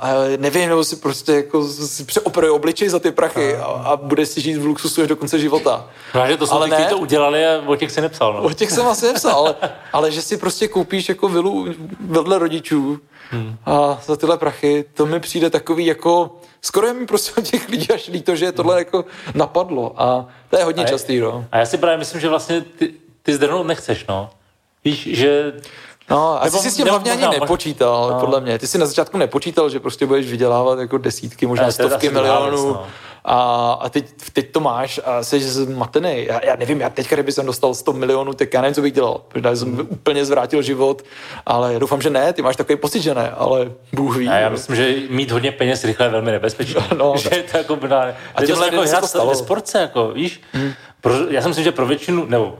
a nevím, nebo si prostě jako si přeoperuje obličej za ty prachy a, a bude si žít v luxusu až do konce života. No, že to jsou ale ty, ne, to udělali a o těch si nepsal. No. O těch jsem asi nepsal, ale, ale že si prostě koupíš jako vilu vedle rodičů hmm. a za tyhle prachy, to mi přijde takový jako, skoro je mi prostě od těch lidí až líto, že tohle hmm. jako napadlo a to je hodně a častý, no. A já si právě myslím, že vlastně ty, ty zdrhnout nechceš, no. Víš, že No, asi jsi s tím hlavně ani nepočítal, no. podle mě. Ty jsi na začátku nepočítal, že prostě budeš vydělávat jako desítky, možná stovky milionů. No. A, a teď, teď to máš a jsi zmatený. Já, já nevím, já teďka, kdyby jsem dostal 100 milionů, tak já nevím, co bych dělal, protože jsem mm. úplně zvrátil život, ale doufám, že ne, ty máš takový pocit, že ne, ale Bůh ví. A já myslím, že mít hodně peněz rychle je velmi nebezpečné. [laughs] No, [laughs] že je to jako, a těmhle jako hrát ve sportce, jako, víš, mm. pro, já si myslím, že pro většinu, nebo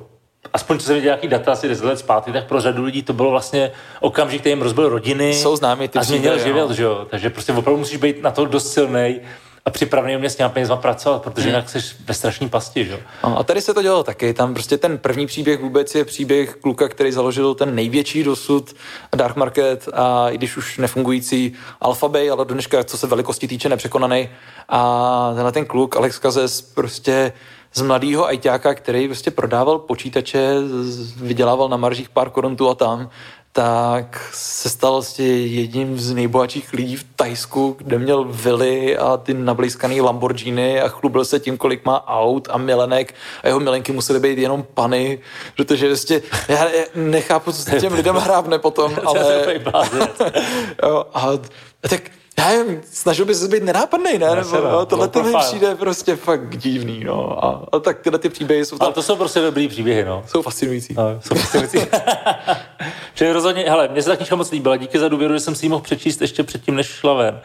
aspoň co jsem viděl nějaký data asi 10 let zpátky, tak pro řadu lidí to bylo vlastně okamžik, který jim rozbil rodiny Jsou známí ty a změnil život, že jo. Takže prostě opravdu musíš být na to dost silný a připravený umět s těma penězma pracovat, protože jinak jsi ve strašný pasti, že? No, a tady se to dělalo taky. Tam prostě ten první příběh vůbec je příběh kluka, který založil ten největší dosud dark market a i když už nefungující Alphabay, ale do dneška, co se velikosti týče, nepřekonaný. A tenhle ten kluk, Alex Kazes, prostě z mladého ajťáka, který prostě prodával počítače, vydělával na maržích pár korun tu a tam, tak se stal vlastně jedním z nejbohatších lidí v Tajsku, kde měl vily a ty nablízkaný Lamborghini a chlubil se tím, kolik má aut a milenek a jeho milenky musely být jenom pany, protože vlastně já nechápu, co se těm lidem hrábne potom, [laughs] ale... [laughs] jo, a, tak já nevím, snažil by se být nenápadný, ne? Nebo, no, tohle to mi přijde prostě fakt divný, no. A, a tak tyhle ty příběhy jsou tam... Ale to jsou prostě dobrý příběhy, no. Jsou fascinující. No, jsou fascinující. [laughs] [laughs] Čili rozhodně, hele, mně se ta knižka moc líbila, díky za důvěru, že jsem si ji mohl přečíst ještě předtím, než šla ven.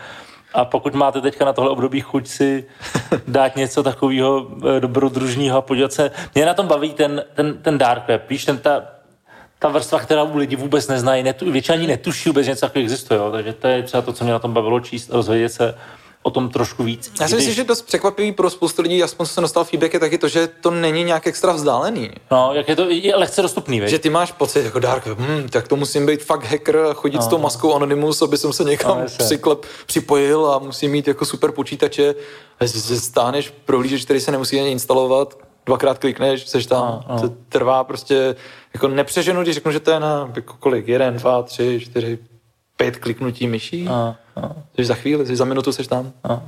A pokud máte teďka na tohle období chuť si [laughs] dát něco takového eh, dobrodružního a podívat se, mě na tom baví ten, ten, ten dark web, víš, ten ta, ta vrstva, která u lidi vůbec neznají, netu, většina ani netuší vůbec něco takového existuje, jo? takže to je třeba to, co mě na tom bavilo číst, rozvědět se o tom trošku víc. Já si myslím, že dost překvapivý pro spoustu lidí, aspoň jsem dostal feedback, je taky to, že to není nějak extra vzdálený. No, jak je to je lehce dostupný, veď? Že ty máš pocit jako Dark, hm, tak to musím být fakt hacker a chodit no. s tou maskou Anonymous, aby jsem se někam no, přiklep, připojil a musím mít jako super počítače. A stáneš prohlížeč, který se nemusí ani instalovat, dvakrát klikneš, seš tam, no, no. to trvá prostě, jako nepřeženu, když řeknu, že to je na jako kolik, jeden, dva, tři, čtyři, pět kliknutí myší, no, no. Jsi za chvíli, jsi za minutu seš tam. No.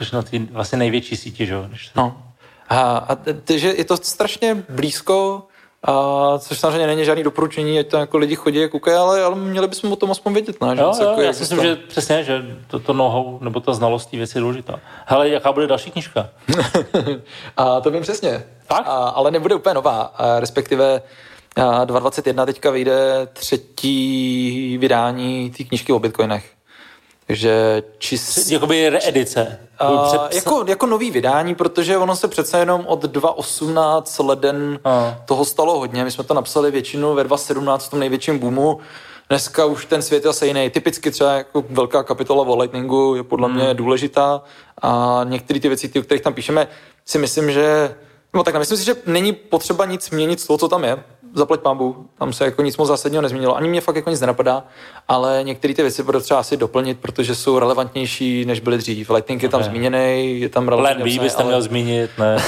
Jsi na ty vlastně největší síti, že jo? No. A, a takže je to strašně blízko, a což samozřejmě není žádný doporučení, ať to jako lidi chodí a koukají, ale, ale měli bychom o tom aspoň vědět, ne? Že jo, jo, jako já si myslím, že přesně, že to, to know nebo ta znalost té věci je důležitá. Hele, jaká bude další knižka? [laughs] a to vím přesně. Tak? A, ale nebude úplně nová, a respektive 2021 teďka vyjde třetí vydání té knižky o bitcoinech. Takže čist... Jakoby reedice. Uh, jako, jako nový vydání, protože ono se přece jenom od 2018 leden uh. toho stalo hodně. My jsme to napsali většinu ve 2017 v tom největším boomu. Dneska už ten svět je asi jiný. Typicky třeba jako velká kapitola o Lightningu je podle hmm. mě důležitá a některé ty věci, o kterých tam píšeme, si myslím, že No tak myslím si, že není potřeba nic měnit z toho, co tam je zaplať pámbu, tam se jako nic moc zásadního nezměnilo. Ani mě fakt jako nic nenapadá, ale některé ty věci budou třeba asi doplnit, protože jsou relevantnější, než byly dřív. Lightning je tam okay. zmíněný, je tam relevantní. Plan B byste ale... měl zmínit, ne? [laughs]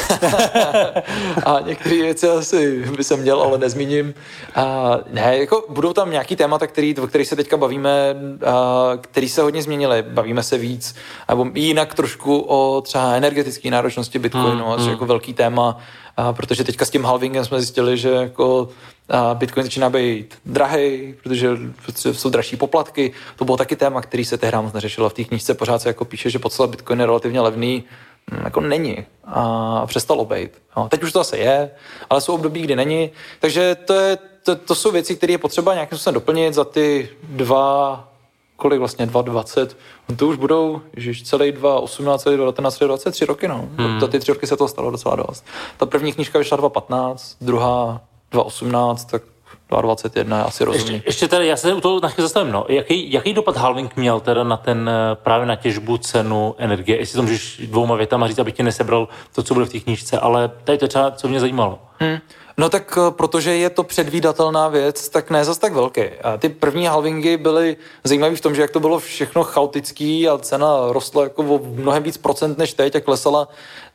a některé věci asi by se měl, ale nezmíním. A ne, jako budou tam nějaký témata, který, o kterých se teďka bavíme, a který se hodně změnily. Bavíme se víc, nebo jinak trošku o třeba energetické náročnosti Bitcoinu, hmm, hmm. jako velký téma a protože teďka s tím halvingem jsme zjistili, že jako a Bitcoin začíná být drahý, protože jsou dražší poplatky. To bylo taky téma, který se tehdy moc neřešilo. V té knižce pořád se jako píše, že podstata Bitcoin je relativně levný. Hm, jako není. A přestalo být. No, teď už to zase je, ale jsou období, kdy není. Takže to, je, to, to jsou věci, které je potřeba nějakým způsobem doplnit za ty dva kolik vlastně, 2,20, no to už budou, že celý 2,18, celý 19, 23 roky, no. Hmm. Za ty tři roky se to stalo docela dost. Ta první knížka vyšla 2,15, druhá 2,18, tak 2,21 je asi rozumný. Ještě, ještě tady, já se u toho na zastavím, no. Jaký, jaký dopad halving měl teda na ten, eh, právě na těžbu, cenu, energie? Jestli to můžeš dvouma větama říct, abych ti nesebral to, co bude v té knížce, ale tady to třeba, co mě zajímalo. Hmm. No tak eh, protože je to předvídatelná věc, tak ne zas tak velký. A ty první halvingy byly zajímavé v tom, že jak to bylo všechno chaotický a cena rostla jako o mnohem víc procent než teď a klesala,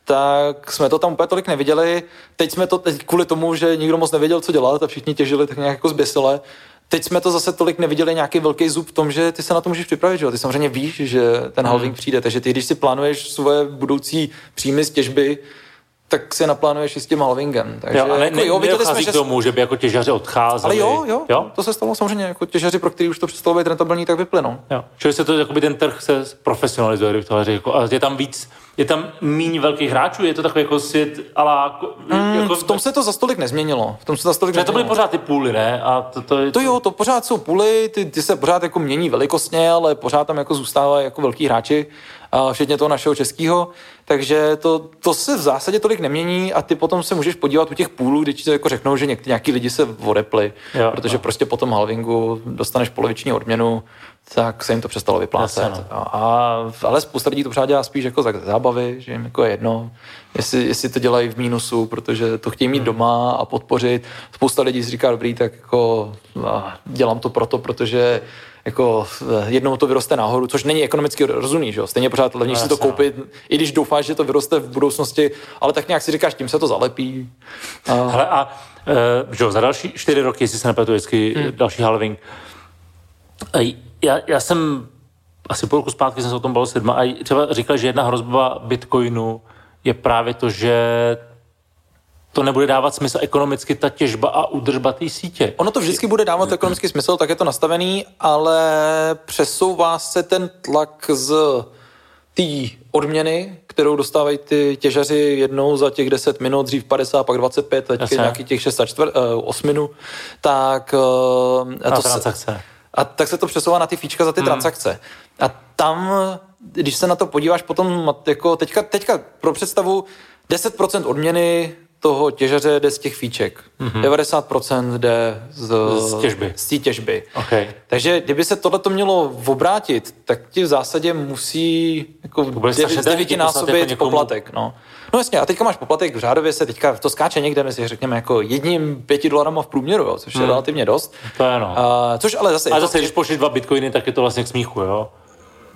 tak jsme to tam úplně tolik neviděli. Teď jsme to teď kvůli tomu, že nikdo moc nevěděl, co dělat a všichni těžili tak nějak jako zběsile, teď jsme to zase tolik neviděli nějaký velký zub v tom, že ty se na to můžeš připravit, že? Ty samozřejmě víš, že ten halving přijde, takže ty, když si plánuješ svoje budoucí příjmy z těžby, tak si naplánuješ i s tím halvingem. Takže, jo, ale jako, ne, jo, viděli jsme, k tomu, že by jako těžaři odcházeli. Ale jo, jo, jo, to se stalo samozřejmě, jako těžaři, pro který už to přestalo být rentabilní, tak vyplynou. Jo. Čili se to, jakoby ten trh se profesionalizuje, kdybych to jako, a je tam víc, je tam méně velkých hráčů, je to takový jako svět, ale mm, jako, v tom se to za stolik nezměnilo. V tom se za stolik nezměnilo. to byly pořád ty půly, ne? A to, to, je... to jo, to pořád jsou půly, ty, ty, se pořád jako mění velikostně, ale pořád tam jako zůstávají jako velký hráči včetně toho našeho českého. Takže to, to se v zásadě tolik nemění a ty potom se můžeš podívat u těch půlů, když ti jako řeknou, že některý, nějaký lidi se odepli, jo, protože jo. prostě po tom halvingu dostaneš poloviční odměnu, tak se jim to přestalo vyplácet. Jasně, no. a, ale spousta lidí to pořád dělá spíš jako za zábavy, že jim jako je jedno, jestli, jestli to dělají v mínusu, protože to chtějí mít hmm. doma a podpořit. Spousta lidí si říká, dobrý, tak jako dělám to proto, protože jako eh, jednou to vyroste nahoru, což není ekonomicky rozumný, že jo? Stejně pořád levnější si to koupit, i když doufáš, že to vyroste v budoucnosti, ale tak nějak si říkáš, tím se to zalepí. A... Hele, a uh, že jo, za další čtyři roky, jestli se nepletu vždycky hmm. další halving, já, já jsem asi půl roku zpátky jsem se o tom bavil s lidma a třeba říkal, že jedna hrozba Bitcoinu je právě to, že to nebude dávat smysl ekonomicky ta těžba a udržba té sítě. Ono to vždycky bude dávat ekonomický smysl, tak je to nastavený, ale přesouvá se ten tlak z té odměny, kterou dostávají ty těžaři jednou za těch 10 minut, dřív 50, pak 25, teď Jasně. nějaký těch 6 a čtvrt, uh, 8 minut, tak... Uh, a to transakce. Se, a tak se to přesouvá na ty fíčka za ty hmm. transakce. A tam, když se na to podíváš potom, jako teďka, teďka pro představu, 10% odměny toho těžaře jde z těch fíček. Mm-hmm. 90% jde z, z těžby. Z té těžby. Okay. Takže kdyby se tohle nělo obrátit, tak ti v zásadě musí jako devítinásobit jako poplatek. No. no jasně, a teďka máš poplatek, v řádově se teďka to skáče někde mezi, řekněme, jako jedním pěti dolarama v průměru, jo, což je mm. relativně dost. To je no. A, což ale zase... A zase, když pošleš dva bitcoiny, tak je to vlastně k smíchu, jo?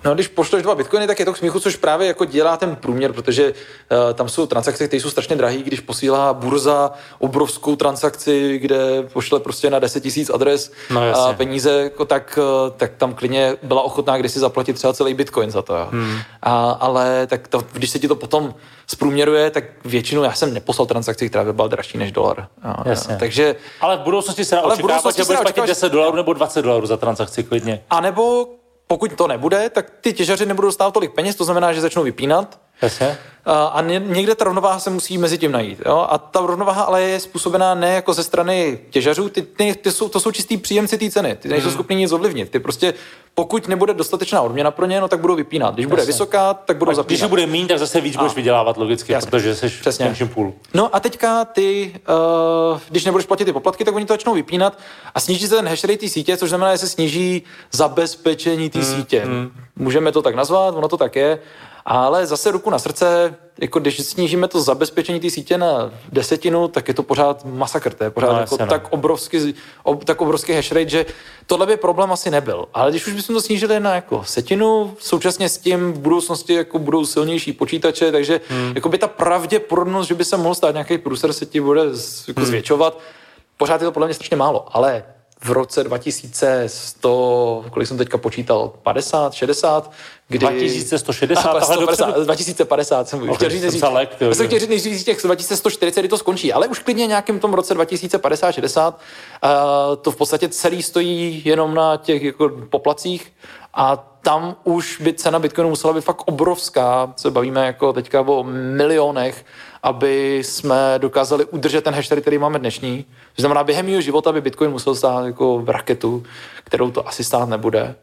No, když pošleš dva bitcoiny, tak je to k smíchu, což právě jako dělá ten průměr, protože uh, tam jsou transakce, které jsou strašně drahé, když posílá burza obrovskou transakci, kde pošle prostě na 10 000 adres no, a peníze, jako tak, uh, tak tam klidně byla ochotná kdysi zaplatit třeba celý bitcoin za to. Hmm. A, ale tak to, když se ti to potom zprůměruje, tak většinou já jsem neposlal transakci, která by byla dražší než dolar. Jasně. Takže, ale v budoucnosti se očekává, že budeš platit 10 dolarů nebo 20 dolarů za transakci klidně. A nebo pokud to nebude, tak ty těžaři nebudou stát tolik peněz, to znamená, že začnou vypínat. Jasně. A někde ta rovnováha se musí mezi tím najít. Jo? A ta rovnováha ale je způsobená ne jako ze strany těžařů, ty, ty, ty jsou, to jsou čistý příjemci té ceny, ty nejsou hmm. schopni nic ovlivnit. Ty prostě, pokud nebude dostatečná odměna pro ně, no tak budou vypínat. Když bude Jasně. vysoká, tak budou a zapínat. Když bude méně, tak zase víc a. budeš vydělávat logicky, Jasně. protože jsi Přesně. v půl. No a teďka ty, uh, když nebudeš platit ty poplatky, tak oni to začnou vypínat a sníží se ten hash rate té sítě, což znamená, že se sníží zabezpečení té hmm. sítě. Hmm. Můžeme to tak nazvat, ono to tak je. Ale zase ruku na srdce, jako když snížíme to zabezpečení té sítě na desetinu, tak je to pořád masakr, to je pořád no, jako tak, obrovský, ob, tak obrovský hash rate, že tohle by problém asi nebyl. Ale když už bychom to snížili na jako setinu, současně s tím v budoucnosti jako budou silnější počítače, takže hmm. jako by ta pravděpodobnost, že by se mohl stát nějaký průser se ti bude jako hmm. zvětšovat, pořád je to podle mě strašně málo, ale v roce 2100, kolik jsem teďka počítal, 50, 60, kdy... 2160, ale 150, 2050 jsem okay, chtěl říct, lek, jsem chtěl říct říct těch 2140, kdy to skončí, ale už klidně nějakým tom roce 2050, 60, uh, to v podstatě celý stojí jenom na těch jako poplacích a tam už by cena Bitcoinu musela být fakt obrovská, se bavíme jako teďka o milionech, aby jsme dokázali udržet ten hash, který máme dnešní. To znamená, během mého života by Bitcoin musel stát jako v raketu, kterou to asi stát nebude.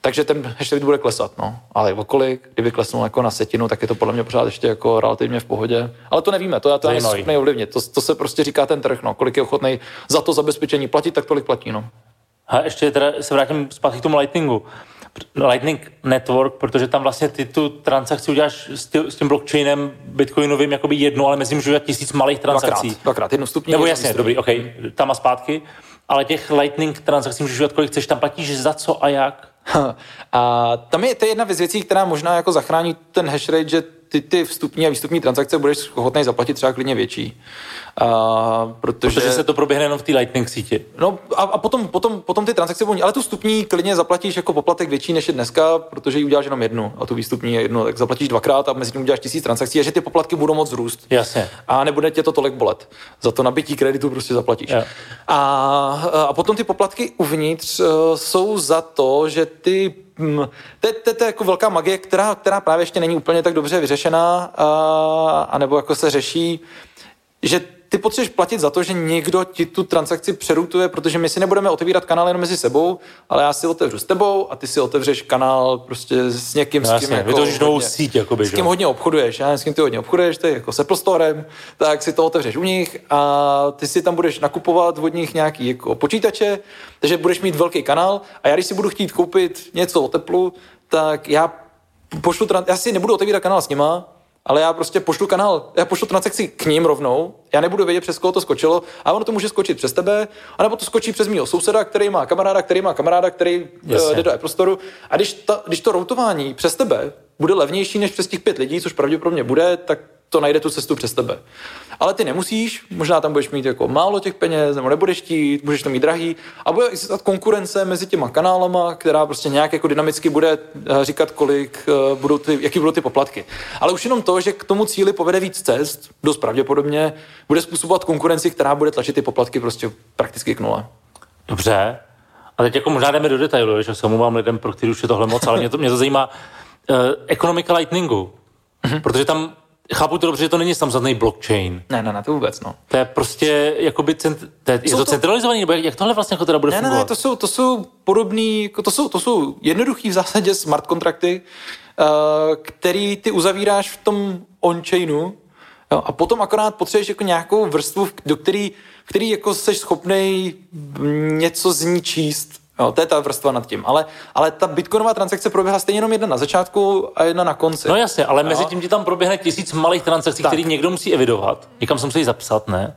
Takže ten hash bude klesat, no. Ale okolik, kdyby klesnul jako na setinu, tak je to podle mě pořád ještě jako relativně v pohodě. Ale to nevíme, to já to nejsem schopný ovlivnit. To, to, se prostě říká ten trh, no. Kolik je ochotný za to zabezpečení platit, tak tolik platí, no. A ještě teda se vrátím zpátky k tomu Lightningu. Lightning Network, protože tam vlastně ty tu transakci uděláš s, tý, s tím blockchainem bitcoinovým jakoby jedno, ale mezi můžu tisíc malých transakcí. Dvakrát, dvakrát jednu stupně. Nebo jasně, dobrý, OK, tam a zpátky. Ale těch Lightning transakcí můžeš udělat kolik chceš, tam platíš za co a jak? [laughs] A tam je, to je jedna z věcí, která možná jako zachrání ten hash rate, že ty, ty vstupní a výstupní transakce budeš schopný zaplatit třeba klidně větší. A, protože, Protože se to proběhne jenom v té Lightning síti. No a, a potom, potom, potom ty transakce budou, ale tu vstupní klidně zaplatíš jako poplatek větší než je dneska, protože ji uděláš jenom jednu a tu výstupní je jednu, tak zaplatíš dvakrát a mezi tím uděláš tisíc transakcí a že ty poplatky budou moc růst. Jasně. A nebude tě to tolik bolet. Za to nabití kreditu prostě zaplatíš. Jo. A, a potom ty poplatky uvnitř uh, jsou za to, že ty hm, to, je- to, je- to je jako velká magie, která, která právě ještě není úplně tak dobře vyřešená, a, a nebo jako se řeší, že ty potřebuješ platit za to, že někdo ti tu transakci přerutuje, protože my si nebudeme otevírat kanál jenom mezi sebou, ale já si otevřu s tebou a ty si otevřeš kanál prostě s někým, No s kým jako vytvoříš novou hodně- síť, jakoby, s kým jo? hodně obchoduješ, já s kým ty hodně obchoduješ, to je jako s Apple Storem, tak si to otevřeš u nich a ty si tam budeš nakupovat od nich nějaký jako počítače, takže budeš mít velký kanál a já když si budu chtít koupit něco o teplu, tak já pošlu, já si nebudu otevírat kanál s nima, ale já prostě pošlu kanál, já pošlu transakci k ním rovnou, já nebudu vědět, přes koho to skočilo, a ono to může skočit přes tebe, anebo to skočí přes mého souseda, který má kamaráda, který má kamaráda, který Jasně. uh, jde do Apple Store. A když, ta, když to routování přes tebe bude levnější než přes těch pět lidí, což pravděpodobně bude, tak to najde tu cestu přes tebe. Ale ty nemusíš, možná tam budeš mít jako málo těch peněz, nebo nebudeš chtít, můžeš to mít drahý a bude existovat konkurence mezi těma kanálama, která prostě nějak jako dynamicky bude eh, říkat, kolik eh, budou ty, jaký budou ty poplatky. Ale už jenom to, že k tomu cíli povede víc cest, dost pravděpodobně, bude způsobovat konkurenci, která bude tlačit ty poplatky prostě prakticky k nule. Dobře. A teď jako možná jdeme do detailu, že se omlouvám lidem, pro který už je tohle moc, ale mě to, mě to zajímá. Uh, ekonomika Lightningu. Mhm. Protože tam, chápu to dobře, že to není samostatný blockchain. Ne, ne, ne, to vůbec, no. To je prostě jakoby, cent, to je, je to, to- centralizovaný, nebo jak, tohle vlastně jako teda bude Ne, ne, fungovat? ne, to jsou, to jsou podobný, jako to jsou, to jsou jednoduchý v zásadě smart kontrakty, uh, který ty uzavíráš v tom on-chainu jo, a potom akorát potřebuješ jako nějakou vrstvu, do který, který jako jsi schopnej něco z ní číst. Jo, to je ta vrstva nad tím. Ale, ale ta bitcoinová transakce proběhla stejně jenom jedna na začátku a jedna na konci. No jasně, ale mezi tím ti tam proběhne tisíc malých transakcí, které někdo musí evidovat. Někam se musí zapsat, ne?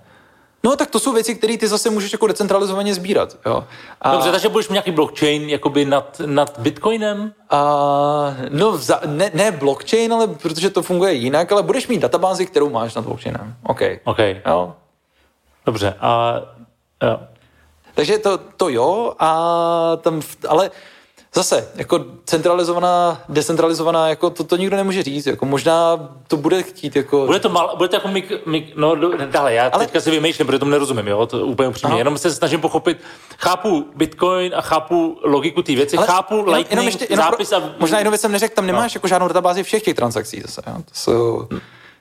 No tak to jsou věci, které ty zase můžeš jako decentralizovaně sbírat. Jo. A, Dobře, takže budeš mít nějaký blockchain jakoby nad, nad Bitcoinem? A, no, vza, ne, ne blockchain, ale protože to funguje jinak, ale budeš mít databázi, kterou máš nad blockchainem. OK. OK, Jo. dobře. A jo. Takže to, to jo, a tam, ale zase, jako centralizovaná, decentralizovaná, jako to, to nikdo nemůže říct, jako možná to bude chtít, jako... Bude to, mal, bude to jako mik, mik, no dále, já Ale- teďka si vymýšlím, protože tomu nerozumím, jo, to úplně upřímně, Aha. jenom se snažím pochopit, chápu Bitcoin a chápu logiku té věci, ale chápu jenom, Lightning, jenom ještě, jenom zápis pro, a... No. Možná jenom věc jsem neřekl, tam nemáš jako žádnou databázi všech těch transakcí zase, jo? To jsou...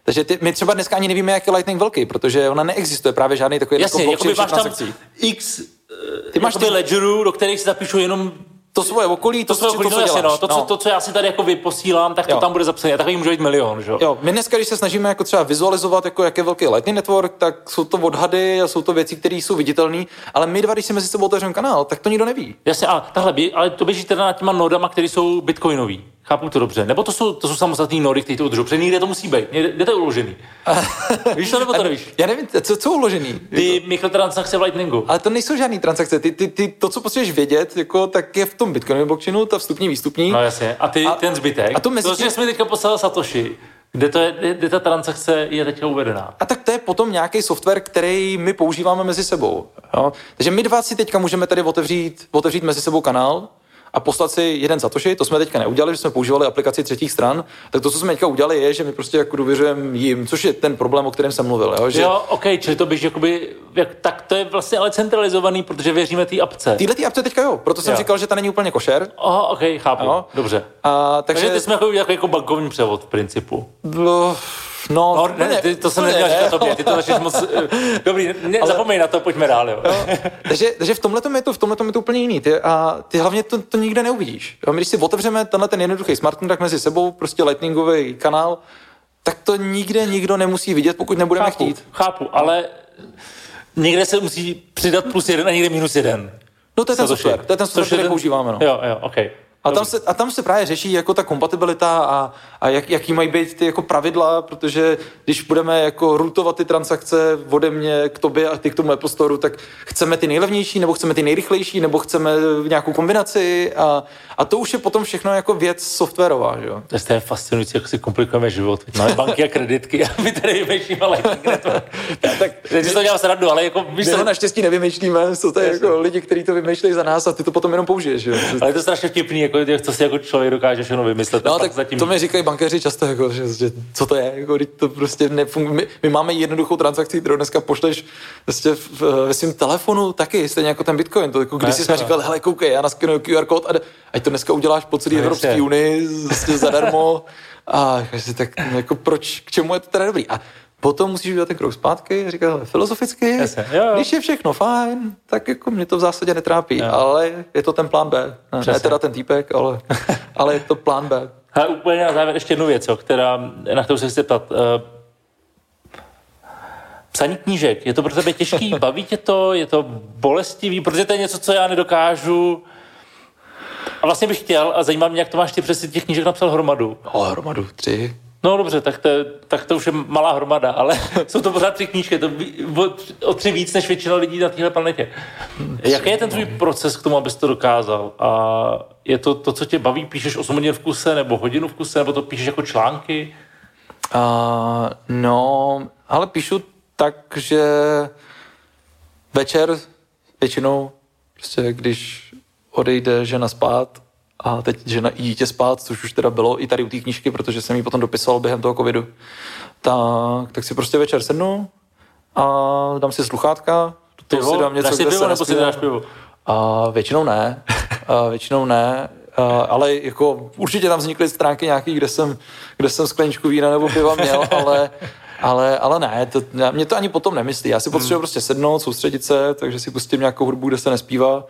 Takže ty, my třeba dneska ani nevíme, jak je Lightning velký, protože ona neexistuje právě žádný takový Jasně, jako blockchain máš tam x Ty máš ty- ledgerů, do kterých si zapíšu jenom To svoje okolí, to, to, co, to, to, co jasně, děláš. no, to, co, to, co já si tady jako vyposílám, tak to Jo. tam bude zapsané. A takový může být milion, že jo? My dneska, když se snažíme jako třeba vizualizovat, jako jak je velký Lightning Network, tak jsou to odhady a jsou to věci, které jsou viditelné, ale my dva, když si mezi sebou otevřeme kanál, tak to nikdo neví. Jasně, ale, tahle, ale to běží teda nad těma nodama, které jsou bitcoinový. Chápu to dobře. Nebo to jsou, to jsou samostatné nody, které to udržují. Protože někde to musí být. Někde, kde to je uložený? [laughs] Víš to nebo to nevíš? Já nevím, co, co je uložený. Ty mikrotransakce v Lightningu. Ale to nejsou žádné transakce. Ty, ty, ty, to, co potřebuješ vědět, jako, tak je v tom Bitcoinovém blockchainu, ta vstupní, výstupní. No jasně. A ty A- ten zbytek. a to mezi to, že jsi mi teďka poslal Satoshi, kde, to je, kde, ta transakce je teďka uvedená. A tak to je potom nějaký software, který my používáme mezi sebou. Jo? Takže my dva si teďka můžeme tady otevřít, otevřít mezi sebou kanál a poslat si jeden Satoshi, to jsme teďka neudělali, že jsme používali aplikaci třetích stran, tak to, co jsme teďka udělali, je, že my prostě jako důvěřujeme jim, což je ten problém, o kterém jsem mluvil. Jo? Že Jo, OK, čili to běží jakoby, jak, tak to je vlastně ale centralizovaný, protože věříme té apce. Tyhle ty apce teďka jo, proto jsem Jo. říkal, že ta není úplně košer. Aha, OK, chápu. Jo. Dobře. A, Takže, takže, ty jsme jako, jako, jako bankovní převod v principu. no, no, No, ne, ty, to jsem neměl říkat tobě, ty to začneš moc... eh, Dobrý, ne, ale... zapomeň na to, pojďme dál, jo. takže, takže v tomhle je to, v tomhletom je to úplně jiný. Ty, a ty hlavně to, to nikde neuvidíš. Jo? My když si otevřeme tenhle ten jednoduchý smart contract mezi sebou, prostě lightningový kanál, tak to nikde nikdo nemusí vidět, pokud nebudeme chápu, chtít. chápu, ale někde se musí přidat plus jeden a někde minus jeden. No to je ten software, to je ten software, který používáme. No. Jo, jo, OK. A tam, se, a tam se právě řeší jako ta kompatibilita a, a jak, jaký mají být ty jako pravidla, protože když budeme jako routovat ty transakce ode mě k tobě a ty k tomu Apple Store, tak chceme ty nejlevnější, nebo chceme ty nejrychlejší, nebo chceme nějakou kombinaci a, a to už je potom všechno jako věc softwarová, že jo. To je fascinující, jak si komplikujeme život. Máme banky a kreditky a my tady vymýšlíme Lightning [laughs] Network. tak, teď to dělám srandu, ale jako... My to naštěstí nevymýšlíme, jsou to jako lidi, kteří to vymýšlejí za nás a ty to potom jenom použiješ, jo. Ale to je strašně vtipný, jako, co si jako člověk dokáže všechno vymyslet. No, tak zatím... to mi říkají bankéři často, jako, že, že, co to je, jako, to prostě nefunguje. My, my, máme jednoduchou transakci, kterou dneska pošleš prostě v, ve svém telefonu taky, stejně jako ten Bitcoin. To, jako, když jsi jsme říkal, hele, koukej, já naskenuju QR kód a ať to dneska uděláš po celé no, Evropské unii prostě zadarmo. A tak jako proč, k čemu je to teda dobrý? A potom musíš udělat ten krok zpátky říkat, filozoficky, Jasně, jo, jo. když je všechno fajn, tak jako mě to v zásadě netrápí, jo. ale je to ten plán B. Ne, ne teda ten týpek, ale, [laughs] ale je to plán B. A úplně na závěr ještě jednu věc, která, na kterou se chci ptat. Uh, psaní knížek, je to pro tebe těžký? [laughs] Baví tě to? Je to bolestivý? Protože to je něco, co já nedokážu a vlastně bych chtěl, a zajímá mě, jak to máš ty přesně těch knížek napsal hromadu. O, hromadu, tři. No dobře, tak to, tak to už je malá hromada, ale [laughs] jsou to pořád tři knížky, to o, tři víc než většina lidí na téhle planetě. Jaký je ten tvůj proces k tomu, abys to dokázal? A je to to, co tě baví? Píšeš 8 hodin v kuse, nebo hodinu v kuse, nebo to píšeš jako články? Uh, no, ale píšu tak, že večer většinou, prostě když odejde žena spát a teď žena i dítě spát, což už teda bylo i tady u té knížky, protože jsem ji potom dopisoval během toho covidu, tak, tak si prostě večer sednu a dám si sluchátka, to si dám něco, si pivo, nebo si dáš pivo? A většinou ne, [laughs] a většinou ne, a, ale jako určitě tam vznikly stránky nějaký, kde jsem, kde jsem skleničku vína nebo piva měl, [laughs] ale, ale, ale ne, to, mě to ani potom nemyslí. Já si potřebuji hmm. prostě sednout, soustředit se, takže si pustím nějakou hudbu, kde se nespívá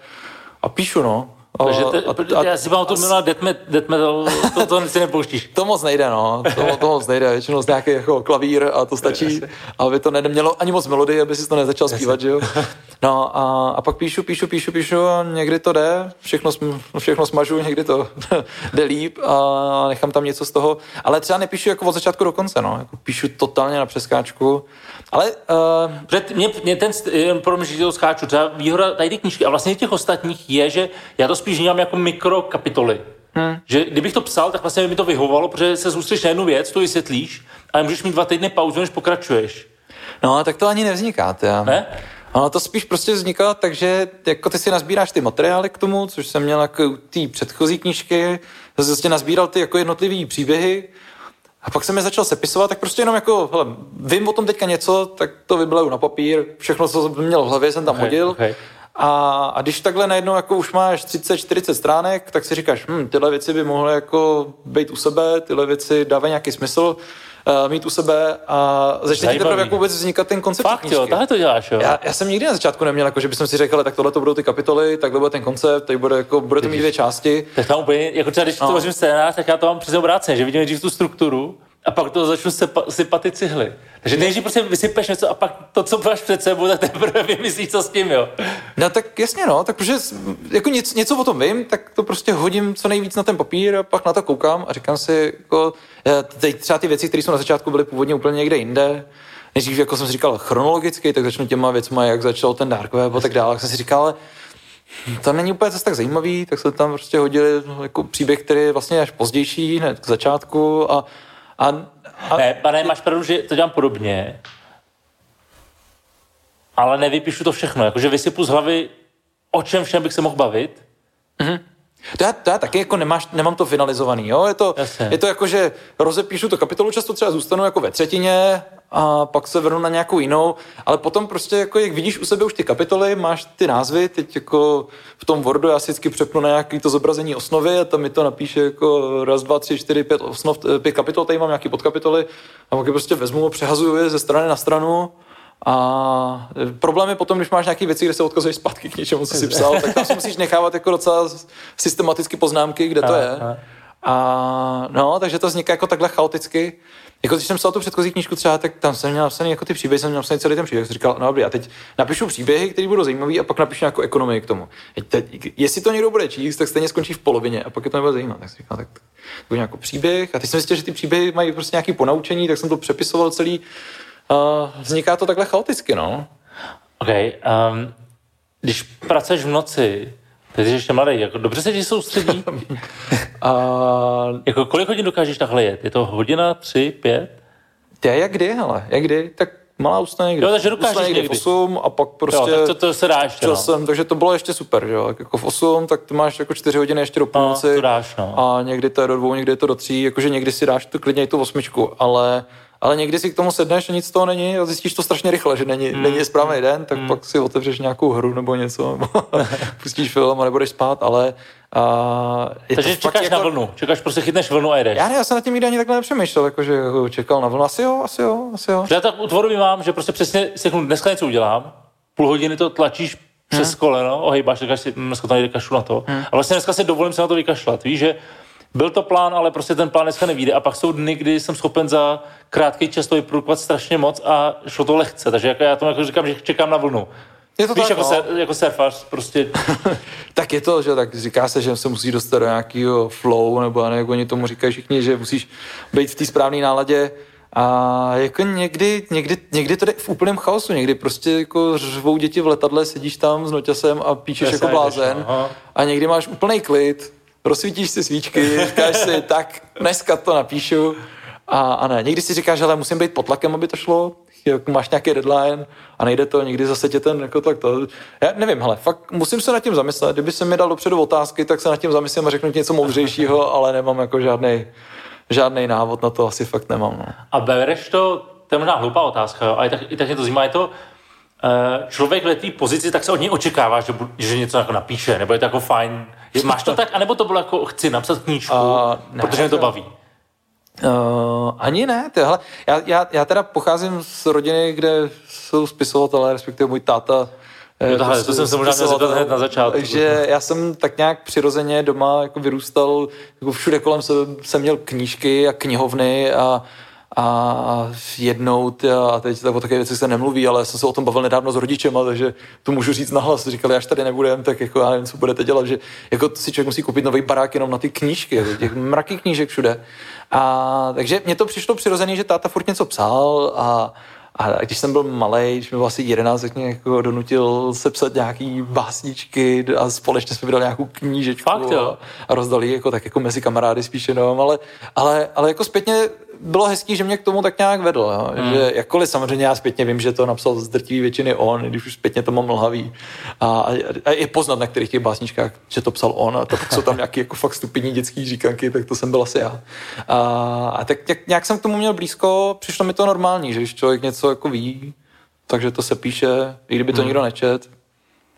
a píšu, no. Takže te, a, já si tu minulá death, death metal, to, to si nepouštíš. [laughs] to moc nejde, no. To, to moc nejde. Většinou z nějaký jako klavír a to stačí, aby to nemělo ani moc melodie, aby si to nezačal zpívat, že jo. [laughs] No a, a pak píšu, píšu, píšu, píšu a někdy to jde, všechno, všechno smažu, někdy to [laughs] jde líp a nechám tam něco z toho. Ale třeba nepíšu jako od začátku do konce, no. Jako píšu totálně na přeskáčku ale uh, mě, mě ten, jen pro mě, že to skáču, třeba výhoda tady ty knížky a vlastně těch ostatních je, že já to spíš vnímám jako mikrokapitoly. Hmm. Že kdybych to psal, tak vlastně by mi to vyhovovalo, protože se zůstáš na jednu věc, to vysvětlíš, ale můžeš mít dva týdny pauzu, než pokračuješ. No, tak to ani nevzniká. Tě. Ne? Ono to spíš prostě vzniká takže jako ty si nazbíráš ty materiály k tomu, což jsem měl jako ty předchozí knížky, zase vlastně nazbíral ty jako jednotlivý příběhy, a pak jsem je začal sepisovat, tak prostě jenom jako, hele, vím o tom teďka něco, tak to vybileju na papír, všechno, co jsem měl v hlavě, jsem tam okay, hodil. Okay. A, a když takhle najednou jako už máš 30-40 stránek, tak si říkáš, hm, tyhle věci by mohly jako být u sebe, tyhle věci dávají nějaký smysl uh, mít u sebe a začne ti teprve jako vůbec vznikat ten koncept Fakt jo, takhle to děláš jo. Já, já, jsem nikdy na začátku neměl, jako, že bych si řekl, tak tohle to budou ty kapitoly, takhle bude ten koncept, tady bude, jako, bude to mít dvě části. Tak tam úplně, jako třeba když no. to scénář, tak já to mám přesně obráceně, že vidím nejdřív tu strukturu, a pak to začnu sypa, sypat ty cihly. Takže nejdřív prostě vysypeš něco a pak to, co máš před sebou, tak teprve vymyslíš, co s tím, jo. No tak jasně, no, tak protože jako něco, něco o tom vím, tak to prostě hodím co nejvíc na ten papír a pak na to koukám a říkám si, jako, teď třeba ty věci, které jsou na začátku byly původně úplně někde jinde, nejdřív, jako jsem si říkal, chronologicky, tak začnu těma věcmi, jak začal ten dark web a tak dále, tak jsem si říkal, ale to není úplně zase tak zajímavý, tak se tam prostě hodili jako příběh, který je vlastně až pozdější, hned k začátku a a, a... Ne, pane, máš pravdu, že to dělám podobně, ale nevypíšu to všechno, jakože vysypu z hlavy, o čem všem bych se mohl bavit. Mm-hmm. To já, to já taky jako nemáš, nemám to finalizovaný, jo? Je to, je to jako, že rozepíšu to kapitolu, často třeba zůstanu jako ve třetině a pak se vrhnu na nějakou jinou, ale potom prostě jako jak vidíš u sebe už ty kapitoly, máš ty názvy, teď jako v tom Wordu já si vždycky přepnu na nějaký to zobrazení osnovy a tam mi to napíše jako raz, dva, tři, čtyři, pět osnov, pět kapitol, tady mám nějaký podkapitoly a pak je prostě vezmu a přehazuju je ze strany na stranu a problém je potom, když máš nějaké věci, kde se odkazuješ zpátky k něčemu, co jsi psal, tak tam si [laughs] musíš nechávat jako docela systematicky poznámky, kde to je. A no, takže to vzniká jako takhle chaoticky. Jako když jsem psal tu předchozí knížku třeba, tak tam jsem měl napsaný jako ty příběhy, jsem měl napsaný celý ten příběh, jsem říkal, no dobrý, a teď napíšu příběhy, které budou zajímavé a pak napíšu nějakou ekonomii k tomu. Teď, jestli to někdo bude číst, tak stejně skončí v polovině a pak je to nebude zajímat. Tak jsem říkal, tak to nějaký příběh a teď jsem zjistil, že ty příběhy mají prostě nějaký ponaučení, tak jsem to přepisoval celý. Uh, vzniká to takhle chaoticky, no. OK. Um, když pracuješ v noci, ty jsi ještě mladý, jako dobře se ti soustředí? [laughs] A jako kolik hodin dokážeš takhle jet? Je to hodina, tři, pět? to je jak kdy, hele, jak kdy, tak malá ústna někdy. Jo, takže dokážeš Ústna někdy v někdy. 8 a pak prostě... Jo, tak to, to se dá ještě, no. jsem, takže to bylo ještě super, že jo. Jako v 8, tak ty máš jako 4 hodiny ještě do No, půlnoci. to dáš, no. A někdy to je do dvou, někdy je to do tří, jakože někdy si dáš to klidně i tu osmičku, ale ale někdy si k tomu sedneš a nic z toho není a zjistíš to strašně rychle, že není, Hmm. není správný den, tak pak si otevřeš nějakou hru nebo něco, nebo [laughs] pustíš film a nebudeš spát, ale a, je Takže to čekáš na vlnu, čekáš, prostě chytneš vlnu a jedeš. Já ne, já jsem na tím nikdy ani takhle nepřemýšlel, jakože jako čekal na vlnu, asi jo, asi jo, asi jo. Já tak u tvorby mám, že prostě přesně si řeknu, dneska něco udělám, půl hodiny to tlačíš přes Hmm. koleno, ohejbáš, říkáš si, "Hm, dneska to nejde kašlu na to. A vlastně dneska si dovolím se na to vykašlat. Víš, že byl to plán, ale prostě ten plán dneska nevíde. A pak jsou dny, kdy jsem schopen za krátký čas to vyprodukovat strašně moc a šlo to lehce. Takže jako já tomu jako říkám, že čekám na vlnu. Je to Víš, tak, jako, no. ser, jako surfař, prostě [laughs] tak je to, že tak říká se, že se musí dostat do nějakého flow, nebo nevím, jak oni tomu říkají všichni, že musíš být v té správné náladě. A jako někdy, někdy, někdy to jde v úplném chaosu, někdy prostě jako řvou děti v letadle, sedíš tam s noťasem a Přesně, jako blázen jdeš, no. a někdy máš úplný klid, rozsvítíš si svíčky, říkáš si, [laughs] tak dneska to napíšu a, a ne. Někdy si říkáš, ale musím být pod tlakem, aby to šlo, máš nějaký deadline a nejde to, někdy zase tě ten jako tak to. Já nevím, hele, fakt musím se nad tím zamyslet. Kdyby se mi dal dopředu otázky, tak se nad tím zamyslím a řeknu ti něco moudřejšího, [laughs] ale nemám jako žádný žádný návod na to asi fakt nemám. No. A bereš to, to je možná hloupá otázka, jo, ale tak, i tak mě to zajímá, je to, člověk ve té pozici, tak se od něj očekává, že, že něco jako napíše, nebo je to jako fajn. Je- Máš to tak, anebo to bylo jako, chci napsat knížku, A ne, protože mě to to- baví. Uh, ani ne, ty, hele, já, já, já teda pocházím z rodiny, kde jsou spisovatelé, respektive můj táta. eh, Jo, takhle, to jsem se možná měl zeptat hned na začátku. Takže já jsem tak nějak přirozeně doma jako vyrůstal, jako všude kolem jsem, jsem měl knížky a knihovny a, a jednou, ty, a teď tak o takové věci se nemluví, ale jsem se o tom bavil nedávno s rodičema, takže to můžu říct nahlas. Říkali, až tady nebudem, tak jako já nevím, co budete dělat, že jako si člověk musí koupit nový barák jenom na ty knížky, jako těch mraky knížek všude. A takže mně to přišlo přirozený, že táta furt něco psal a a když jsem byl malý, když mi bylo asi 11, tak mě jako donutil sepsat nějaký básničky a společně jsme vydali nějakou knížečku Fakt, jo? a, a rozdali jako tak jako mezi kamarády spíš jenom, ale, ale, ale jako zpětně bylo hezký, že mě k tomu tak nějak vedl, jo? Hmm. že jakkoliv samozřejmě já zpětně vím, že to napsal z drtivé většiny on, i když už zpětně to mám mlhavý a, a, a je poznat na kterých těch básničkách, že to psal on a to pak jsou tam nějaký jako fakt stupidní dětský říkanky, tak to jsem byl asi já. A, a tak nějak, nějak jsem k tomu měl blízko, přišlo mi to normální, že když člověk něco jako ví, takže to se píše, i kdyby to Hmm. nikdo nečet,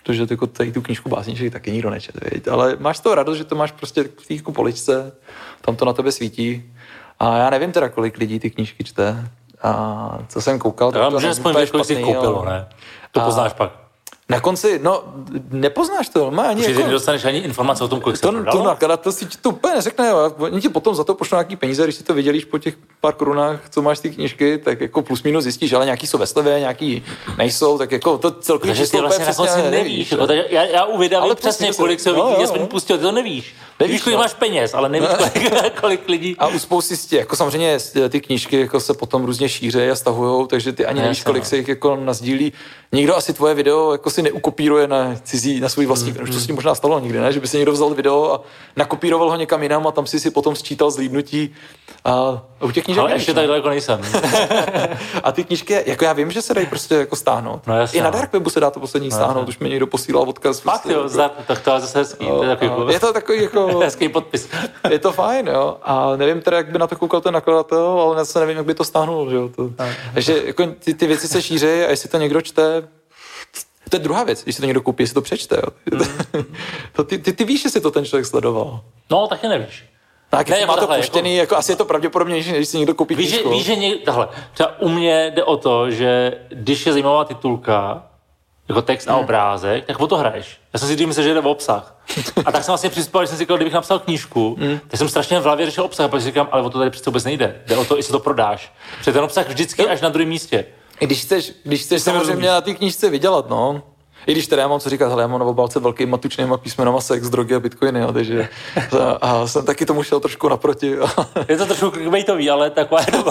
protože jako tady tu knížku básniček taky nikdo nečet, viď? ale máš toho radost, že to máš prostě v té poličce, tam to na tebe svítí a já nevím teda, kolik lidí ty knížky čte a co jsem koukal, tak Já to můžu není aspoň kolik jsi koupilo, ne? To A- poznáš pak. Na konci, no, nepoznáš to, má ani Že jako... nedostaneš ani informace o tom, kolik se To, to prodalo? nakladatel si to úplně neřekne, jo. oni ti potom za to pošlou nějaký peníze, když si to vydělíš po těch pár korunách, co máš z té knížky, tak jako plus minus zjistíš, ale nějaký jsou ve slevě, nějaký nejsou, tak jako to celkový Takže ty vlastně na konci nevíš. Jako, takže já, já Ale přesně, kolik se no, aspoň jo. pustil, ty to nevíš. Nevíš, Nevíš, kolik no. máš peněz, ale nevíš, kolik, [laughs] kolik lidí. A u spousty z těch, jako samozřejmě ty knížky jako se potom různě šíří a stahujou, takže ty ani nevíš, kolik no. se jich jako nazdílí. Nikdo asi tvoje video jako si neukopíruje na cizí, na svůj vlastní, mm, už to s tím možná stalo nikdy, ne? Že by si někdo vzal video a nakopíroval ho někam jinam a tam si si potom sčítal zlídnutí. A u těch knížek Ale ještě no. tak daleko nejsem. [laughs] A ty knížky, jako já vím, že se dají prostě jako stáhnout. No jasně, I na no. Dark Webu se dá to poslední stáhnout, jasně. už mi někdo posílal odkaz. Fakt prostě, jo, jako- zdar, tak to je zase hezký. To je, takový, a je to takový jako, [laughs] hezký podpis. je to fajn, jo. A nevím teda, jak by na to koukal ten nakladatel, ale zase nevím, jak by to stáhnul, že jo. To. Takže jako ty, ty věci se šíří a jestli to někdo čte, to je druhá věc, když si to někdo koupí, jestli to přečte, jo. [laughs] to, ty, ty, ty, víš, jestli to ten člověk sledoval. No, taky nevíš. Tak Ne, jako má to puštěný, jako, asi je to pravděpodobnější, než si někdo koupí Víš, že, knížku. víš, že něk, tahle, třeba u mě jde o to, že když je zajímavá titulka, jako text a obrázek, tak o to hraješ. Já jsem si vždy myslel, že jde o obsah. A tak jsem vlastně přispěl, že jsem si říkal, kdybych napsal knížku, mm. tak jsem strašně v hlavě řešil obsah, a pak si říkám, ale o to tady přece vůbec nejde. Jde o to, jestli to prodáš. Protože ten obsah vždycky až na druhém místě. Když chceš, když chceš samozřejmě na té knížce vydělat, no, i když teda já mám co říkat, ale já mám na obálce velký matučnýma písmenama sex, drogy a bitcoiny, jo, takže a jsem taky tomu šel trošku naproti. [laughs] Je to trošku clickbaitový, ale taková je [laughs]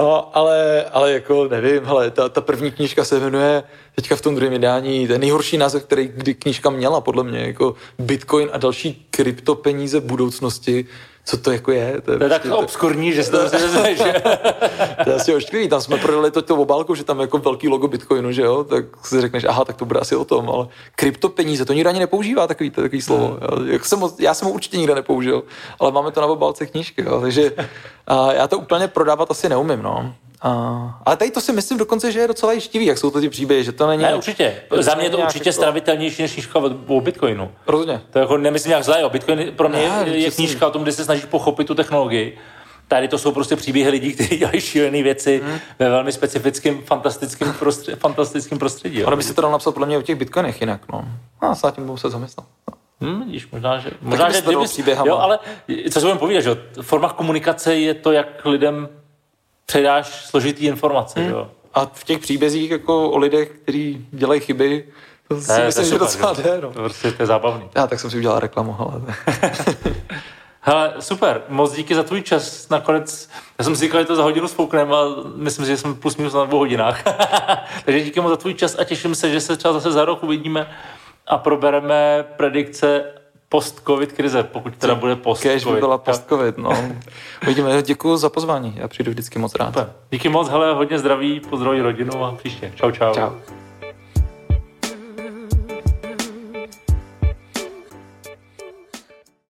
no, ale, ale jako nevím, hele, ta, ta první knížka se jmenuje teďka v tom druhém vydání, ten nejhorší název, který kdy knížka měla, podle mě, jako Bitcoin a další kryptopeníze budoucnosti, co to jako je. To je, to je prostě, tak obskurní, že se to prostě neznáš. [laughs] to je asi ošklivý. Tam jsme prodali to, to obálku, že tam je jako velký logo Bitcoinu, že jo, tak si řekneš, aha, tak to bude asi o tom, ale kryptopeníze, to nikdo ani nepoužívá takový, takový slovo. Jak jsem, já jsem ho určitě nikde nepoužil, ale máme to na obálce knížky, jo, takže a já to úplně prodávat asi neumím, no. A, ale tady to si myslím dokonce, že je docela jištivý, jak jsou to ty příběhy, že to není... Ne, určitě. Za mě je to určitě jako... stravitelnější než knížka o Bitcoinu. Rozhodně. To jako nemyslím nějak zlé. Bitcoin pro mě ne, je, knížka o tom, kde se snažíš pochopit tu technologii. Tady to jsou prostě příběhy lidí, [laughs] kteří dělají šílené věci hmm. ve velmi specifickém, fantastickém, prostředí, fantastickém prostředí. Ale by si to dal napsat podle mě o těch bitcoinech jinak, no. A se tím se zamyslet. Hmm, vidíš, možná, že... Možná, že kdyby, jo, ale co si budeme povídat, že v formách komunikace je to, jak lidem předáš složitý informace. Hmm. Jo? A v těch příbězích jako o lidech, kteří dělají chyby, to si ne, myslím, to že docela jde. No. To, prostě, to je zábavný. Já tak jsem si udělal reklamu, ale... [laughs] Hele, super, moc díky za tvůj čas. Nakonec, já jsem si říkal, že to za hodinu spoukneme a myslím, že jsme plus minus na dvou hodinách. [laughs] Takže díky moc za tvůj čas a těším se, že se třeba zase za rok uvidíme a probereme predikce post-covid krize, pokud teda bude post-covid. Kež by byla post-covid, no. [laughs] Uvidíme, děkuji za pozvání, já přijdu vždycky moc rád. Super. Díky moc, hele, hodně zdraví, pozdraví rodinu a příště. Čau, čau. Čau.